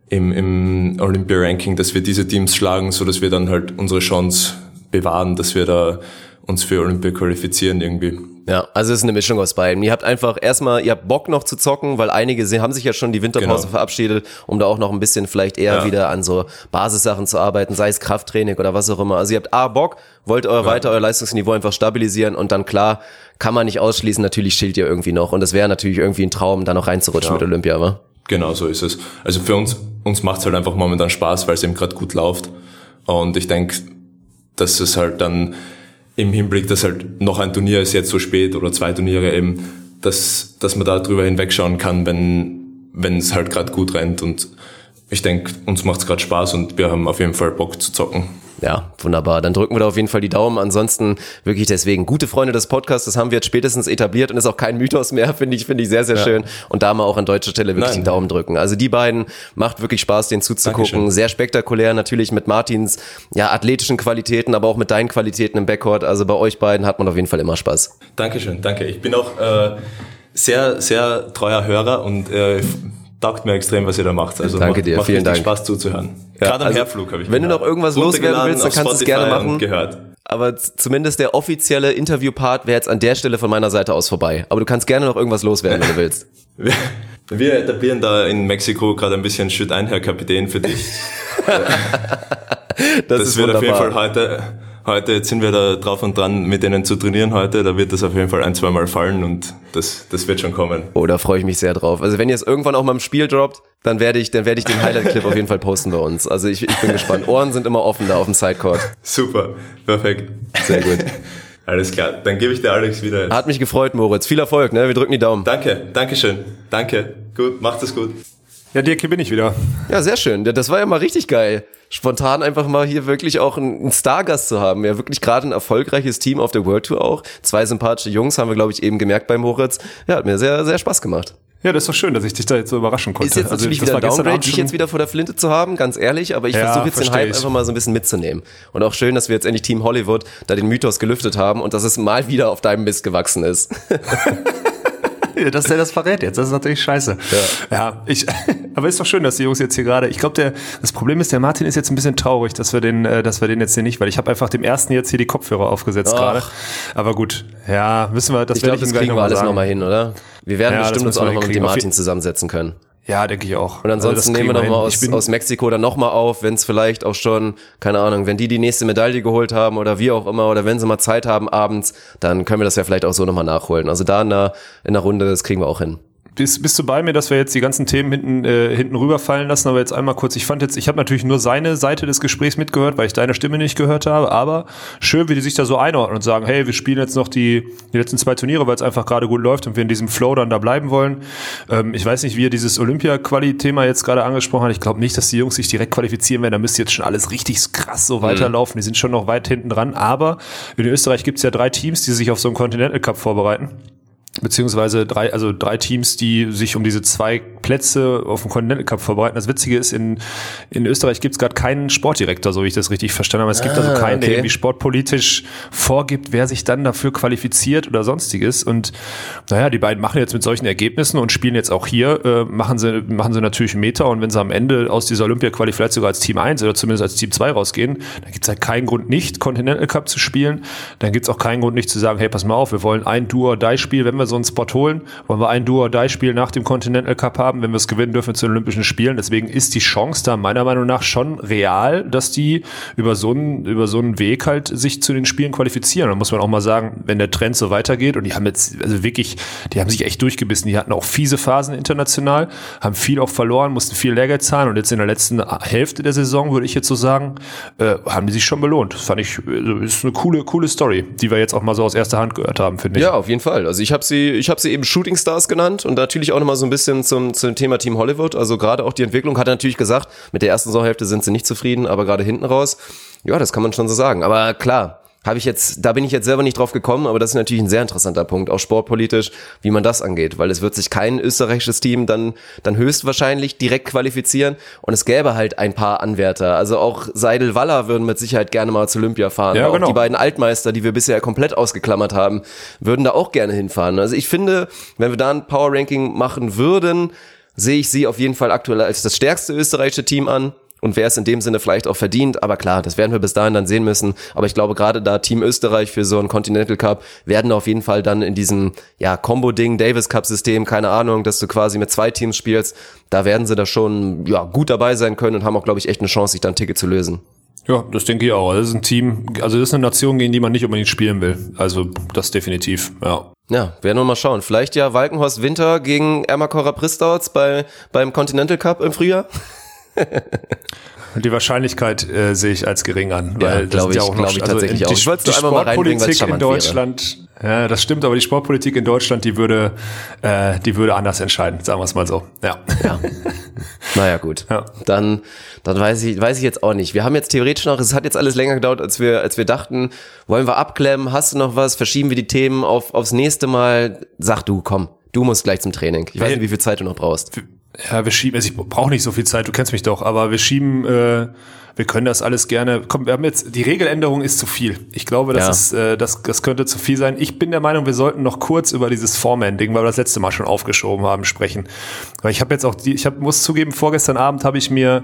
im, im Olympia-Ranking, dass wir diese Teams schlagen, so dass wir dann halt unsere Chance bewahren, dass wir da uns für Olympia qualifizieren irgendwie. Ja, also es ist eine Mischung aus beiden. Ihr habt einfach erstmal, ihr habt Bock noch zu zocken, weil einige haben sich ja schon die Winterpause Genau. verabschiedet, um da auch noch ein bisschen vielleicht eher Ja. wieder an so Basissachen zu arbeiten, sei es Krafttraining oder was auch immer. Also ihr habt A, Bock, wollt euer weiter euer Leistungsniveau einfach stabilisieren und dann klar, kann man nicht ausschließen, natürlich schilt ihr irgendwie noch und es wäre natürlich irgendwie ein Traum, da noch reinzurutschen Ja. mit Olympia, wa? Genau, so ist es. Also für uns, uns macht's halt einfach momentan Spaß, weil es eben gerade gut läuft. Und ich denke, dass es halt dann im Hinblick, dass halt noch ein Turnier ist jetzt so spät oder zwei Turniere eben, dass, dass man da drüber hinwegschauen kann, wenn wenn es halt gerade gut rennt. Und ich denke, uns macht's gerade Spaß und wir haben auf jeden Fall Bock zu zocken. Ja, wunderbar. Dann drücken wir da auf jeden Fall die Daumen. Ansonsten wirklich deswegen gute Freunde des Podcasts, das haben wir jetzt spätestens etabliert und ist auch kein Mythos mehr, finde ich, finde ich sehr, sehr schön. Und da mal auch an deutscher Stelle wirklich Nein. den Daumen drücken. Also die beiden macht wirklich Spaß, denen zuzugucken. Dankeschön. Sehr spektakulär, natürlich mit Martins ja athletischen Qualitäten, aber auch mit deinen Qualitäten im Backcourt. Also bei euch beiden hat man auf jeden Fall immer Spaß. Dankeschön, danke. Ich bin auch äh, sehr, sehr treuer Hörer und äh, taugt mir extrem, was ihr da macht. Also Danke macht, dir, macht vielen Dank. Spaß zuzuhören. Ja, Gerade am also, Herflug habe ich wenn du gehört. noch irgendwas loswerden willst, dann kannst du es gerne machen. Gehört. Aber zumindest der offizielle Interviewpart wäre jetzt an der Stelle von meiner Seite aus vorbei. Aber du kannst gerne noch irgendwas loswerden, wenn du willst. Wir, wir etablieren da in Mexiko gerade ein bisschen Schütt ein, Herr Kapitän, für dich. Das, Das ist wird auf jeden wunderbar. Fall heute, heute, jetzt sind wir da drauf und dran, mit denen zu trainieren heute. Da wird das auf jeden Fall ein, zwei Mal fallen und das, das wird schon kommen. Oh, da freue ich mich sehr drauf. Also wenn ihr es irgendwann auch mal im Spiel droppt, dann werde ich, dann werde ich den Highlight-Clip auf jeden Fall posten bei uns. Also ich, ich bin gespannt. Ohren sind immer offen da auf dem Sidecourt. Super, perfekt. Sehr gut. Alles klar, dann gebe ich dir Alex wieder. Hat mich gefreut, Moritz. Viel Erfolg, ne? Wir drücken die Daumen. Danke, danke schön. Danke. Gut, macht es gut. Ja, Dirk, hier bin ich wieder. Ja, sehr schön. Das war ja mal richtig geil. Spontan einfach mal hier wirklich auch einen Stargast zu haben. Ja, wirklich gerade ein erfolgreiches Team auf der World Tour auch. Zwei sympathische Jungs haben wir, glaube ich, eben gemerkt bei Moritz. Ja, hat mir sehr, sehr Spaß gemacht. Ja, das ist doch schön, dass ich dich da jetzt so überraschen konnte. Ist jetzt natürlich also, wieder Downgrade, dich jetzt wieder vor der Flinte zu haben, ganz ehrlich, aber ich Ja, versuche jetzt den Hype ich. einfach mal so ein bisschen mitzunehmen. Und auch schön, dass wir jetzt endlich Team Hollywood da den Mythos gelüftet haben und dass es mal wieder auf deinem Mist gewachsen ist. dass der das verrät jetzt. Das ist natürlich scheiße. Ja, ja ich, aber ist doch schön, dass die Jungs jetzt hier gerade. Ich glaube, der das Problem ist, der Martin ist jetzt ein bisschen traurig, dass wir den, äh, dass wir den jetzt hier nicht, weil ich habe einfach dem ersten jetzt hier die Kopfhörer aufgesetzt gerade. Aber gut, ja, müssen wir. Das Ich glaube, das kriegen wir alles nochmal hin, oder? Wir werden Ja, bestimmt uns auch nochmal mit dem Martin zusammensetzen können. Ja, denke ich auch. Und ansonsten Also nehmen wir kriegen noch mal hin. aus, aus Mexiko dann noch mal auf, wenn es vielleicht auch schon, keine Ahnung, wenn die die nächste Medaille geholt haben oder wie auch immer, oder wenn sie mal Zeit haben abends, dann können wir das ja vielleicht auch so nochmal nachholen. Also da in der, in der Runde, das kriegen wir auch hin. Bist, bist du bei mir, dass wir jetzt die ganzen Themen hinten, äh, hinten rüberfallen lassen? Aber jetzt einmal kurz, ich fand jetzt, ich habe natürlich nur seine Seite des Gesprächs mitgehört, weil ich deine Stimme nicht gehört habe, aber schön, wie die sich da so einordnen und sagen, hey, wir spielen jetzt noch die, die letzten zwei Turniere, weil es einfach gerade gut läuft und wir in diesem Flow dann da bleiben wollen. Ähm, ich weiß nicht, wie ihr dieses Olympia-Quali-Thema jetzt gerade angesprochen habt. Ich glaube nicht, dass die Jungs sich direkt qualifizieren werden. Da müsste jetzt schon alles richtig krass so weiterlaufen. Die sind schon noch weit hinten dran. Aber in Österreich gibt es ja drei Teams, die sich auf so einen Continental Cup vorbereiten beziehungsweise drei, also drei Teams, die sich um diese zwei Plätze auf dem Continental Cup vorbereiten. Das Witzige ist, in, in Österreich gibt es gerade keinen Sportdirektor, so wie ich das richtig verstanden habe. Es gibt also Ah, keinen, der okay. irgendwie sportpolitisch vorgibt, wer sich dann dafür qualifiziert oder sonstiges. Und naja, die beiden machen jetzt mit solchen Ergebnissen und spielen jetzt auch hier, äh, machen sie, machen sie natürlich einen Meter und wenn sie am Ende aus dieser Olympia-Quali vielleicht sogar als Team 1 oder zumindest als Team 2 rausgehen, dann gibt es halt keinen Grund nicht, Continental Cup zu spielen. Dann gibt es auch keinen Grund nicht zu sagen, hey, pass mal auf, wir wollen ein Do-or-Die-Spiel, wenn wir so einen Spot holen, wollen wir ein Do-or-Die-Spiel nach dem Continental Cup haben, wenn wir es gewinnen dürfen zu den Olympischen Spielen. Deswegen ist die Chance da meiner Meinung nach schon real, dass die über so einen, über so einen Weg halt sich zu den Spielen qualifizieren. Da muss man auch mal sagen, wenn der Trend so weitergeht und die haben jetzt, also wirklich, die haben sich echt durchgebissen. Die hatten auch fiese Phasen international, haben viel auch verloren, mussten viel Lehrgeld zahlen und jetzt in der letzten Hälfte der Saison, würde ich jetzt so sagen, äh, haben die sich schon belohnt. Das fand ich, also ist eine coole, coole Story, die wir jetzt auch mal so aus erster Hand gehört haben, finde ich. Ja, auf jeden Fall. Also ich habe sie, ich habe sie eben Shooting Stars genannt und natürlich auch nochmal so ein bisschen zum, zum Thema Team Hollywood. Also gerade auch die Entwicklung hat er natürlich gesagt, mit der ersten Saisonhälfte sind sie nicht zufrieden, aber gerade hinten raus, ja, das kann man schon so sagen. Aber klar, habe ich jetzt, da bin ich jetzt selber nicht drauf gekommen, aber das ist natürlich ein sehr interessanter Punkt, auch sportpolitisch, wie man das angeht, weil es wird sich kein österreichisches Team dann, dann höchstwahrscheinlich direkt qualifizieren und es gäbe halt ein paar Anwärter. Also auch Seidel Waller würden mit Sicherheit gerne mal zu Olympia fahren. Ja, auch genau. die beiden Altmeister, die wir bisher komplett ausgeklammert haben, würden da auch gerne hinfahren. Also ich finde, wenn wir da ein Power Ranking machen würden, sehe ich sie auf jeden Fall aktuell als das stärkste österreichische Team an. Und wer es in dem Sinne vielleicht auch verdient, aber klar, das werden wir bis dahin dann sehen müssen. Aber ich glaube, gerade da Team Österreich für so einen Continental Cup werden auf jeden Fall dann in diesem ja, Combo-Ding, Davis Cup-System, keine Ahnung, dass du quasi mit zwei Teams spielst, da werden sie da schon ja, gut dabei sein können und haben auch, glaube ich, echt eine Chance, sich dann ein Ticket zu lösen. Ja, das denke ich auch. Das ist ein Team, also das ist eine Nation, gegen die man nicht unbedingt spielen will. Also das definitiv, ja. Ja, werden wir mal schauen. Vielleicht ja Walkenhorst Winter gegen Ermakora Pristouts bei, beim Continental Cup im Frühjahr. Die Wahrscheinlichkeit äh, sehe ich als gering an, Ja, weil das glaub sind ich- glaub ich tatsächlich die, auch. Ich nur einmal mal reinbringen, weil's Sportpolitik in charmant wäre. Deutschland, ja, das stimmt, aber die Sportpolitik in Deutschland, die würde, äh, die würde anders entscheiden, sagen wir es mal so. Ja. Ja. Naja, gut. Ja. Dann, dann weiß ich, weiß ich jetzt auch nicht. Wir haben jetzt theoretisch noch, es hat jetzt alles länger gedauert, als wir, als wir dachten. Wollen wir abklemmen? Hast du noch was? Verschieben wir die Themen auf, aufs nächste Mal? Sag du, komm. Du musst gleich zum Training. Ich weiß nicht, wie viel Zeit du noch brauchst. Ja, wir schieben, also ich brauche nicht so viel Zeit, du kennst mich doch, aber wir schieben, äh, wir können das alles gerne. Komm, wir haben jetzt, die Regeländerung ist zu viel. Ich glaube, das Ja. ist, äh, das, das könnte zu viel sein. Ich bin der Meinung, wir sollten noch kurz über dieses Foreman-Ding, weil wir das letzte Mal schon aufgeschoben haben, sprechen. Weil ich habe jetzt auch die, ich hab, muss zugeben, vorgestern Abend habe ich mir,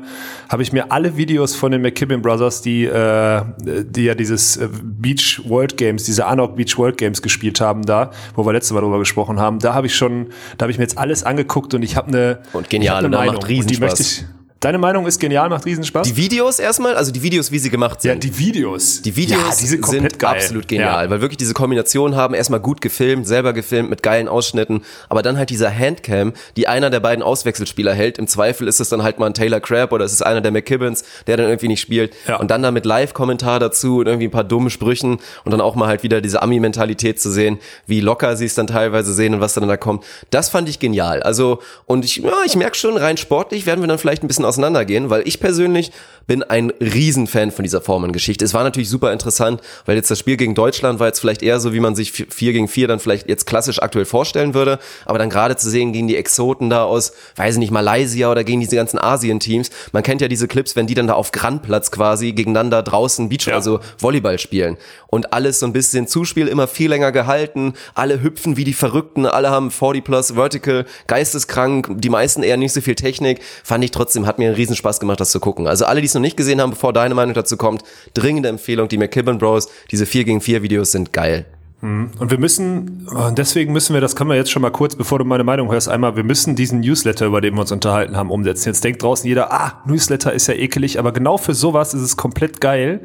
habe ich mir alle Videos von den McKibben Brothers, die, äh, die ja dieses äh, Beach World Games, diese Anok Beach World Games gespielt haben da, wo wir letzte Mal drüber gesprochen haben, da habe ich schon, da habe ich mir jetzt alles angeguckt und ich habe eine Und genial, ich hab eine Meinung macht und die Riesenspaß. möchte ich Deine Meinung ist genial, macht Riesenspaß? Die Videos erstmal, also die Videos, wie sie gemacht sind. ja, die Videos. Die Videos ja, sind, geil. absolut genial, Ja. weil wirklich diese Kombination haben, erstmal gut gefilmt, selber gefilmt mit geilen Ausschnitten, aber dann halt dieser Handcam, die einer der beiden Auswechselspieler hält. Im Zweifel ist es dann halt mal ein Taylor Crabb oder es ist einer der McKibbins, der dann irgendwie nicht spielt. Ja. Und dann da mit Live-Kommentar dazu und irgendwie ein paar dummen Sprüchen und dann auch mal halt wieder diese Ami-Mentalität zu sehen, wie locker sie es dann teilweise sehen und was dann da kommt. Das fand ich genial. Also, und ich, ja, ich merke schon, rein sportlich werden wir dann vielleicht ein bisschen auseinandergehen, weil ich persönlich bin ein Riesenfan von dieser Formengeschichte. Es war natürlich super interessant, weil jetzt das Spiel gegen Deutschland war jetzt vielleicht eher so, wie man sich 4 gegen 4 dann vielleicht jetzt klassisch aktuell vorstellen würde. Aber dann gerade zu sehen gegen die Exoten da aus, weiß ich nicht, Malaysia oder gegen diese ganzen Asien-Teams. Man kennt ja diese Clips, wenn die dann da auf Grandplatz quasi gegeneinander draußen Beach, Ja. also Volleyball spielen. Und alles so ein bisschen Zuspiel immer viel länger gehalten. Alle hüpfen wie die Verrückten. Alle haben 40 plus Vertical, geisteskrank. Die meisten eher nicht so viel Technik. Fand ich trotzdem, hat mir einen riesen Spaß gemacht, das zu gucken. Also alle, die es noch nicht gesehen haben, bevor deine Meinung dazu kommt, dringende Empfehlung. Die McKibben Bros, diese 4 gegen 4 Videos sind geil. Und wir müssen, deswegen müssen wir, das können wir jetzt schon mal kurz, bevor du meine Meinung hörst, einmal, wir müssen diesen Newsletter, über den wir uns unterhalten haben, umsetzen. Jetzt denkt draußen jeder, ah, Newsletter ist ja ekelig, aber genau für sowas ist es komplett geil,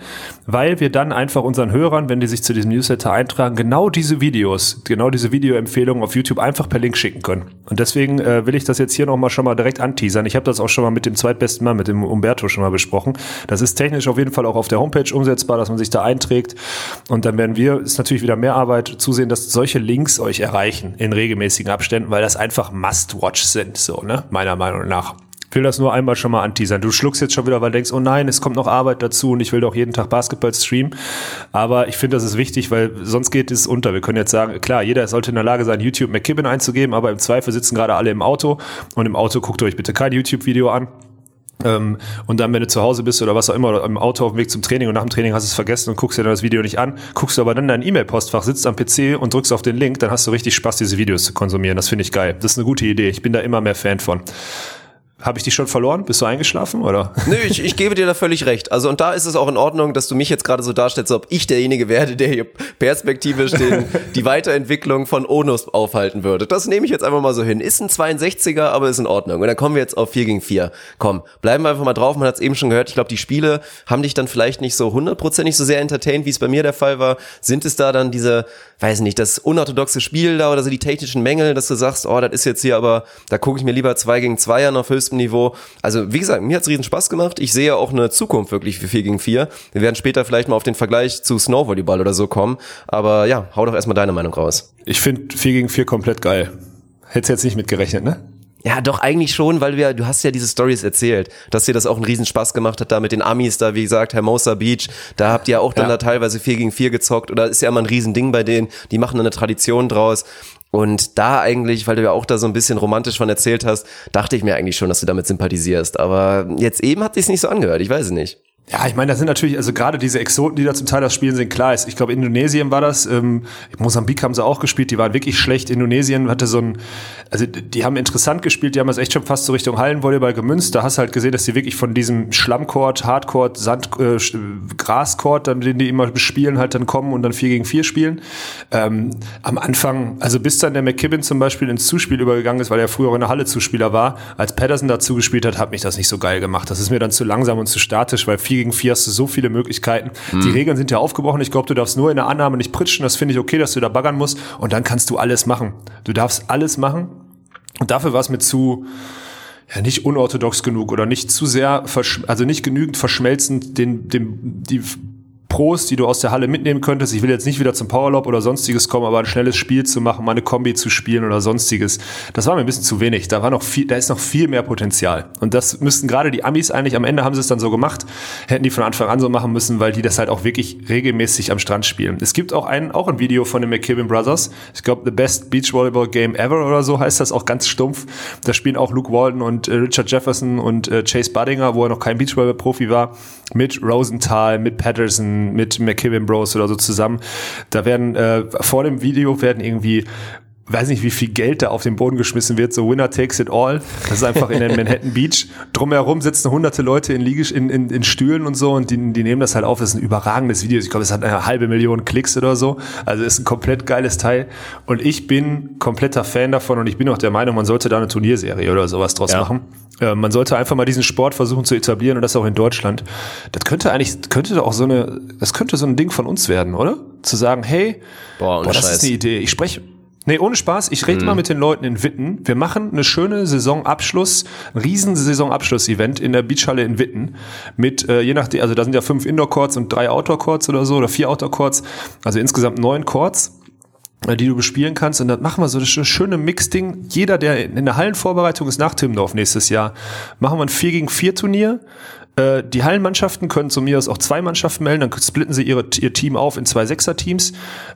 weil wir dann einfach unseren Hörern, wenn die sich zu diesem Newsletter eintragen, genau diese Videos, genau diese Videoempfehlungen auf YouTube einfach per Link schicken können. Und deswegen äh, will ich das jetzt hier nochmal schon mal direkt anteasern. Ich habe das auch schon mal mit dem zweitbesten Mann, mit dem Umberto schon mal besprochen. Das ist technisch auf jeden Fall auch auf der Homepage umsetzbar, dass man sich da einträgt. Und dann werden wir, ist natürlich wieder mehr Arbeit, zusehen, dass solche Links euch erreichen in regelmäßigen Abständen, weil das einfach Must-Watch sind, so, ne? Meiner Meinung nach. Ich will das nur einmal schon mal anteasern. Du schluckst jetzt schon wieder, weil du denkst, oh nein, es kommt noch Arbeit dazu und ich will doch jeden Tag Basketball streamen. Aber ich finde, das ist wichtig, weil sonst geht es unter. Wir können jetzt sagen, klar, jeder sollte in der Lage sein, YouTube McKibben einzugeben, aber im Zweifel sitzen gerade alle im Auto und im Auto guckt euch bitte kein YouTube-Video an. Ähm, und dann, wenn du zu Hause bist oder was auch immer, im Auto auf dem Weg zum Training und nach dem Training hast du es vergessen und guckst dir dann das Video nicht an, guckst du aber dann in dein E-Mail-Postfach, sitzt am PC und drückst auf den Link, dann hast du richtig Spaß, diese Videos zu konsumieren. Das finde ich geil. Das ist eine gute Idee. Ich bin da immer mehr Fan von. Habe ich dich schon verloren? Bist du eingeschlafen oder? Nö, ich, ich gebe dir da völlig recht. Also und da ist es auch in Ordnung, dass du mich jetzt gerade so darstellst, ob ich derjenige werde, der hier perspektivisch den, die Weiterentwicklung von Onus aufhalten würde. Das nehme ich jetzt einfach mal so hin. Ist ein 62er, aber ist in Ordnung. Und dann kommen wir jetzt auf 4 gegen 4. Komm, bleiben wir einfach mal drauf. Man hat es eben schon gehört. Ich glaube, die Spiele haben dich dann vielleicht nicht so hundertprozentig so sehr entertained, wie es bei mir der Fall war. Sind es da dann diese, weiß nicht, das unorthodoxe Spiel da oder so die technischen Mängel, dass du sagst, oh, das ist jetzt hier aber, da gucke ich mir lieber 2 gegen 2 an auf höchstem Niveau. Also wie gesagt, mir hat's riesen Spaß gemacht. Ich sehe auch eine Zukunft wirklich für 4 gegen 4. Wir werden später vielleicht mal auf den Vergleich zu Snowvolleyball oder so kommen. Aber ja, hau doch erstmal deine Meinung raus. Ich finde 4 gegen 4 komplett geil. Hättest jetzt nicht mitgerechnet, ne? Ja, doch eigentlich schon, weil wir, du hast ja diese Stories erzählt, dass dir das auch einen riesen Spaß gemacht hat, da mit den Amis da, wie gesagt, Hermosa Beach, da habt ihr auch dann Ja. da teilweise 4 gegen 4 gezockt oder ist ja immer ein Riesending bei denen, die machen eine Tradition draus. Und da eigentlich, weil du ja auch da so ein bisschen romantisch von erzählt hast, dachte ich mir eigentlich schon, dass du damit sympathisierst. Aber jetzt eben hat sich's nicht so angehört, ich weiß es nicht. Ja, ich meine, das sind natürlich, also gerade diese Exoten, die da zum Teil das spielen, sind klar. Ich glaube, Indonesien war das. Ähm, Mosambik haben sie auch gespielt, die waren wirklich schlecht. Indonesien hatte so ein, also die haben interessant gespielt, die haben das echt schon fast so Richtung Hallenvolleyball gemünzt. Da hast du halt gesehen, dass die wirklich von diesem Schlammcourt, Hardcourt, Sand, äh, Grascourt, dann, den die immer bespielen, halt dann kommen und dann 4 gegen 4 spielen. Ähm, am Anfang, also bis dann der McKibben zum Beispiel ins Zuspiel übergegangen ist, weil er früher in der Halle Zuspieler war, als Patterson dazu gespielt hat, hat mich das nicht so geil gemacht. Das ist mir dann zu langsam und zu statisch, weil 4 gegen 4 hast du so viele Möglichkeiten. Die Regeln sind ja aufgebrochen. Ich glaube, du darfst nur in der Annahme nicht pritschen. Das finde ich okay, dass du da baggern musst. Und dann kannst du alles machen. Du darfst alles machen. Und dafür war es mir zu, ja, nicht unorthodox genug oder nicht zu sehr, also nicht genügend verschmelzend den, dem, die Pros, die du aus der Halle mitnehmen könntest. Ich will jetzt nicht wieder zum Powerlob oder sonstiges kommen, aber ein schnelles Spiel zu machen, mal eine Kombi zu spielen oder sonstiges, das war mir ein bisschen zu wenig. Da war noch viel, da ist noch viel mehr Potenzial. Und das müssten gerade die Amis eigentlich, am Ende haben sie es dann so gemacht, hätten die von Anfang an so machen müssen, weil die das halt auch wirklich regelmäßig am Strand spielen. Es gibt auch ein, auch ein Video von den McKibben Brothers. Ich glaube, The Best Beach Volleyball Game Ever oder so heißt das, auch ganz stumpf. Da spielen auch Luke Walden und äh, Richard Jefferson und äh, Chase Buddinger, wo er noch kein Beachvolleyball-Profi war, mit Rosenthal, mit Patterson, mit McKibben Bros oder so zusammen. Da werden äh, vor dem Video werden irgendwie weiß nicht, wie viel Geld da auf den Boden geschmissen wird, so Winner takes it all. Das ist einfach in der Manhattan Beach. Drumherum sitzen hunderte Leute in, Liegesch in, in, in Stühlen und so und die, die nehmen das halt auf. Das ist ein überragendes Video. Ich glaube, es hat eine halbe Million Klicks oder so. Also ist ein komplett geiles Teil. Und ich bin kompletter Fan davon und ich bin auch der Meinung, man sollte da eine Turnierserie oder sowas draus ja. machen. Äh, man sollte einfach mal diesen Sport versuchen zu etablieren und das auch in Deutschland. Das könnte eigentlich, könnte auch so eine, das könnte so ein Ding von uns werden, oder? Zu sagen, hey, boah, boah das ist eine Idee. Ich spreche Nee, ohne Spaß. Ich rede mhm. mal mit den Leuten in Witten. Wir machen eine schöne Saisonabschluss, ein riesen Saisonabschluss-Event in der Beachhalle in Witten mit, äh, je nachdem, also da sind ja fünf Indoor-Courts und drei Outdoor-Courts oder so, oder vier Outdoor-Courts, also insgesamt neun Courts äh, die du bespielen kannst. Und dann machen wir so das schöne Mix-Ding. Jeder, der in der Hallenvorbereitung ist nach Timmendorf nächstes Jahr, machen wir ein 4 gegen 4 Turnier. Äh, die Hallenmannschaften können zu mir aus auch zwei Mannschaften melden, dann splitten sie ihre, ihr Team auf in zwei Sechser-Teams.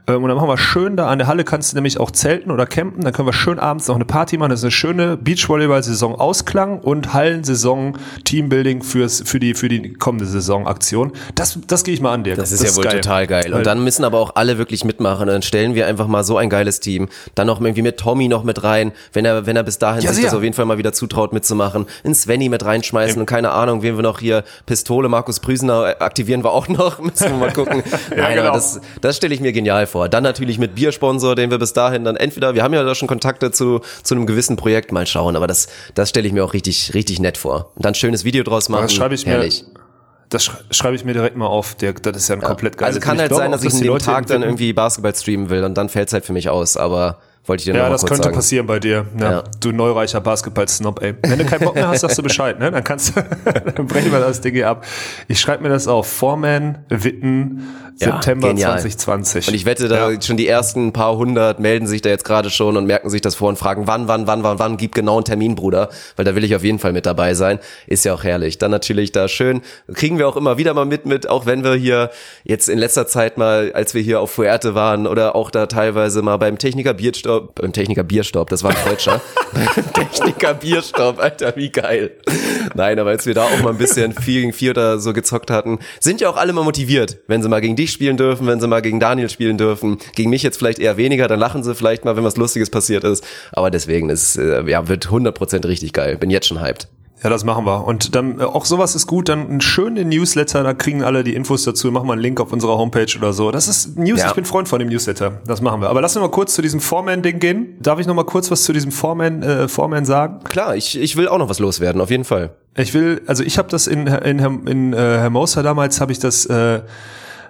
Ähm, und dann machen wir schön da an der Halle kannst du nämlich auch zelten oder campen. Dann können wir schön abends noch eine Party machen. Das ist eine schöne Beachvolleyball-Saison Ausklang und Hallensaison Teambuilding fürs, für die, für die kommende Saison-Aktion. Das, das gehe ich mal an dir. Das ist das ja wohl geil. total geil. Und dann müssen aber auch alle wirklich mitmachen. Und dann stellen wir einfach mal so ein geiles Team. Dann noch irgendwie mit Tommy noch mit rein, wenn er, wenn er bis dahin ja, sich das auf jeden Fall mal wieder zutraut mitzumachen. In Svenny mit reinschmeißen ja. und keine Ahnung, wen wir noch hier hier Pistole Markus Prüsener aktivieren wir auch noch. Müssen wir mal gucken. ja, Nein, genau. das, das stelle ich mir genial vor. Dann natürlich mit Biersponsor, den wir bis dahin dann entweder, wir haben ja da schon Kontakte zu, zu einem gewissen Projekt, mal schauen, aber das, das stelle ich mir auch richtig, richtig nett vor. Und dann schönes Video draus machen. Das schreibe ich Herrlich. mir. Das schreibe ich mir direkt mal auf. Der, das ist ja ein ja. komplett geiles Also kann halt sein, dass ich in dem Tag dann irgendwie Basketball streamen will und dann fällt es halt für mich aus. Aber wollte ich dir Ja, das könnte sagen. passieren bei dir. Ja, ja. Du neureicher Basketball-Snob, ey. Wenn du keinen Bock mehr hast, sagst du Bescheid, ne? Dann kannst du, dann brechen wir das Ding hier ab. Ich schreibe mir das auf. Foreman, Witten, September genial. 2020. Und ich wette, da ja. schon die ersten paar hundert melden sich da jetzt gerade schon und merken sich das vor und fragen, wann, wann, wann, wann, wann, gib genau einen Termin, Bruder. Weil da will ich auf jeden Fall mit dabei sein. Ist ja auch herrlich. Dann natürlich da schön, kriegen wir auch immer wieder mal mit, mit, auch wenn wir hier jetzt in letzter Zeit mal, als wir hier auf Fuerte waren oder auch da teilweise mal beim Techniker Bierstopp beim Techniker Bierstopp, das war ein Deutscher. beim Techniker Bierstopp, Alter, wie geil. Nein, aber als wir da auch mal ein bisschen 4 gegen 4 oder so gezockt hatten, sind ja auch alle mal motiviert, wenn sie mal gegen dich spielen dürfen, wenn sie mal gegen Daniel spielen dürfen. Gegen mich jetzt vielleicht eher weniger, dann lachen sie vielleicht mal, wenn was Lustiges passiert ist. Aber deswegen ist, äh, ja, wird 100% richtig geil. Bin jetzt schon hyped. Ja, das machen wir. Und dann äh, auch sowas ist gut, dann ein schöner Newsletter, da kriegen alle die Infos dazu, machen wir einen Link auf unserer Homepage oder so. Das ist News, ja. ich bin Freund von dem Newsletter. Das machen wir. Aber lass uns mal kurz zu diesem Foreman-Ding gehen. Darf ich noch mal kurz was zu diesem Foreman, äh, Foreman sagen? Klar, ich, ich will auch noch was loswerden, auf jeden Fall. Ich will, also ich habe das in, in, in, in äh, Hermosa damals, habe ich das, äh,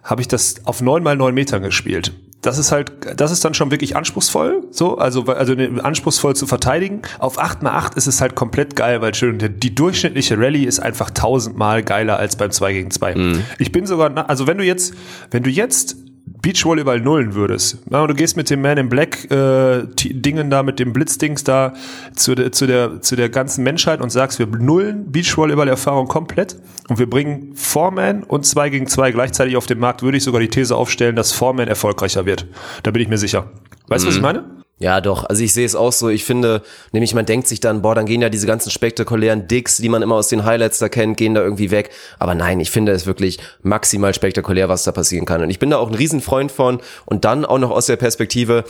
habe ich das auf neun mal neun Metern gespielt das ist halt, das ist dann schon wirklich anspruchsvoll, so, also, also anspruchsvoll zu verteidigen. Auf 8x8 ist es halt komplett geil, weil schön, die durchschnittliche Rallye ist einfach tausendmal geiler als beim 2 gegen 2. Mhm. Ich bin sogar, also wenn du jetzt, wenn du jetzt Beachvolleyball nullen würdest, du gehst mit dem Man in Black äh, Dingen da, mit dem Blitzdings da zu der, zu, der, zu der ganzen Menschheit und sagst, wir nullen Beachvolleyball-Erfahrung komplett und wir bringen Foreman und 2 gegen 2 gleichzeitig auf den Markt, würde ich sogar die These aufstellen, dass Foreman erfolgreicher wird. Da bin ich mir sicher. Weißt du, mhm. was ich meine? Ja, doch. Also ich sehe es auch so. Ich finde, nämlich man denkt sich dann, boah, dann gehen ja diese ganzen spektakulären Dicks, die man immer aus den Highlights da kennt, gehen da irgendwie weg. Aber nein, ich finde es wirklich maximal spektakulär, was da passieren kann. Und ich bin da auch ein Riesenfreund von. Und dann auch noch aus der Perspektive,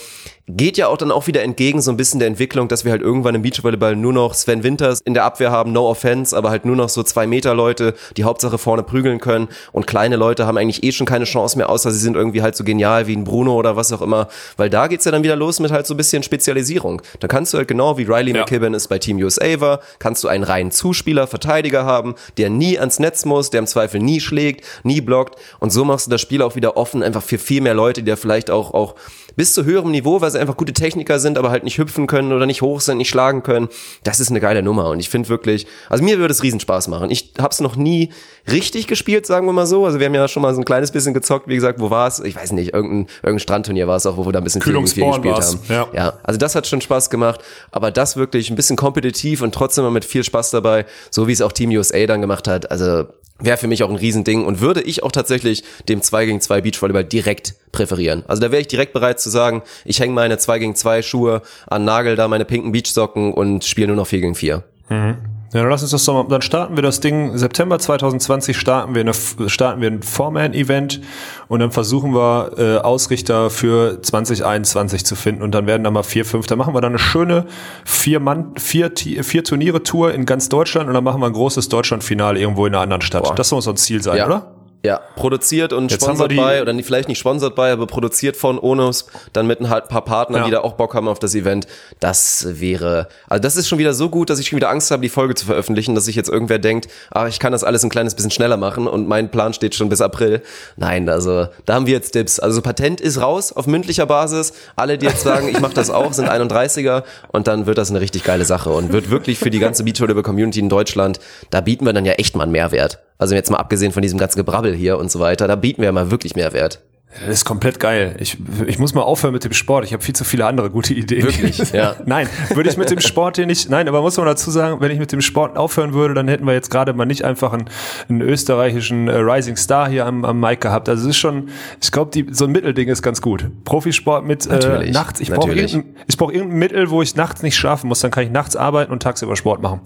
geht ja auch dann auch wieder entgegen so ein bisschen der Entwicklung, dass wir halt irgendwann im Beachvolleyball nur noch Sven Winters in der Abwehr haben, no offense, aber halt nur noch so zwei Meter Leute, die Hauptsache vorne prügeln können und kleine Leute haben eigentlich eh schon keine Chance mehr, außer sie sind irgendwie halt so genial wie ein Bruno oder was auch immer, weil da geht's ja dann wieder los mit halt so ein bisschen Spezialisierung. Da kannst du halt genau wie Riley ja. McKibben es bei Team USA war, kannst du einen reinen Zuspieler, Verteidiger haben, der nie ans Netz muss, der im Zweifel nie schlägt, nie blockt und so machst du das Spiel auch wieder offen, einfach für viel mehr Leute, die da vielleicht auch, auch bis zu höherem Niveau, weil sie einfach gute Techniker sind, aber halt nicht hüpfen können oder nicht hoch sind, nicht schlagen können. Das ist eine geile Nummer und ich finde wirklich, also mir würde es Riesenspaß machen. Ich habe es noch nie richtig gespielt, sagen wir mal so. Also wir haben ja schon mal so ein kleines bisschen gezockt, wie gesagt, wo war es? Ich weiß nicht, irgendein, irgendein Strandturnier war es auch, wo wir da ein bisschen viel, viel gespielt war's. haben. Ja. ja, also das hat schon Spaß gemacht, aber das wirklich ein bisschen kompetitiv und trotzdem mal mit viel Spaß dabei, so wie es auch Team USA dann gemacht hat. Also wäre für mich auch ein Riesending und würde ich auch tatsächlich dem 2 gegen 2 Beachvolleyball direkt präferieren. Also da wäre ich direkt bereit zu sagen, ich hänge meine 2 gegen 2 Schuhe an Nagel, da meine pinken Beachsocken und spiele nur noch 4 gegen 4. Mhm. Ja, dann lass uns das doch mal, dann starten wir das Ding, September 2020 starten wir, eine, starten wir ein Four-Man-Event und dann versuchen wir äh, Ausrichter für 2021 zu finden und dann werden da mal vier, fünf, dann machen wir dann eine schöne vier Mann, vier, vier Turniere-Tour in ganz Deutschland und dann machen wir ein großes Deutschland-Finale irgendwo in einer anderen Stadt. Boah. Das soll unser Ziel sein, Ja. oder? Ja, produziert und Jetzt sponsert bei, oder vielleicht nicht sponsert bei, aber produziert von Onus, dann mit ein halt paar Partnern, Ja. die da auch Bock haben auf das Event. Das wäre, also das ist schon wieder so gut, dass ich schon wieder Angst habe, die Folge zu veröffentlichen, dass sich jetzt irgendwer denkt, ach, ich kann das alles ein kleines bisschen schneller machen und mein Plan steht schon bis April. Nein, also da haben wir jetzt Tipps. Also Patent ist raus auf mündlicher Basis. Alle, die jetzt sagen, ich mache das auch, sind 31er und dann wird das eine richtig geile Sache und wird wirklich für die ganze Beachvolleyball-Community in Deutschland, da bieten wir dann ja echt mal einen Mehrwert. Also jetzt mal abgesehen von diesem ganzen Gebrabbel hier und so weiter, da bieten wir mal wirklich Mehrwert. Das ist komplett geil. Ich, ich muss mal aufhören mit dem Sport. Ich habe viel zu viele andere gute Ideen. Wirklich? Ja. Nein, würde ich mit dem Sport hier nicht. Nein, aber muss man dazu sagen, wenn ich mit dem Sport aufhören würde, dann hätten wir jetzt gerade mal nicht einfach einen, einen österreichischen äh, Rising Star hier am, am Mic gehabt. Also es ist schon, ich glaube, so ein Mittelding ist ganz gut. Profisport mit äh, Natürlich, nachts. Ich brauche irgendein, ich brauche irgendein Mittel, wo ich nachts nicht schlafen muss. Dann kann ich nachts arbeiten und tagsüber Sport machen.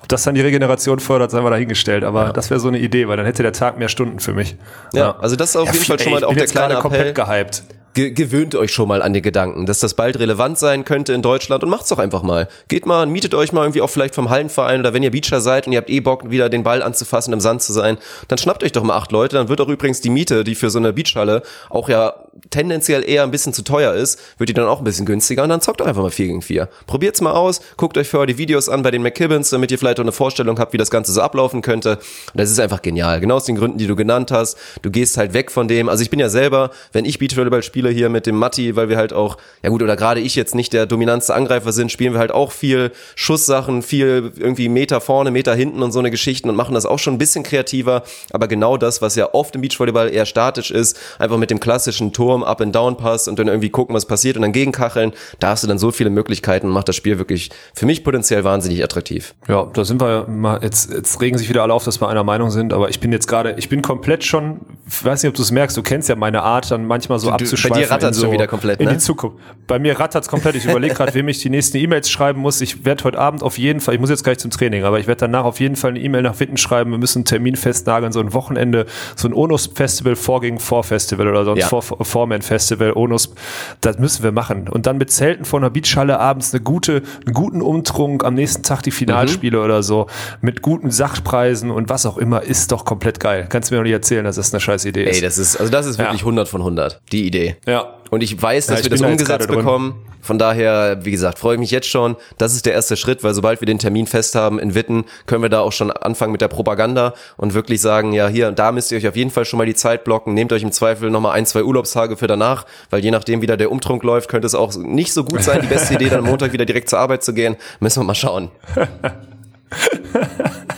Ob das dann die Regeneration fördert, sei mal dahingestellt. Aber das wäre so eine Idee, weil dann hätte der Tag mehr Stunden für mich. Ja, also das ist auf jeden Fall schon mal auch der jetzt gerade komplett gehypt. Ge gewöhnt euch schon mal an den Gedanken, dass das bald relevant sein könnte in Deutschland und macht's doch einfach mal. Geht mal, mietet euch mal irgendwie auch vielleicht vom Hallenverein oder wenn ihr Beacher seid und ihr habt eh Bock, wieder den Ball anzufassen, im Sand zu sein, dann schnappt euch doch mal acht Leute, dann wird auch übrigens die Miete, die für so eine Beachhalle auch ja tendenziell eher ein bisschen zu teuer ist, wird die dann auch ein bisschen günstiger und dann zockt doch einfach mal 4 gegen 4. Probiert's mal aus, guckt euch vorher die Videos an bei den McKibbins, damit ihr vielleicht auch eine Vorstellung habt, wie das Ganze so ablaufen könnte. Und das ist einfach genial. Genau aus den Gründen, die du genannt hast. Du gehst halt weg von dem, also ich bin ja selber, wenn ich Beachvolleyball spiele hier mit dem Matti, weil wir halt auch, ja gut, oder gerade ich jetzt nicht der dominantste Angreifer sind, spielen wir halt auch viel Schusssachen, viel irgendwie Meter vorne, Meter hinten und so eine Geschichten und machen das auch schon ein bisschen kreativer. Aber genau das, was ja oft im Beachvolleyball eher statisch ist, einfach mit dem klassischen Turm, Up-and-Down-Pass und dann irgendwie gucken, was passiert und dann gegenkacheln, da hast du dann so viele Möglichkeiten und macht das Spiel wirklich für mich potenziell wahnsinnig attraktiv. Ja, da sind wir mal, jetzt, jetzt regen sich wieder alle auf, dass wir einer Meinung sind, aber ich bin jetzt gerade, ich bin komplett schon, ich weiß nicht, ob du es merkst, du kennst ja meine Art, dann manchmal so abzuschweifen. Bei dir rattert's in so, schon wieder komplett, In ne? die Zukunft. Bei mir rattert's komplett. Ich überlege gerade, wem ich die nächsten E-Mails schreiben muss. Ich werde heute Abend auf jeden Fall, ich muss jetzt gleich zum Training, aber ich werde danach auf jeden Fall eine E-Mail nach Witten schreiben. Wir müssen einen Termin festnageln, so ein Wochenende, so ein Onus-Festival, vor gegen Vor-Festival oder sonst Ja. vor Foreman-Festival, Onus. Das müssen wir machen. Und dann mit Zelten vor einer Beachhalle abends eine gute, einen guten Umtrunk, am nächsten Tag die Finalspiele oder so, mit guten Sachpreisen und was auch immer, ist doch komplett geil. Kannst du mir noch nicht erzählen, dass das eine scheiß Idee ist. Ey, das ist, also das ist wirklich Ja. 100 von 100, die Idee. Ja. Und ich weiß, dass Ja, ich wir das da umgesetzt bekommen. Von daher, wie gesagt, freue ich mich jetzt schon. Das ist der erste Schritt, weil sobald wir den Termin fest haben in Witten, können wir da auch schon anfangen mit der Propaganda und wirklich sagen, ja, hier und da müsst ihr euch auf jeden Fall schon mal die Zeit blocken. Nehmt euch im Zweifel nochmal ein, zwei Urlaubstage für danach, weil je nachdem, wie da der Umtrunk läuft, könnte es auch nicht so gut sein, die beste Idee, dann Montag wieder direkt zur Arbeit zu gehen. Müssen wir mal schauen.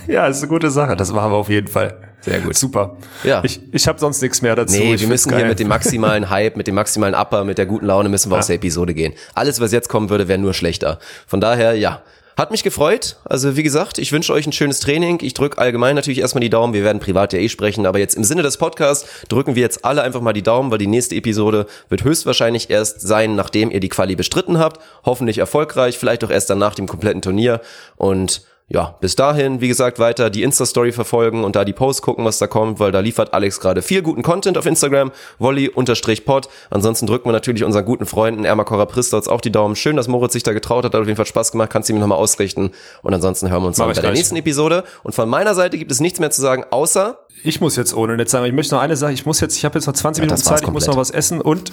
Ja, ist eine gute Sache. Das machen wir auf jeden Fall. Sehr gut. Super. Ja. Ich, ich habe sonst nichts mehr dazu. Nee, Ich wir müssen geil. hier mit dem maximalen Hype, mit dem maximalen Upper, mit der guten Laune müssen wir aus der Episode gehen. Alles, was jetzt kommen würde, wäre nur schlechter. Von daher, ja. Hat mich gefreut. Also wie gesagt, ich wünsche euch ein schönes Training. Ich drücke allgemein natürlich erstmal die Daumen. Wir werden privat ja eh sprechen, aber jetzt im Sinne des Podcasts drücken wir jetzt alle einfach mal die Daumen, weil die nächste Episode wird höchstwahrscheinlich erst sein, nachdem ihr die Quali bestritten habt. Hoffentlich erfolgreich, vielleicht auch erst dann nach dem kompletten Turnier. Und ja, bis dahin, wie gesagt, weiter die Insta-Story verfolgen und da die Posts gucken, was da kommt, weil da liefert Alex gerade viel guten Content auf Instagram, Wolli-Pod. Ansonsten drücken wir natürlich unseren guten Freunden Ermakora Pristotz auch die Daumen. Schön, dass Moritz sich da getraut hat, hat auf jeden Fall Spaß gemacht, kannst du ihm nochmal ausrichten. Und ansonsten hören wir uns Mach dann bei der nächsten Episode. Und von meiner Seite gibt es nichts mehr zu sagen, außer Ich muss jetzt ohne nicht sagen, ich möchte noch eine Sache, ich muss jetzt, ich habe jetzt noch 20 Ja, Minuten Zeit, ich muss noch was essen und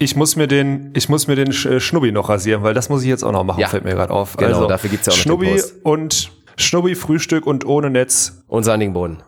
ich muss mir den, ich muss mir den äh, Schnubbi noch rasieren, weil das muss ich jetzt auch noch machen, Ja. fällt mir gerade auf. Genau, dafür gibt's ja auch noch Schnubbi und Schnubbi Frühstück und ohne Netz. und sandigen Boden.